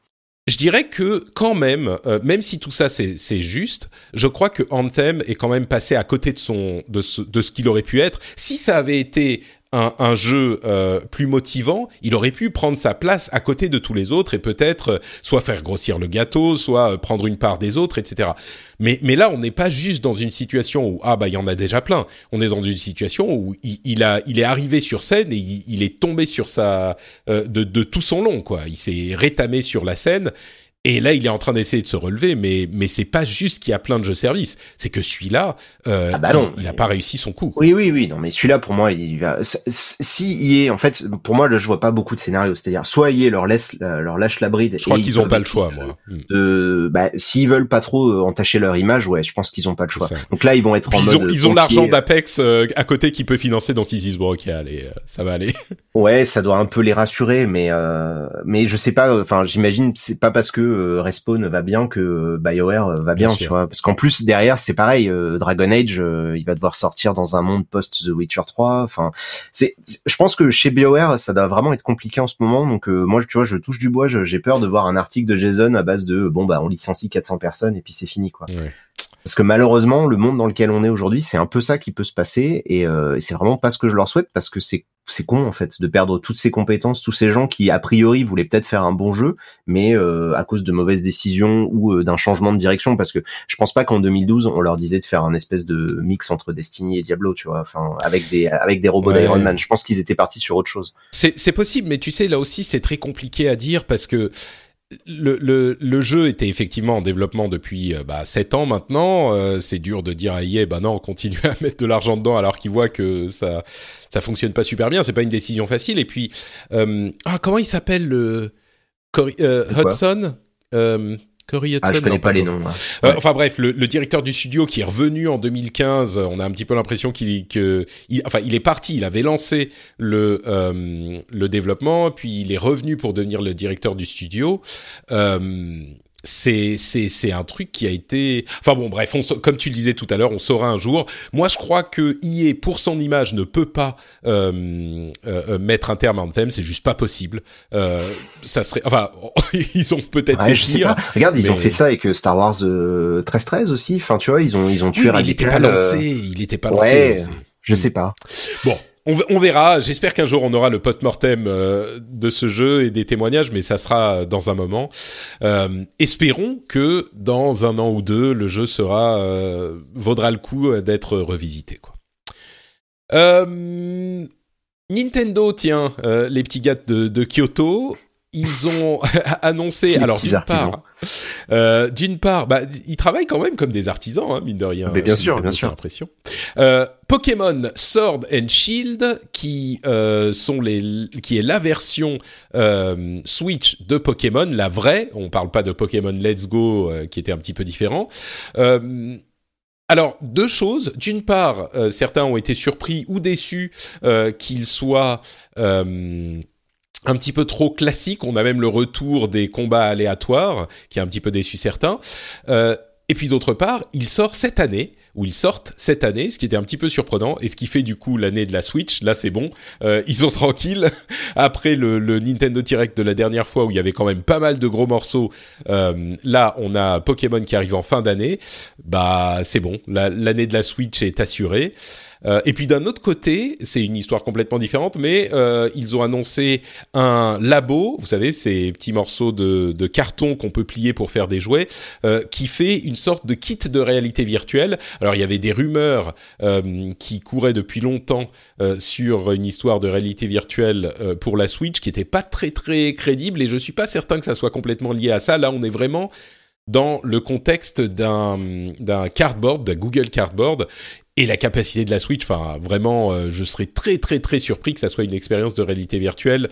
Je dirais que quand même, euh, même si tout ça c'est c'est juste, je crois que Anthem est quand même passé à côté de son de ce, de ce qu'il aurait pu être. Si ça avait été un, jeu euh, plus motivant, il aurait pu prendre sa place à côté de tous les autres et peut-être euh, soit faire grossir le gâteau, soit euh, prendre une part des autres, etc. Mais mais là, on n'est pas juste dans une situation où ah bah il y en a déjà plein. On est dans une situation où il, il a il est arrivé sur scène et il, il est tombé sur sa euh, de, de tout son long quoi. Il s'est rétamé sur la scène et là il est en train d'essayer de se relever. Mais mais c'est pas juste qu'il y a plein de jeux services. C'est que celui-là, euh, Ah bah non. il, il a pas réussi son coup. quoi. Oui, oui, oui. Non, mais celui-là, pour moi, il va. Si y est, en fait, pour moi, là, je vois pas beaucoup de scénarios. C'est-à-dire, soit y est leur laisse, la- leur lâche la bride. Je crois qu'ils ils ont pas le choix, de- moi. Hmm. De, bah, s'ils veulent pas trop euh, entacher leur image, ouais, je pense qu'ils ont pas le choix. Donc là, ils vont être Puis en ils mode. ont, ils ont l'argent d'Apex euh, à côté qui peut financer, donc ils se disent bon ok allez, euh, ça va aller. Ouais, ça doit un peu les rassurer, mais euh, mais je sais pas. euh, Enfin, j'imagine c'est pas parce que euh, Respawn va bien que euh, BioWare euh, va Bien bien, sûr. tu vois. Parce qu'en plus derrière, c'est pareil. euh, Dragon Age, euh, il va devoir sortir dans un monde post The Witcher 3. Enfin, c'est. Je pense que chez BioWare, ça doit vraiment être compliqué en ce moment. Donc euh, moi, tu vois, je touche du bois. J'ai peur de voir un article de Jason à base de bon bah on licencie 400 personnes et puis c'est fini quoi. Ouais. Parce que malheureusement, le monde dans lequel on est aujourd'hui, c'est un peu ça qui peut se passer, et, euh, et c'est vraiment pas ce que je leur souhaite, parce que c'est c'est con en fait de perdre toutes ces compétences, tous ces gens qui a priori voulaient peut-être faire un bon jeu, mais euh, à cause de mauvaises décisions ou euh, d'un changement de direction, parce que je pense pas qu'en 2012 on leur disait de faire un espèce de mix entre Destiny et Diablo, tu vois, enfin avec des avec des robots Ouais. d'Iron Man. Je pense qu'ils étaient partis sur autre chose. C'est c'est possible, mais tu sais là aussi c'est très compliqué à dire parce que le, le, le jeu était effectivement en développement depuis euh, bah, 7 ans maintenant. Euh, c'est dur de dire à EA, bah non, on continue à mettre de l'argent dedans alors qu'ils voient que ça ça fonctionne pas super bien. C'est pas une décision facile. Et puis, euh, ah comment il s'appelle le euh, Hudson? Hudson Ah, je connais non, pas les noms. Euh, Ouais. Enfin bref, le, le directeur du studio qui est revenu en 2015, on a un petit peu l'impression qu'il, que, il, enfin, il est parti. Il avait lancé le euh, le développement, puis il est revenu pour devenir le directeur du studio. Euh, c'est c'est c'est un truc qui a été enfin bon bref on, comme tu le disais tout à l'heure on saura un jour moi je crois que EA pour son image ne peut pas euh, euh, euh, mettre un terme à Anthem c'est juste pas possible euh, ça serait enfin ils ont peut-être Ouais, je sais pas. Regarde, ils ont fait ça avec euh, Star Wars euh, 1313 aussi. Enfin, tu vois, ils ont ils ont tué Oui, mais il était Radical. pas lancé, il était pas ouais. lancé. Je sais pas. Bon, on, verra. J'espère qu'un jour on aura le post-mortem euh, de ce jeu et des témoignages, mais ça sera dans un moment. Euh, espérons que dans un an ou deux, le jeu sera euh, vaudra le coup d'être revisité. Nintendo, tiens, les petits gars de Kyoto. Ils ont annoncé, alors d'une artisans. part, euh, d'une part, bah, ils travaillent quand même comme des artisans, hein, mine de rien. Mais bien sûr, bien j'ai sûr. l'impression. Euh, Pokémon Sword and Shield, qui euh, sont les, qui est la version euh, Switch de Pokémon, la vraie. On parle pas de Pokémon Let's Go, euh, qui était un petit peu différent. Alors, deux choses. D'une part, certains ont été surpris ou déçus qu'il soit euh, un petit peu trop classique. On a même le retour des combats aléatoires, qui a un petit peu déçu certains. Euh, et puis d'autre part, il sort cette année, ou ils sortent cette année, ce qui était un petit peu surprenant, et ce qui fait du coup l'année de la Switch, là c'est bon, euh, ils sont tranquilles. Après le, le, Nintendo Direct de la dernière fois où il y avait quand même pas mal de gros morceaux, euh, là on a Pokémon qui arrive en fin d'année, bah c'est bon, l'année de la Switch est assurée. Euh, et puis d'un autre côté, c'est une histoire complètement différente, mais euh, ils ont annoncé un labo, vous savez, ces petits morceaux de, carton qu'on peut plier pour faire des jouets, euh, qui fait une sorte de kit de réalité virtuelle. Alors il y avait des rumeurs qui couraient depuis longtemps sur une histoire de réalité virtuelle pour la Switch, qui n'était pas très très crédible, et je suis pas certain que ça soit complètement lié à ça. Là, on est vraiment dans le contexte d'un cardboard, d'un Google Cardboard, et la capacité de la Switch. Enfin, vraiment, euh, je serais très très très surpris que ça soit une expérience de réalité virtuelle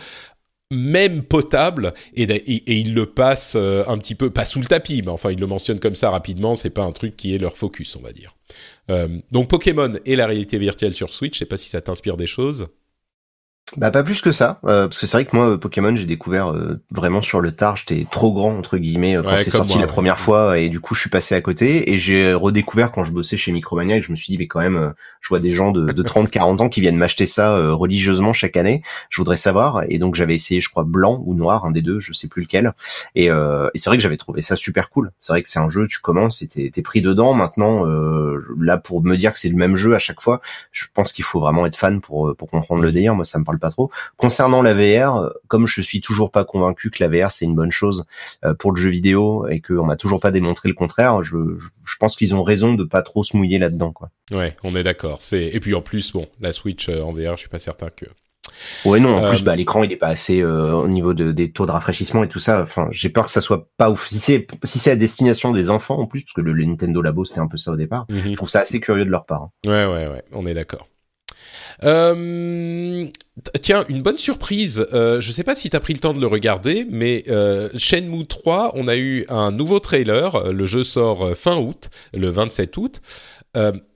même potable et, et, le passe euh, un petit peu pas sous le tapis mais enfin il le mentionne comme ça rapidement c'est pas un truc qui est leur focus on va dire euh, donc Pokémon et la réalité virtuelle sur Switch je sais pas si ça t'inspire des choses bah pas plus que ça, euh, parce que c'est vrai que moi euh, Pokémon j'ai découvert euh, vraiment sur le tard, j'étais trop grand entre guillemets quand c'est sorti la première fois et du coup je suis passé à côté et j'ai redécouvert quand je bossais chez Micromania et je me suis dit mais quand même je vois des gens de, de 30 40 ans qui viennent m'acheter ça religieusement chaque année, je voudrais savoir et donc j'avais essayé je crois blanc ou noir un des deux, je sais plus lequel et, et c'est vrai que j'avais trouvé ça super cool. C'est vrai que c'est un jeu tu commences et t'es, pris dedans. Maintenant là pour me dire que c'est le même jeu à chaque fois, je pense qu'il faut vraiment être fan pour pour comprendre le délire, moi ça me parle pas trop. Concernant la VR, comme je suis toujours pas convaincu que la VR c'est une bonne chose euh, pour le jeu vidéo et qu'on m'a toujours pas démontré le contraire, je, je pense qu'ils ont raison de pas trop se mouiller là-dedans, quoi. Ouais, on est d'accord. C'est et puis en plus, bon, la Switch euh, en VR, je suis pas certain que. Ouais non, en plus euh, bah l'écran il est pas assez au niveau de, des taux de rafraîchissement et tout ça. Enfin, j'ai peur que ça soit pas ouf. Si c'est si c'est à destination des enfants en plus, parce que le, Nintendo Labo c'était un peu ça au départ. Mhm. Je trouve ça assez curieux de leur part. Hein. Ouais ouais ouais, on est d'accord. Euh, tiens, une bonne surprise. Euh, je ne sais pas si tu as pris le temps de le regarder, mais euh, Shenmue 3, on a eu un nouveau trailer. Le jeu sort fin août, le 27 août.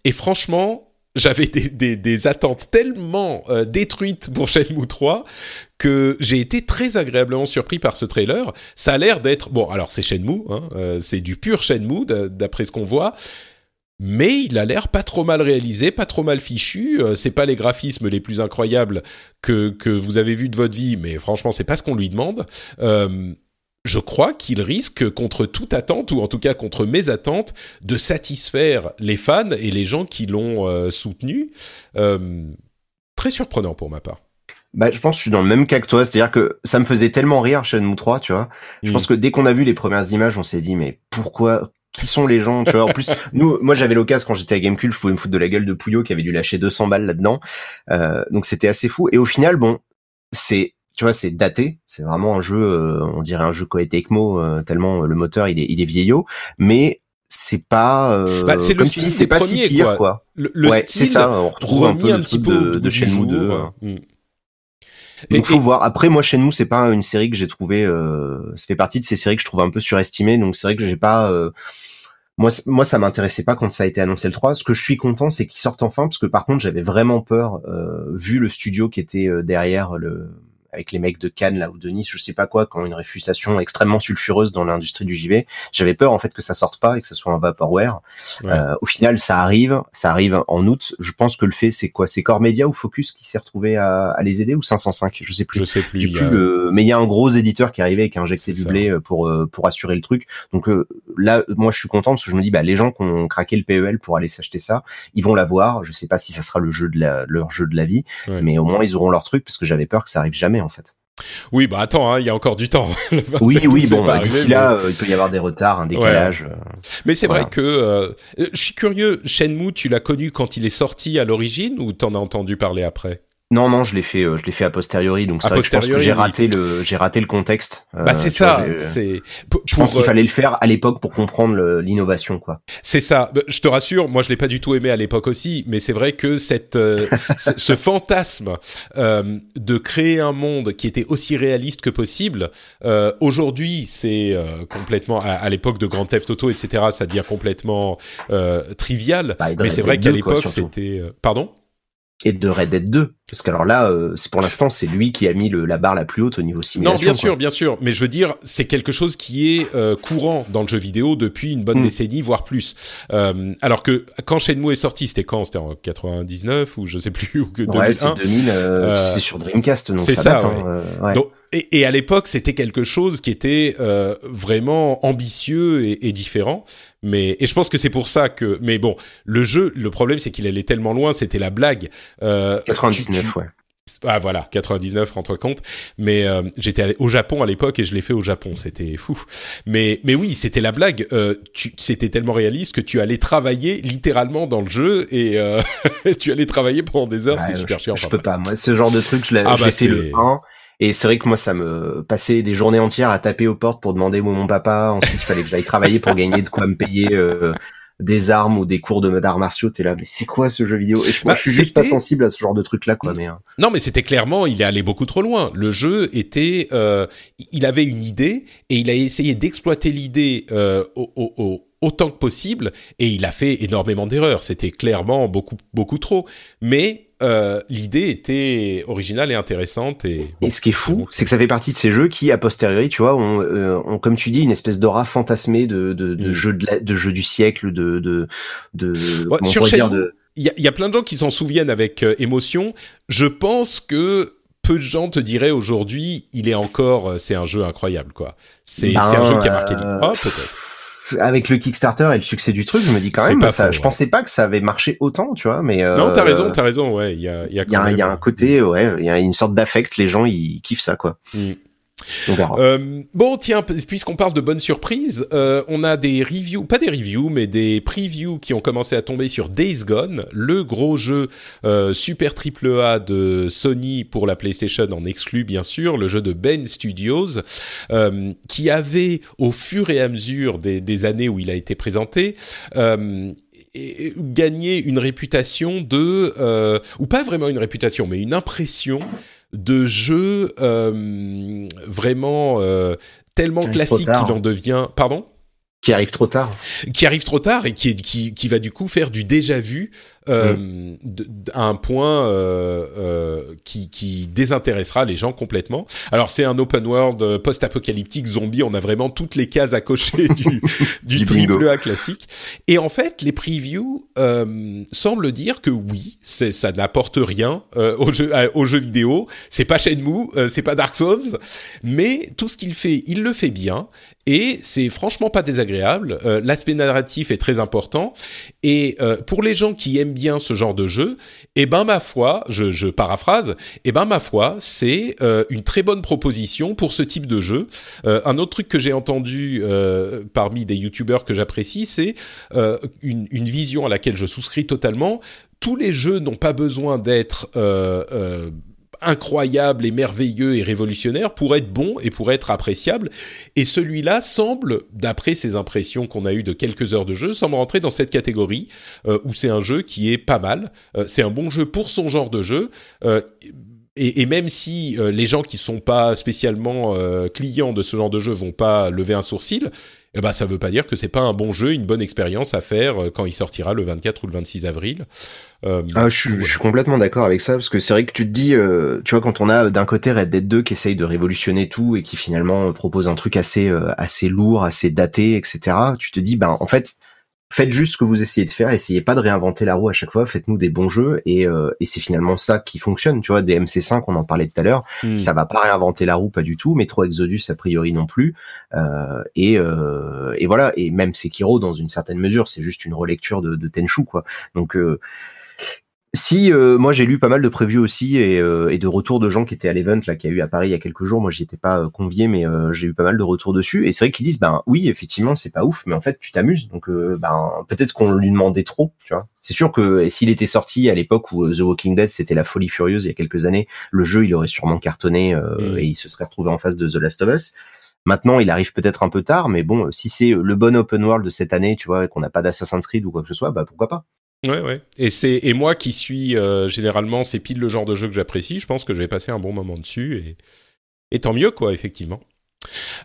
et franchement, j'avais des, attentes tellement détruites pour Shenmue 3 que j'ai été très agréablement surpris par ce trailer. Ça a l'air d'être... Bon, alors c'est Shenmue, hein, c'est du pur Shenmue d'après ce qu'on voit mais il a l'air pas trop mal réalisé, pas trop mal fichu. Euh, c'est pas les graphismes les plus incroyables que que vous avez vus de votre vie, mais franchement, c'est pas ce qu'on lui demande. Euh, je crois qu'il risque, contre toute attente, ou en tout cas contre mes attentes, de satisfaire les fans et les gens qui l'ont euh, soutenu. très surprenant pour ma part. Bah, je pense que je suis dans le même cas que toi, c'est-à-dire que ça me faisait tellement rire Shenmue 3, tu vois. Je mm. pense que dès qu'on a vu les premières images, on s'est dit mais pourquoi qui sont les gens, tu vois. En plus, nous, moi, j'avais l'occasion quand j'étais à Gamecube, je pouvais me foutre de la gueule de Pouillot qui avait dû lâcher 200 balles là-dedans. Euh, donc c'était assez fou. Et au final, bon, c'est, tu vois, c'est daté. C'est vraiment un jeu, euh, on dirait un jeu Koei euh, tellement le moteur il est, il est vieillot. Mais c'est pas, euh, bah, c'est comme tu dis, c'est pas si pire, quoi. Le, ouais, c'est ça. On retrouve un peu un petit peu de, de Shenmue 2. Il faut voir. Après, moi, chez nous, c'est pas une série que j'ai trouvé. Euh, ça fait partie de ces séries que je trouve un peu surestimées. Donc, c'est vrai que j'ai pas. Euh, moi, moi, ça m'intéressait pas quand ça a été annoncé le 3. Ce que je suis content, c'est qu'il sorte enfin, parce que par contre, j'avais vraiment peur, euh, vu le studio qui était euh, derrière le avec les mecs de Cannes là ou de Nice, je sais pas quoi, quand une réfutation extrêmement sulfureuse dans l'industrie du JV. J'avais peur en fait que ça sorte pas et que ce soit un vaporware. Euh, au final, ça arrive, ça arrive en août. Je pense que le fait, c'est quoi? C'est Core Media ou Focus qui s'est retrouvé à, à, les aider ou 505 Je sais plus. Je sais plus. Mais il y a un gros éditeur qui est arrivé avec un injecté du blé euh, pour euh, pour assurer le truc. Donc euh, là, moi, je suis content parce que je me dis, bah les gens qui ont craqué le PEL pour aller s'acheter ça, ils vont l'avoir. Je sais pas si ça sera le jeu de la, leur jeu de la vie, mais au moins ils auront leur truc parce que j'avais peur que ça arrive jamais en fait. Oui, bah attends, hein, il y a encore du temps. oui, oui, bon, bah, d'ici là, euh, il peut y avoir des retards, un décalage. Euh, mais c'est vrai que euh, je suis curieux. Shenmue, tu l'as connu quand il est sorti à l'origine ou t'en as entendu parler après? Non, non, je l'ai fait, euh, je l'ai fait a posteriori, donc c'est je pense que j'ai raté le, j'ai raté le contexte. Euh, bah c'est ça, c'est. Je pense qu'il fallait le faire à l'époque pour comprendre l'innovation, quoi. C'est ça. Bah, je te rassure, moi je l'ai pas du tout aimé à l'époque aussi, mais c'est vrai que cette, euh, ce, fantasme de créer un monde qui était aussi réaliste que possible, aujourd'hui c'est complètement à, l'époque de Grand Theft Auto, etc. Ça devient complètement trivial. Bah, mais c'est vrai qu'à l'époque c'était, pardon? Et de Red Dead 2 parce qu'alors là euh, c'est pour l'instant c'est lui qui a mis le, la barre la plus haute au niveau simulation. Non, bien sûr, bien sûr, mais je veux dire c'est quelque chose qui est euh, courant dans le jeu vidéo depuis une bonne mm. décennie voire plus. Euh, alors que quand Shenmue est sorti, c'était quand? C'était en 99 ou je sais plus ou que 2001. Ouais, c'est 2000 euh, c'est sur Dreamcast donc ça, date hein, ouais. Donc, et, et, à l'époque, c'était quelque chose qui était euh, vraiment ambitieux et, et, différent. Mais et je pense que c'est pour ça que. Mais bon, le jeu, le problème, c'est qu'il allait tellement loin. C'était la blague. Euh, 99, ouais. Ah voilà, 99, rends-toi compte. Mais euh, j'étais au Japon à l'époque et je l'ai fait au Japon, c'était fou. Mais mais oui, c'était la blague. Euh, c'était tellement réaliste que tu allais travailler littéralement dans le jeu et euh, tu allais travailler pendant des heures. c'était super chiant. Je, peux pas. Moi, ce genre de truc, je l'ai ah bah fait le 1 et c'est vrai que moi, ça me passait des journées entières à taper aux portes pour demander où mon papa. Ensuite, il fallait que j'aille travailler pour gagner de quoi me payer euh, des armes ou des cours de d'arts martiaux. T'es là, mais c'est quoi ce jeu vidéo? Et je, bah, je suis juste pas sensible à ce genre de truc là, quoi. Mais hein. non, mais c'était clairement, il est allé beaucoup trop loin. Le jeu était, euh, il avait une idée et il a essayé d'exploiter l'idée euh, au, au, autant que possible et il a fait énormément d'erreurs. C'était clairement beaucoup beaucoup trop. Mais euh, l'idée était originale et intéressante. Et, et ce qui est fou, c'est que ça fait partie de ces jeux qui, a posteriori, tu vois, ont, euh, ont comme tu dis, une espèce d'aura fantasmée de, de, de, mm. jeu de, de jeu du siècle, de de de. Ouais, sur dire, il y a, y a, plein de gens qui s'en souviennent avec euh, émotion. Je pense que peu de gens te diraient aujourd'hui, il est encore, euh, c'est un jeu incroyable, quoi. C'est ben, un jeu qui a marqué l'histoire, peut-être avec le Kickstarter et le succès du truc, je me dis quand même, ça, je pensais pas que ça avait marché autant, tu vois. Mais euh, non, t'as raison, t'as raison. Ouais, il y a, il y a, y a, y a un côté, ouais, il y a une sorte d'affect. Les gens, ils kiffent ça, quoi. Mm. Euh, bon, tiens, puisqu'on parle de bonnes surprises, euh, on a des reviews, pas des reviews, mais des previews qui ont commencé à tomber sur Days Gone, le gros jeu euh, super triple A de Sony pour la PlayStation en exclu, bien sûr, le jeu de Ben Studios, euh, qui avait, au fur et à mesure des, années où il a été présenté, euh, gagné une réputation de, ou pas vraiment une réputation, mais une impression de jeu euh, vraiment euh, tellement classique qu'il en devient. Pardon? Qui arrive trop tard. Qui arrive trop tard et qui, qui, qui va du coup faire du déjà vu euh, mm. à un point euh, euh, qui, qui désintéressera les gens complètement. Alors c'est un open world post-apocalyptique zombie, on a vraiment toutes les cases à cocher du, du, triple A classique. Et en fait, les previews semblent dire que oui, ça n'apporte rien euh, au, jeu, au jeu vidéo. C'est pas Shenmue, c'est pas Dark Souls, mais tout ce qu'il fait, il le fait bien et c'est franchement pas désagréable. Euh, L'aspect narratif est très important et euh, pour les gens qui aiment bien ce genre de jeu, eh ben ma foi, je, je paraphrase, eh ben ma foi, c'est euh, une très bonne proposition pour ce type de jeu. Euh, un autre truc que j'ai entendu euh, parmi des youtubeurs que j'apprécie, c'est une, une vision à laquelle je souscris totalement. Tous les jeux n'ont pas besoin d'être incroyable et merveilleux et révolutionnaire pour être bon et pour être appréciable. Et celui-là semble, d'après ces impressions qu'on a eues de quelques heures de jeu, semble rentrer dans cette catégorie euh, où c'est un jeu qui est pas mal. Euh, c'est un bon jeu pour son genre de jeu. Euh, et, et, même si les gens qui sont pas spécialement clients de ce genre de jeu vont pas lever un sourcil, eh ben ça veut pas dire que c'est pas un bon jeu, une bonne expérience à faire euh, quand il sortira le 24 ou le 26 avril. Euh, ah, je, suis, je, suis complètement d'accord avec ça parce que c'est vrai que tu te dis, euh, tu vois, quand on a d'un côté Red Dead 2 qui essaye de révolutionner tout et qui finalement propose un truc assez euh, assez lourd, assez daté, etc. Tu te dis, ben en fait, faites juste ce que vous essayez de faire, essayez pas de réinventer la roue à chaque fois, faites-nous des bons jeux et, euh, et c'est finalement ça qui fonctionne. Tu vois, des MC5, on en parlait tout à l'heure, mm. ça va pas réinventer la roue, pas du tout. Metro Exodus a priori non plus. Euh, et, euh, et voilà, et même Sekiro dans une certaine mesure, c'est juste une relecture de, de Tenchu quoi. Donc euh, si euh, moi j'ai lu pas mal de previews aussi et, euh, et, de retours de gens qui étaient à l'event là qui a eu à Paris il y a quelques jours, moi j'y étais pas euh, convié mais euh, j'ai eu pas mal de retours dessus et c'est vrai qu'ils disent ben oui effectivement c'est pas ouf mais en fait tu t'amuses donc ben peut-être qu'on lui demandait trop tu vois. C'est sûr que s'il était sorti à l'époque où The Walking Dead c'était la folie furieuse il y a quelques années, le jeu il aurait sûrement cartonné mm. et il se serait retrouvé en face de The Last of Us. Maintenant, il arrive peut-être un peu tard, mais bon, si c'est le bon open world de cette année, tu vois, qu'on n'a pas d'Assassin's Creed ou quoi que ce soit, bah pourquoi pas. Ouais, ouais. Et c'est et moi qui suis euh, généralement c'est pile le genre de jeu que j'apprécie. Je pense que je vais passer un bon moment dessus et et tant mieux quoi, effectivement.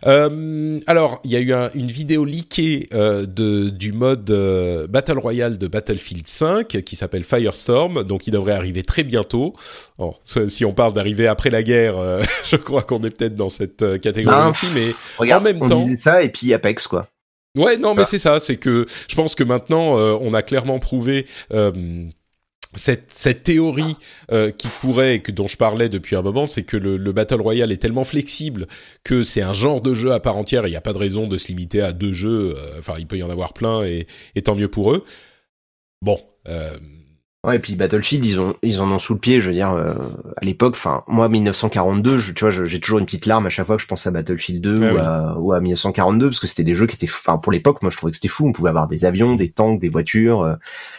Euh, alors, il y a eu une vidéo leakée euh, de, du mode euh, Battle Royale de Battlefield 5 qui s'appelle Firestorm, donc il devrait arriver très bientôt. si on parle d'arriver après la guerre, je crois qu'on est peut-être dans cette catégorie ben, aussi, mais en même on temps... disait ça et puis Apex, quoi. Ouais, non, mais c'est ça, c'est que je pense que maintenant, on a clairement prouvé cette, cette théorie euh, qui pourrait, que dont je parlais depuis un moment, c'est que le, le, Battle Royale est tellement flexible que c'est un genre de jeu à part entière il n'y a pas de raison de se limiter à deux jeux. Euh, enfin, il peut y en avoir plein et, et tant mieux pour eux. Bon, euh, Ouais, et puis Battlefield, ils ont, ils en ont sous le pied. Je veux dire, euh, à l'époque, enfin, moi, 1942, je, tu vois, j'ai toujours une petite larme à chaque fois que je pense à Battlefield 2 ah ou, à, ou, à, 1942 parce que c'était des jeux qui étaient, enfin, pour l'époque, moi, je trouvais que c'était fou. On pouvait avoir des avions, des tanks, des voitures. Euh,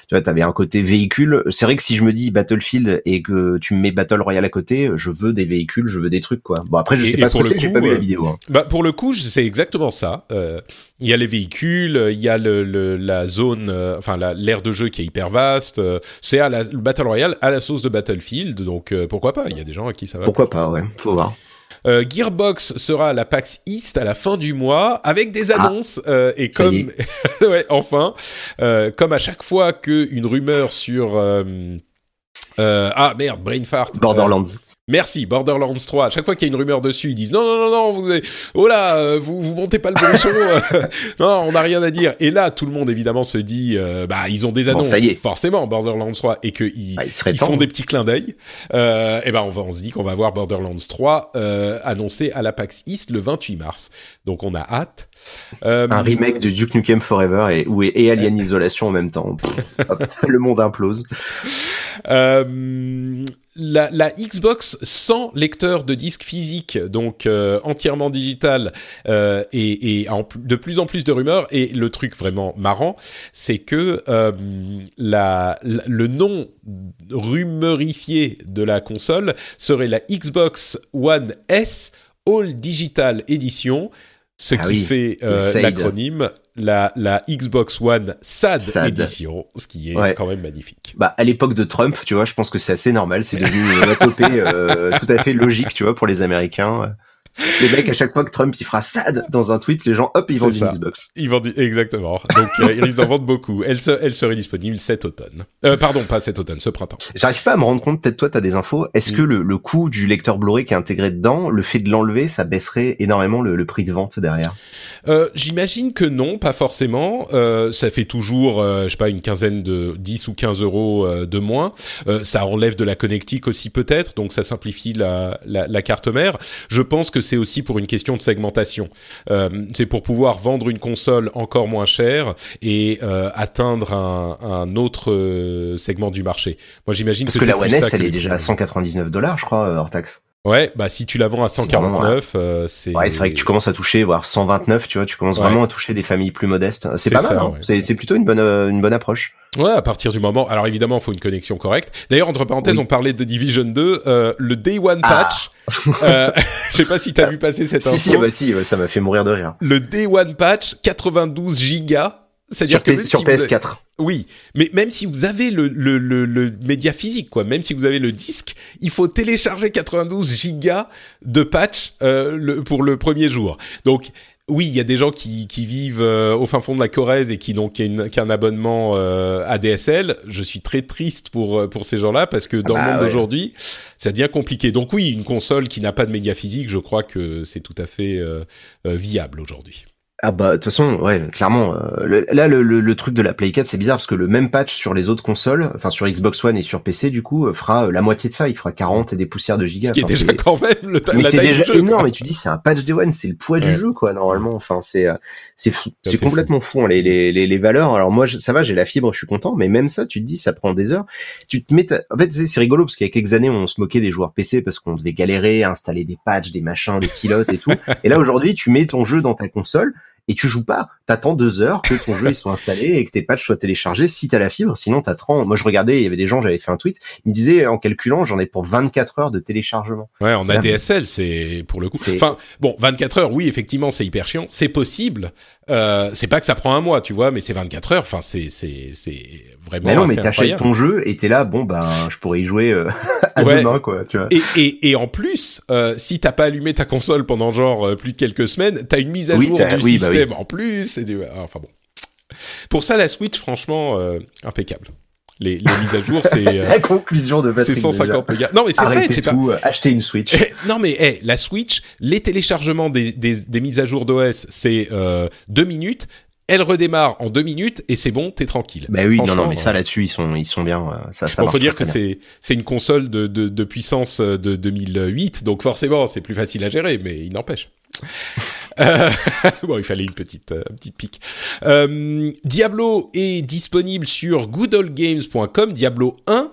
tu vois, t'avais un côté véhicule. C'est vrai que si je me dis Battlefield et que tu me mets Battle Royale à côté, je veux des véhicules, je veux des trucs, quoi. Bon, après, je sais pas ce que c'est, j'ai pas vu la euh, vidéo. Hein. Bah, pour le coup, c'est exactement ça. Euh, il y a les véhicules, il y a le, le la zone, euh, enfin l'aire de jeu qui est hyper vaste. Euh, c'est à la, le Battle Royale à la sauce de Battlefield, donc pourquoi pas? Il y a des gens à qui ça va. Pourquoi pas Ouais, faut voir. Gearbox sera à la PAX East à la fin du mois avec des ah. annonces et comme ouais, enfin comme à chaque fois que une rumeur sur ah merde brain fart Borderlands Merci, Borderlands 3. À chaque fois qu'il y a une rumeur dessus, ils disent non, non, non, non, vous, oh là, euh, vous, vous montez pas le bon son. non, on n'a rien à dire. Et là, tout le monde évidemment se dit, euh, bah, ils ont des annonces, ça y est. forcément, Borderlands 3, et qu'ils bah, ils font des petits clins d'œil. Euh, et ben, on, va, on se dit qu'on va voir Borderlands 3 euh, annoncé à la PAX East le 28 mars. Donc, on a hâte. Un remake de Duke Nukem Forever et, et Alien Isolation en même temps. le monde implose. Euh, la, la, Xbox sans lecteur de disque physique, donc euh, entièrement digital, euh, et, et en, de plus en plus de rumeurs. Et le truc vraiment marrant, c'est que euh, la, le nom rumorifié de la console serait la Xbox One S All Digital Edition ce ah qui fait euh, l'acronyme la, la Xbox One SAD, Edition, ce qui est quand même magnifique. Bah à l'époque de Trump, tu vois, je pense que c'est assez normal, c'est devenu une topée euh, tout à fait logique, tu vois, pour les Américains. Les mecs, à chaque fois que Trump il fera SAD dans un tweet, les gens, hop, ils vendent une Xbox. Ils vendent exactement. Donc euh, ils en vendent beaucoup. Elle, elle serait disponible cet automne. Euh, pardon, pas cet automne, ce printemps. J'arrive pas à me rendre compte. Peut-être toi, t'as des infos. Est-ce que le, le coût du lecteur Blu-ray qui est intégré dedans, le fait de l'enlever, ça baisserait énormément le, le prix de vente derrière? Euh, J'imagine que non, pas forcément. Ça fait toujours, je sais pas, une quinzaine de 10 ou 15 euros de moins. ça enlève de la connectique aussi peut-être, donc ça simplifie la, la, la carte mère. Je pense que c'est aussi pour une question de segmentation. Euh, c'est pour pouvoir vendre une console encore moins chère et euh, atteindre un, un autre euh, segment du marché. Moi, j'imagine parce que, la One S, elle est déjà à 199 dollars, je crois, hors taxe. Ouais, bah si tu la vends à 149, euh, c'est. Ouais, c'est vrai que tu commences à toucher, voire 129, tu vois, tu commences vraiment à toucher des familles plus modestes. C'est pas mal, hein. c'est plutôt une bonne euh, une bonne approche. Ouais, à partir du moment. Alors évidemment, il faut une connexion correcte. D'ailleurs, entre parenthèses, on parlait de Division 2, euh, le Day One ah. Patch. euh, je sais pas si t'as vu passer cette info. Si si, bah si, ça m'a fait mourir de rire. Le Day One Patch, 92 gigas c'est-à-dire que sur PS4. Oui, mais même si vous avez le, le, le, le, média physique, quoi, même si vous avez le disque, il faut télécharger 92 gigas de patch euh, le, pour le premier jour. Donc oui, il y a des gens qui, qui vivent euh, au fin fond de la Corrèze et qui donc qui, une, qui un abonnement euh, ADSL. Je suis très triste pour euh, pour ces gens-là parce que dans le ah monde d'aujourd'hui, ça devient compliqué. Donc oui, une console qui n'a pas de média physique, je crois que c'est tout à fait viable aujourd'hui. Ah bah de toute façon, ouais, clairement. Euh, là, le, le, truc de la Play 4, c'est bizarre parce que le même patch sur les autres consoles, enfin sur Xbox One et sur PC, du coup, euh, fera euh, la moitié de ça. Il fera 40 et des poussières de gigas. Ce qui est déjà quand même le Mais c'est déjà énorme. Et tu dis, c'est un patch Day One, c'est le poids du jeu, quoi, normalement. Enfin, c'est c'est fou, c'est complètement fou, hein, les, les, les, valeurs. Alors moi, ça va, j'ai la fibre, je suis content. Mais même ça, tu te dis, ça prend des heures. Tu te mets, en fait, c'est rigolo parce qu'il y a quelques années, on se moquait des joueurs PC parce qu'on devait galérer, installer des patchs, des machins, des pilotes et tout. et là aujourd'hui, tu mets ton jeu dans ta console et tu joues pas. T'attends deux heures que ton jeu il soit installé et que tes patchs soient téléchargés si t'as la fibre. Sinon t'attends. Moi je regardais, il y avait des gens, j'avais fait un tweet, ils me disaient en calculant, j'en ai pour 24 heures de téléchargement. Ouais, en ADSL, c'est pour le coup. Enfin bon, 24 heures, oui effectivement c'est hyper chiant, c'est possible. Euh, c'est pas que ça prend un mois, tu vois, mais c'est 24 heures. Enfin c'est c'est c'est vraiment. Mais non, mais t'achètes ton jeu et t'es là, bon ben je pourrais y jouer euh, à demain quoi, tu vois. Et et, et en plus, euh, si t'as pas allumé ta console pendant genre euh, plus de quelques semaines, t'as une mise à jour du bah système en plus. du... Enfin bon. Pour ça, la Switch, franchement, euh, impeccable. Les, les, mises à jour, c'est la conclusion de C'est 150 mégas. Non mais c'est vrai, tout, pas... acheter une Switch. non mais hey, la Switch, les téléchargements des, des, des mises à jour d'OS, c'est euh, deux minutes elle redémarre en deux minutes et c'est bon, t'es tranquille. Bah oui, non, non, mais ça là-dessus, ils sont, ils sont bien. Euh, ça, ça. Il faut dire que c'est, c'est une console de, de, de, puissance euh, de 2008, donc forcément, c'est plus facile à gérer, mais il n'empêche. euh, bon, il fallait une petite, euh, petite pique. Euh, Diablo est disponible sur goodallgames.com. Diablo 1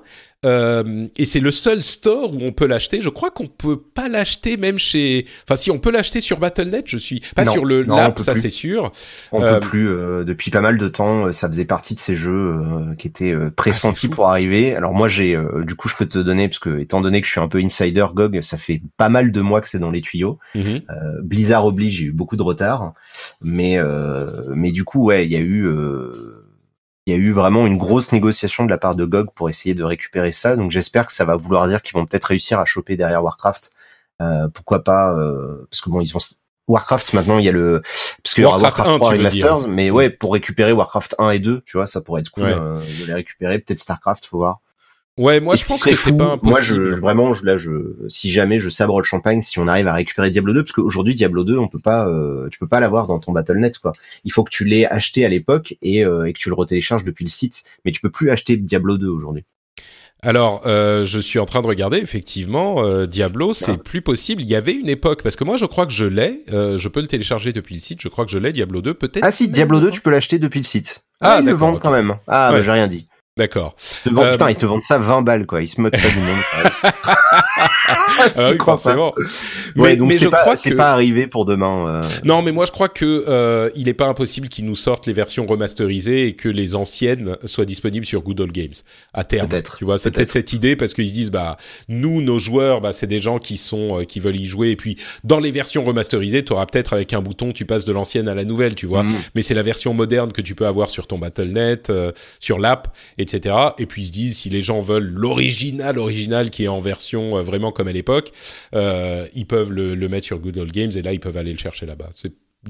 euh, et c'est le seul store où on peut l'acheter. Je crois qu'on peut pas l'acheter même chez. Enfin, si on peut l'acheter sur Battle.net, je suis pas sur le l'app, ça c'est sûr. On euh... peut plus. Euh, depuis pas mal de temps, euh, ça faisait partie de ces jeux euh, qui étaient pressentis ah, pour arriver. Alors moi, j'ai, du coup, je peux te donner parce que étant donné que je suis un peu insider GOG, ça fait pas mal de mois que c'est dans les tuyaux. Mhm. Blizzard oblige, j'ai eu beaucoup de retard, mais mais du coup, ouais, il y a eu il y a eu vraiment une grosse négociation de la part de GOG pour essayer de récupérer ça. Donc j'espère que ça va vouloir dire qu'ils vont peut-être réussir à choper derrière Warcraft. Euh, pourquoi pas euh, Parce que bon, ils ont Warcraft maintenant, il y a le parce qu'il y aura Warcraft, 3 remasters, mais ouais, pour récupérer Warcraft 1 et 2, tu vois, ça pourrait être cool euh, de les récupérer. Peut-être Starcraft, faut voir. Ouais, moi je pense que c'est pas impossible. Moi, je vraiment, je, là, je si jamais je sabre le champagne, si on arrive à récupérer Diablo 2, parce qu'aujourd'hui Diablo 2, on peut pas, euh, tu peux pas l'avoir dans ton BattleNet, quoi. Il faut que tu l'aies acheté à l'époque et, euh, et que tu le retélécharges depuis le site, mais tu peux plus acheter Diablo 2 aujourd'hui. Alors, euh, je suis en train de regarder, effectivement, euh, Diablo, c'est plus possible. Il y avait une époque, parce que moi, je crois que je l'ai, euh, je peux le télécharger depuis le site, je crois que je l'ai, Diablo 2, peut-être. Ah si, Diablo 2, tu peux l'acheter depuis le site. Ah, ah ils le vendent quand même. Ah, bah, j'ai rien dit. D'accord. Euh, putain, ils te vendent ça 20 balles, quoi. Ils se moquent pas du monde. ah oui, forcément. Mais, donc c'est pas, c'est pas arrivé pour demain. Euh... Non, mais moi je crois que euh, il est pas impossible qu'ils nous sortent les versions remasterisées et que les anciennes soient disponibles sur Good Old Games à terme. Peut-être. Tu vois, c'est peut-être cette idée parce qu'ils se disent bah nous, nos joueurs, bah c'est des gens qui sont euh, qui veulent y jouer et puis dans les versions remasterisées, tu auras peut-être avec un bouton, tu passes de l'ancienne à la nouvelle, tu vois. Mm. Mais c'est la version moderne que tu peux avoir sur ton BattleNet, euh, sur l'app etc. Et puis ils se disent si les gens veulent l'original, original qui est en version euh, vraiment comme à euh, ils peuvent le, mettre sur Good Old Games et là ils peuvent aller le chercher là-bas.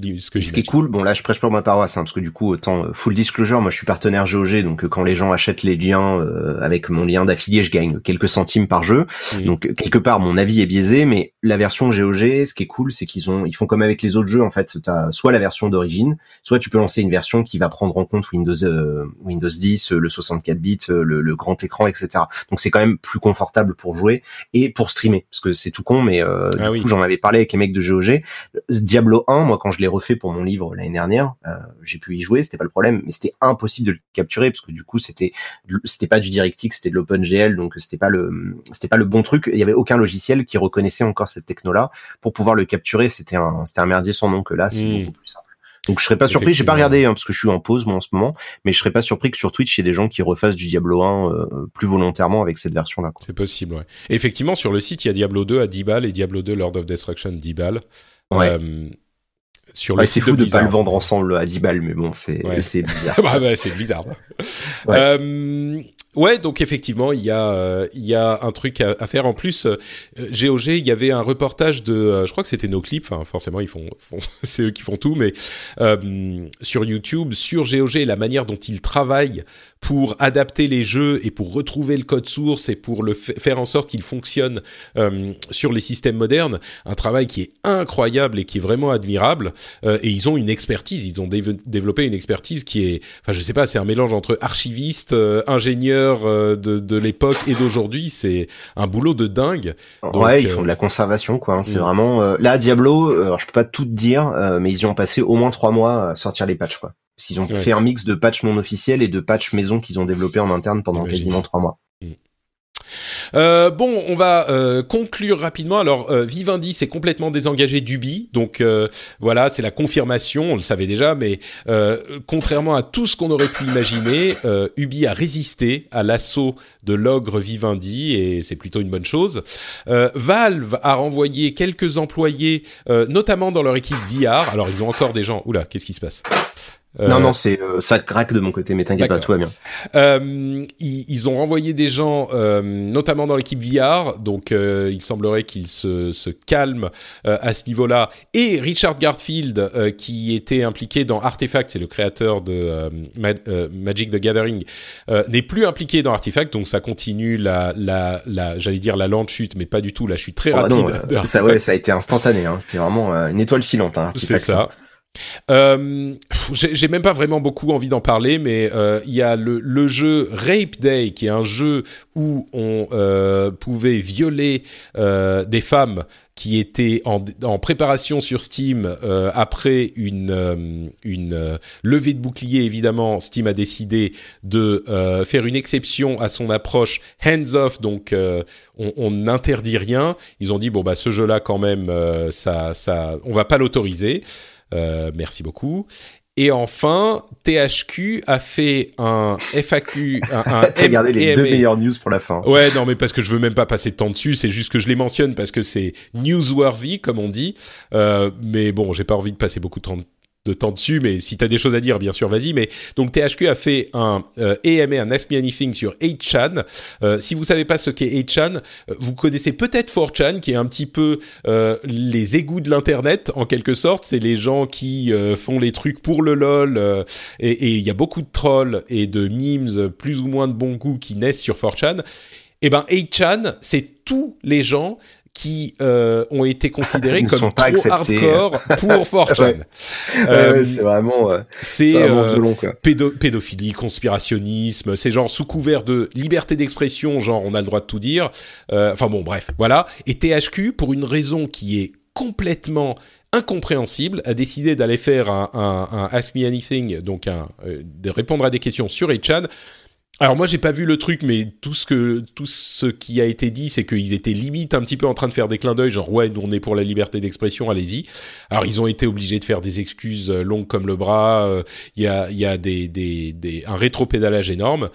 Ce, que ce qui est cool, bon là je prêche pour ma paroisse, hein, parce que du coup autant euh, full disclosure, moi je suis partenaire GOG, donc euh, quand les gens achètent les liens euh, avec mon lien d'affilié, je gagne quelques centimes par jeu. Donc quelque part mon avis est biaisé, mais la version GOG, ce qui est cool, c'est qu'ils ont, ils font comme avec les autres jeux en fait, t'as soit la version d'origine, soit tu peux lancer une version qui va prendre en compte Windows Windows 10, le 64 bits, le, le grand écran, etc. Donc c'est quand même plus confortable pour jouer et pour streamer, parce que c'est tout con, mais ah du coup j'en avais parlé avec les mecs de GOG. Diablo 1, moi quand je l'ai refait pour mon livre l'année dernière. Euh, j'ai pu y jouer, c'était pas le problème, mais c'était impossible de le capturer parce que du coup c'était c'était pas du DirectX, c'était de l'OpenGL, donc c'était pas le c'était pas le bon truc. Il y avait aucun logiciel qui reconnaissait encore cette techno-là pour pouvoir le capturer. C'était un c'était un merdier sans nom que là, c'est hmm. beaucoup plus simple. Donc je serais pas surpris, j'ai pas regardé hein, parce que je suis en pause moi en ce moment, mais je serais pas surpris que sur Twitch il y ait des gens qui refassent du Diablo 1 euh, plus volontairement avec cette version là. C'est possible, ouais. effectivement sur le site il y a Diablo 2 à 10 balles et Diablo 2 Lord of Destruction 10 balles. Ouais. Euh, sur ouais, c'est fou de, pas le vendre ensemble à 10 balles, mais bon, c'est c'est bizarre. bah, bah, c'est bizarre. ouais. Euh, Ouais, donc effectivement, il y a euh, il y a un truc à, faire. En plus, euh, GOG, il y avait un reportage de, euh, je crois que c'était nos clips. Enfin, forcément, ils font, c'est eux qui font tout, mais euh, sur YouTube, sur GOG, la manière dont ils travaillent pour adapter les jeux et pour retrouver le code source et pour le faire en sorte qu'il fonctionne euh, sur les systèmes modernes, un travail qui est incroyable et qui est vraiment admirable. Et ils ont une expertise, ils ont développé une expertise qui est, enfin je sais pas, c'est un mélange entre archiviste, euh, ingénieur euh, de, de l'époque et d'aujourd'hui. C'est un boulot de dingue. ouais, ils font de la conservation quoi. Hein. C'est mm. vraiment là Diablo. alors je peux pas tout te dire, mais ils y ont passé au moins trois mois à sortir les patchs quoi. S'ils ont fait un mix de patch non officiels et de patch maison qu'ils ont développé en interne pendant quasiment trois mois. Euh, bon, on va euh, conclure rapidement. Alors, euh, Vivendi s'est complètement désengagé d'Ubi, donc euh, voilà, c'est la confirmation. On le savait déjà, mais contrairement à tout ce qu'on aurait pu imaginer, Ubi a résisté à l'assaut de l'ogre Vivendi et c'est plutôt une bonne chose. Valve a renvoyé quelques employés, notamment dans leur équipe VR. Alors, ils ont encore des gens. Oula, qu'est-ce qui se passe? Euh, non, non, c'est euh, ça craque de mon côté, mais t'inquiète pas, tout va bien. Euh, ils, ils, ont renvoyé des gens, euh, notamment dans l'équipe VR, donc il semblerait qu'ils se, se calment à ce niveau-là. Et Richard Garfield, qui était impliqué dans Artefact, c'est le créateur de Magic the Gathering, n'est plus impliqué dans Artefact, donc ça continue la, la, la j'allais dire la lente chute, mais pas du tout la chute très oh, rapide. ça, ouais, ça a été instantané, hein. c'était vraiment une étoile filante. Hein, c'est ça. Euh, j'ai même pas vraiment beaucoup envie d'en parler, mais euh, il y a le, le, jeu Rape Day, qui est un jeu où on euh, pouvait violer euh, des femmes qui étaient en, en préparation sur Steam euh, après une, une levée de bouclier. Évidemment, Steam a décidé de faire une exception à son approche hands-off, donc on n'interdit rien. Ils ont dit bon bah ce jeu-là quand même, ça, ça, on va pas l'autoriser. Euh, merci beaucoup. Et enfin, THQ a fait un FAQ. Un, T'as gardé les deux meilleures news pour la fin. Ouais, non, mais parce que je veux même pas passer de temps dessus. C'est juste que je les mentionne parce que c'est newsworthy, comme on dit. Euh, mais bon, j'ai pas envie de passer beaucoup de temps de temps dessus, mais si tu as des choses à dire, bien sûr, vas-y. Mais donc THQ a fait un euh, AMA, un Ask Me Anything sur 8chan. Euh, si vous savez pas ce qu'est 8chan, euh, vous connaissez peut-être 4chan, qui est un petit peu euh, les égouts de l'internet en quelque sorte. C'est les gens qui font les trucs pour le lol, et il y a beaucoup de trolls et de memes plus ou moins de bon goût qui naissent sur 4chan. Eh ben 8chan, c'est tous les gens qui euh, ont été considérés comme trop hardcore pour 4 euh, c'est vraiment, c'est euh, pédophilie, conspirationnisme, c'est genre sous couvert de liberté d'expression, genre on a le droit de tout dire. Euh, enfin bon, bref, voilà. Et THQ, pour une raison qui est complètement incompréhensible, a décidé d'aller faire un, un, un, Ask Me Anything, donc un, euh, de répondre à des questions sur 8chan alors moi j'ai pas vu le truc, mais tout ce que tout ce qui a été dit, c'est qu'ils étaient limite un petit peu en train de faire des clins d'œil, genre ouais, nous on est pour la liberté d'expression, allez-y. Alors ils ont été obligés de faire des excuses euh, longues comme le bras. Euh, il y a il y a des, des, des un rétropédalage énorme.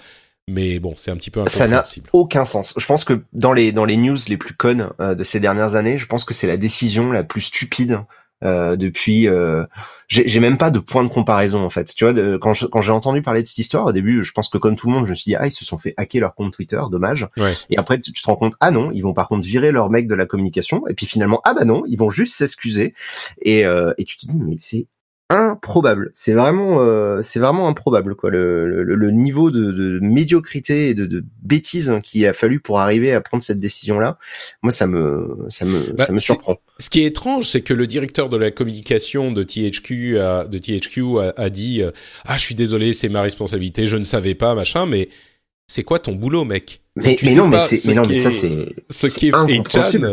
Mais bon, c'est un petit peu. Ça n'a aucun sens. Je pense que dans les dans les news les plus connes euh, de ces dernières années, je pense que c'est la décision la plus stupide euh, depuis euh, j'ai même pas de point de comparaison en fait. Tu vois de, quand quand j'ai entendu parler de cette histoire au début je pense que comme tout le monde je me suis dit ah ils se sont fait hacker leur compte Twitter dommage. Et après tu, te rends compte ah non ils vont par contre virer leur mec de la communication. Et puis finalement ah bah non ils vont juste s'excuser. Et euh, et tu te dis mais c'est improbable. C'est vraiment, euh, c'est vraiment improbable quoi. Le, le, le niveau de, de, médiocrité et de, de bêtise qu'il a fallu pour arriver à prendre cette décision-là, moi ça me, ça me, bah, ça me surprend. Ce qui est étrange, c'est que le directeur de la communication de THQ a, de THQ a, a dit euh, ah je suis désolé, c'est ma responsabilité, je ne savais pas machin, mais c'est quoi ton boulot, mec? Mais, mais, non, mais, mais, non, mais ça c'est ce qui est, est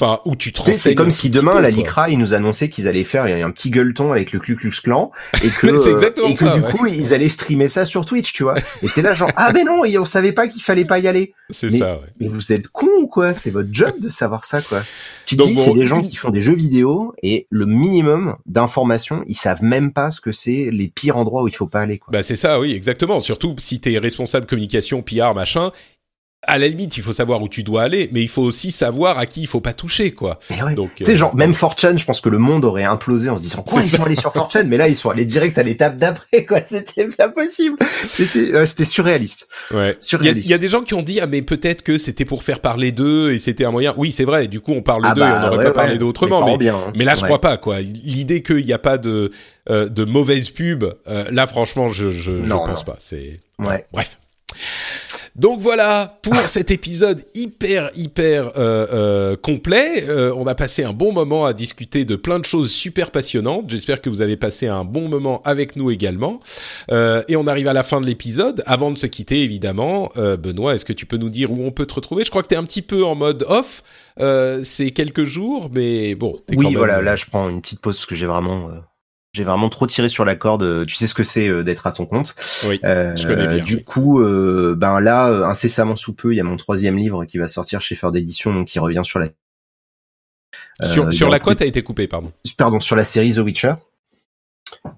Enfin, où tu te C'est comme si demain la LICRA ils nous annonçaient qu'ils allaient faire un petit gueuleton avec le Ku Klux Klan et que et que du coup ils allaient streamer ça sur Twitch, tu vois. Et t'es là genre ah ben non, on savait pas qu'il fallait pas y aller. C'est ça. Ouais. Mais vous êtes con quoi C'est votre job de savoir ça quoi. Tu te dis c'est des gens qui font des jeux vidéo et le minimum d'informations, ils savent même pas ce que c'est les pires endroits où il faut pas aller quoi. Bah c'est ça, oui, exactement. Surtout si t'es responsable communication, PR, machin, à la limite, il faut savoir où tu dois aller, mais il faut aussi savoir à qui il faut pas toucher, quoi. Donc, tu sais, euh, genre, même Fortune, je pense que le monde aurait implosé en se disant, quoi, ils sont allés sur Fortune, mais là, ils sont allés direct à l'étape d'après, quoi. C'était pas possible. C'était, c'était surréaliste. Ouais. Surréaliste. Il y, a des gens qui ont dit, ah, mais peut-être que c'était pour faire parler d'eux et c'était un moyen. Oui, c'est vrai. Du coup, on parle ah d'eux et on n'aurait bah, pas parlé d'autrement. Mais, mais, hein. mais, là, je crois pas, quoi. L'idée qu'il n'y a pas de, euh, de mauvaise pub, euh, là, franchement, je, je, je pense pas. C'est, ouais. Bref. Donc voilà pour cet épisode hyper hyper euh, euh, complet. Euh, on a passé un bon moment à discuter de plein de choses super passionnantes. J'espère que vous avez passé un bon moment avec nous également. Euh, et on arrive à la fin de l'épisode. Avant de se quitter, évidemment, euh, Benoît, est-ce que tu peux nous dire où on peut te retrouver? Je crois que tu es un petit peu en mode off. c'est quelques jours, mais bon. Oui, voilà. Là, je prends une petite pause parce que j'ai vraiment J'ai vraiment trop tiré sur la corde. Tu sais ce que c'est d'être à ton compte. Oui. je connais bien. Du coup, ben là, incessamment sous peu, il y a mon troisième livre qui va sortir chez Ford d'édition, donc qui revient sur la. sur, sur la quoi t'as été coupé, pardon? Pardon, sur la série The Witcher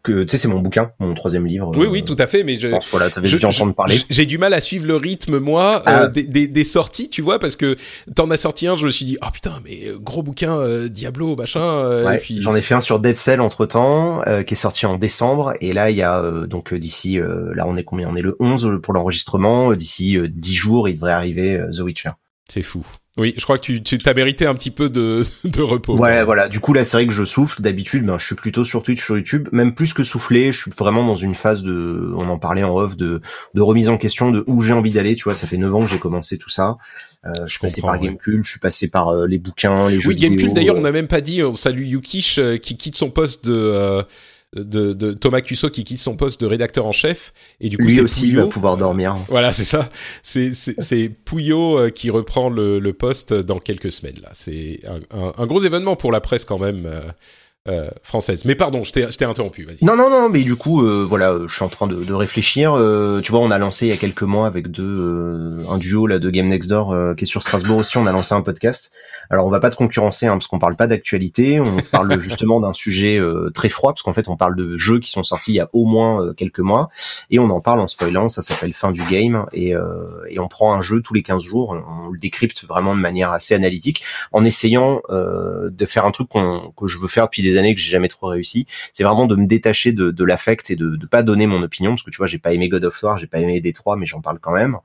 que tu sais c'est mon bouquin mon troisième livre oui oui tout à fait mais je, voilà t'avais dû entendre parler. j'ai du mal à suivre le rythme moi euh, ah. des, des, sorties tu vois parce que t'en as sorti un je me suis dit oh putain mais euh, gros bouquin euh, Diablo machin ouais, puis j'en ai fait un sur Dead Cell entre temps qui est sorti en décembre et là il y a donc d'ici là on est combien? On est le 11 pour l'enregistrement d'ici 10 jours il devrait arriver The Witcher. C'est fou oui, je crois que tu, tu t'as mérité un petit peu de, de repos. Ouais, voilà. Du coup, là, c'est vrai que je souffle. D'habitude, ben, je suis plutôt sur Twitch, sur YouTube. Même plus que souffler, je suis vraiment dans une phase de, on en parlait en off, de, de remise en question de où j'ai envie d'aller. Tu vois, ça fait 9 ans que j'ai commencé tout ça. Euh, je suis passé par Gamecube, je suis passé par euh, les bouquins, les jeux oui, Gamecube, d'ailleurs, on n'a même pas dit, on salue Yukish euh, qui quitte son poste de de, de, Thomas Cusso qui quitte son poste de rédacteur en chef et du coup lui aussi va pouvoir dormir. Voilà, c'est ça. C'est c'est Pouillot euh, qui reprend le, le, poste dans quelques semaines là. C'est un, un, gros événement pour la presse quand même. Euh, euh, française. Mais pardon, je t'ai interrompu. Non, non, non, mais du coup, euh, voilà, je suis en train de, de réfléchir. Euh, tu vois, on a lancé il y a quelques mois avec deux euh, un duo là de Game Next Door qui est sur Strasbourg aussi. On a lancé un podcast. Alors, on va pas te concurrencer hein, parce qu'on parle pas d'actualité. On parle justement d'un sujet très froid parce qu'en fait, on parle de jeux qui sont sortis il y a au moins quelques mois et on en parle en spoilant. Ça s'appelle Fin du game et, et on prend un jeu tous les 15 jours. On, le décrypte vraiment de manière assez analytique en essayant de faire un truc que je veux faire depuis des années que j'ai jamais trop réussi. C'est vraiment de me détacher de, de l'affect et de ne pas donner mon opinion parce que tu vois, j'ai pas aimé God of War, j'ai pas aimé Détroit, mais j'en parle quand même.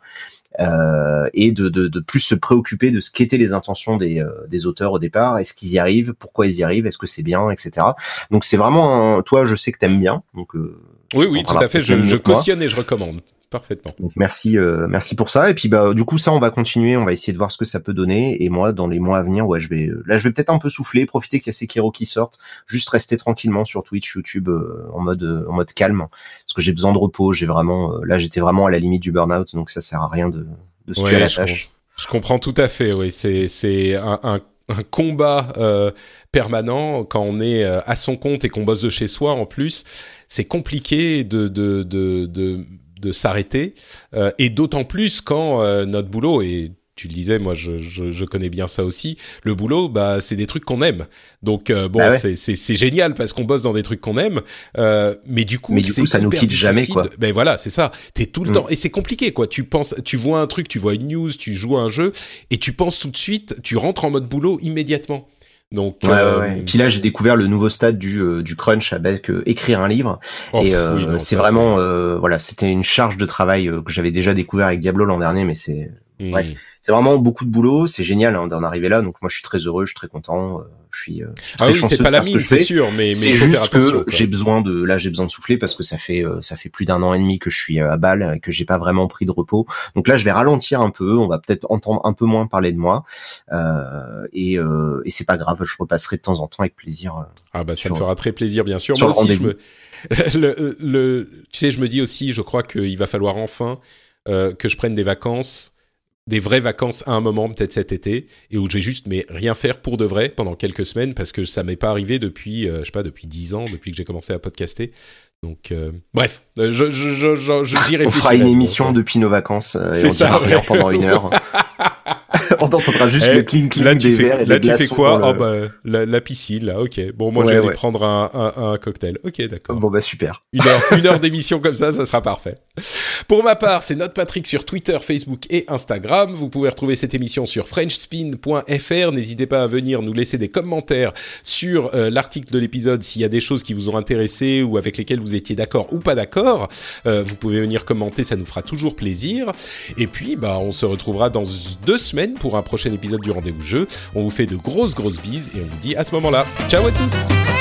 Euh, et de, de, de, plus se préoccuper de ce qu'étaient les intentions des, euh, des auteurs au départ, est-ce qu'ils y arrivent, pourquoi ils y arrivent, est-ce que c'est bien, etc. Donc c'est vraiment, toi, je sais que t'aimes bien, donc euh, oui, oui, tout à fait, je, je cautionne et je recommande parfaitement. Donc merci, euh, merci pour ça. Et puis bah du coup ça, on va continuer, on va essayer de voir ce que ça peut donner. Et moi, dans les mois à venir, ouais, je vais, euh, là, je vais peut-être un peu souffler, profiter qu'il y a Sekiro qui sortent, juste rester tranquillement sur Twitch, YouTube, euh, en mode, en mode calme, parce que j'ai besoin de repos. J'ai vraiment, là, j'étais vraiment à la limite du burn-out, donc ça sert à rien de, de se tuer à la tâche. Je comprends tout à fait. Oui, c'est c'est un, un un combat euh, permanent quand on est à son compte et qu'on bosse de chez soi en plus c'est compliqué de, de, de, de de s'arrêter, euh, et d'autant plus quand euh, notre boulot et tu le disais, moi je, je, je, connais bien ça aussi. Le boulot, bah c'est des trucs qu'on aime. Donc euh, bon, bah c'est génial parce qu'on bosse dans des trucs qu'on aime. Euh, mais du coup, mais du coup, ça nous quitte jamais quoi. Ben voilà, c'est ça. T'es tout le mm. temps et c'est compliqué quoi. Tu penses, tu vois un truc, tu vois une news, tu joues à un jeu et tu penses tout de suite, tu rentres en mode boulot immédiatement. Donc, ouais, euh... ouais. Puis là, j'ai découvert le nouveau stade du, euh, du crunch avec euh, écrire un livre. Oh, et euh, c'est vraiment, voilà, c'était une charge de travail que j'avais déjà découvert avec Diablo l'an dernier, mais c'est Hmm. Bref, c'est vraiment beaucoup de boulot, c'est génial hein, d'en arriver là. Donc moi, je suis très heureux, je suis très content, euh, je suis, euh, ah oui, c'est pas la mine, c'est sûr, mais, c'est juste que j'ai besoin de, là, j'ai besoin de souffler parce que ça fait, euh, ça fait plus d'un an et demi que je suis à balle et que j'ai pas vraiment pris de repos. Donc là, je vais ralentir un peu, on va peut-être entendre un peu moins parler de moi, et, et c'est pas grave, je repasserai de temps en temps avec plaisir. ah bah ça me fera très plaisir, bien sûr. Moi aussi, je me... le, le, tu sais, je me dis aussi, je crois qu'il va falloir enfin que je prenne des vacances des vraies vacances à un moment, peut-être cet été, et où je vais juste mais rien faire pour de vrai pendant quelques semaines parce que ça m'est pas arrivé depuis, euh, je sais pas, depuis dix ans, depuis que j'ai commencé à podcaster. Donc, euh, bref, euh, je, je, je, je, On fera une émission depuis nos vacances et on ça, rien pendant une heure. on entendra juste eh, le cling cling des verres et Là, tu fais quoi Oh bah la, piscine, là. Ok. Bon, moi, j'allais prendre un, un, un, cocktail. Ok, d'accord. Bon bah super. Une heure, une heure d'émission comme ça, ça sera parfait. Pour ma part, c'est notre Patrick sur Twitter, Facebook et Instagram. Vous pouvez retrouver cette émission sur FrenchSpin.fr. N'hésitez pas à venir nous laisser des commentaires sur euh, l'article de l'épisode s'il y a des choses qui vous ont intéressé ou avec lesquelles vous étiez d'accord ou pas d'accord. Euh, vous pouvez venir commenter, ça nous fera toujours plaisir. Et puis, bah, on se retrouvera dans deux semaines pour un prochain épisode du Rendez-vous Jeu. On vous fait de grosses grosses bises et on vous dit à ce moment-là. Ciao à tous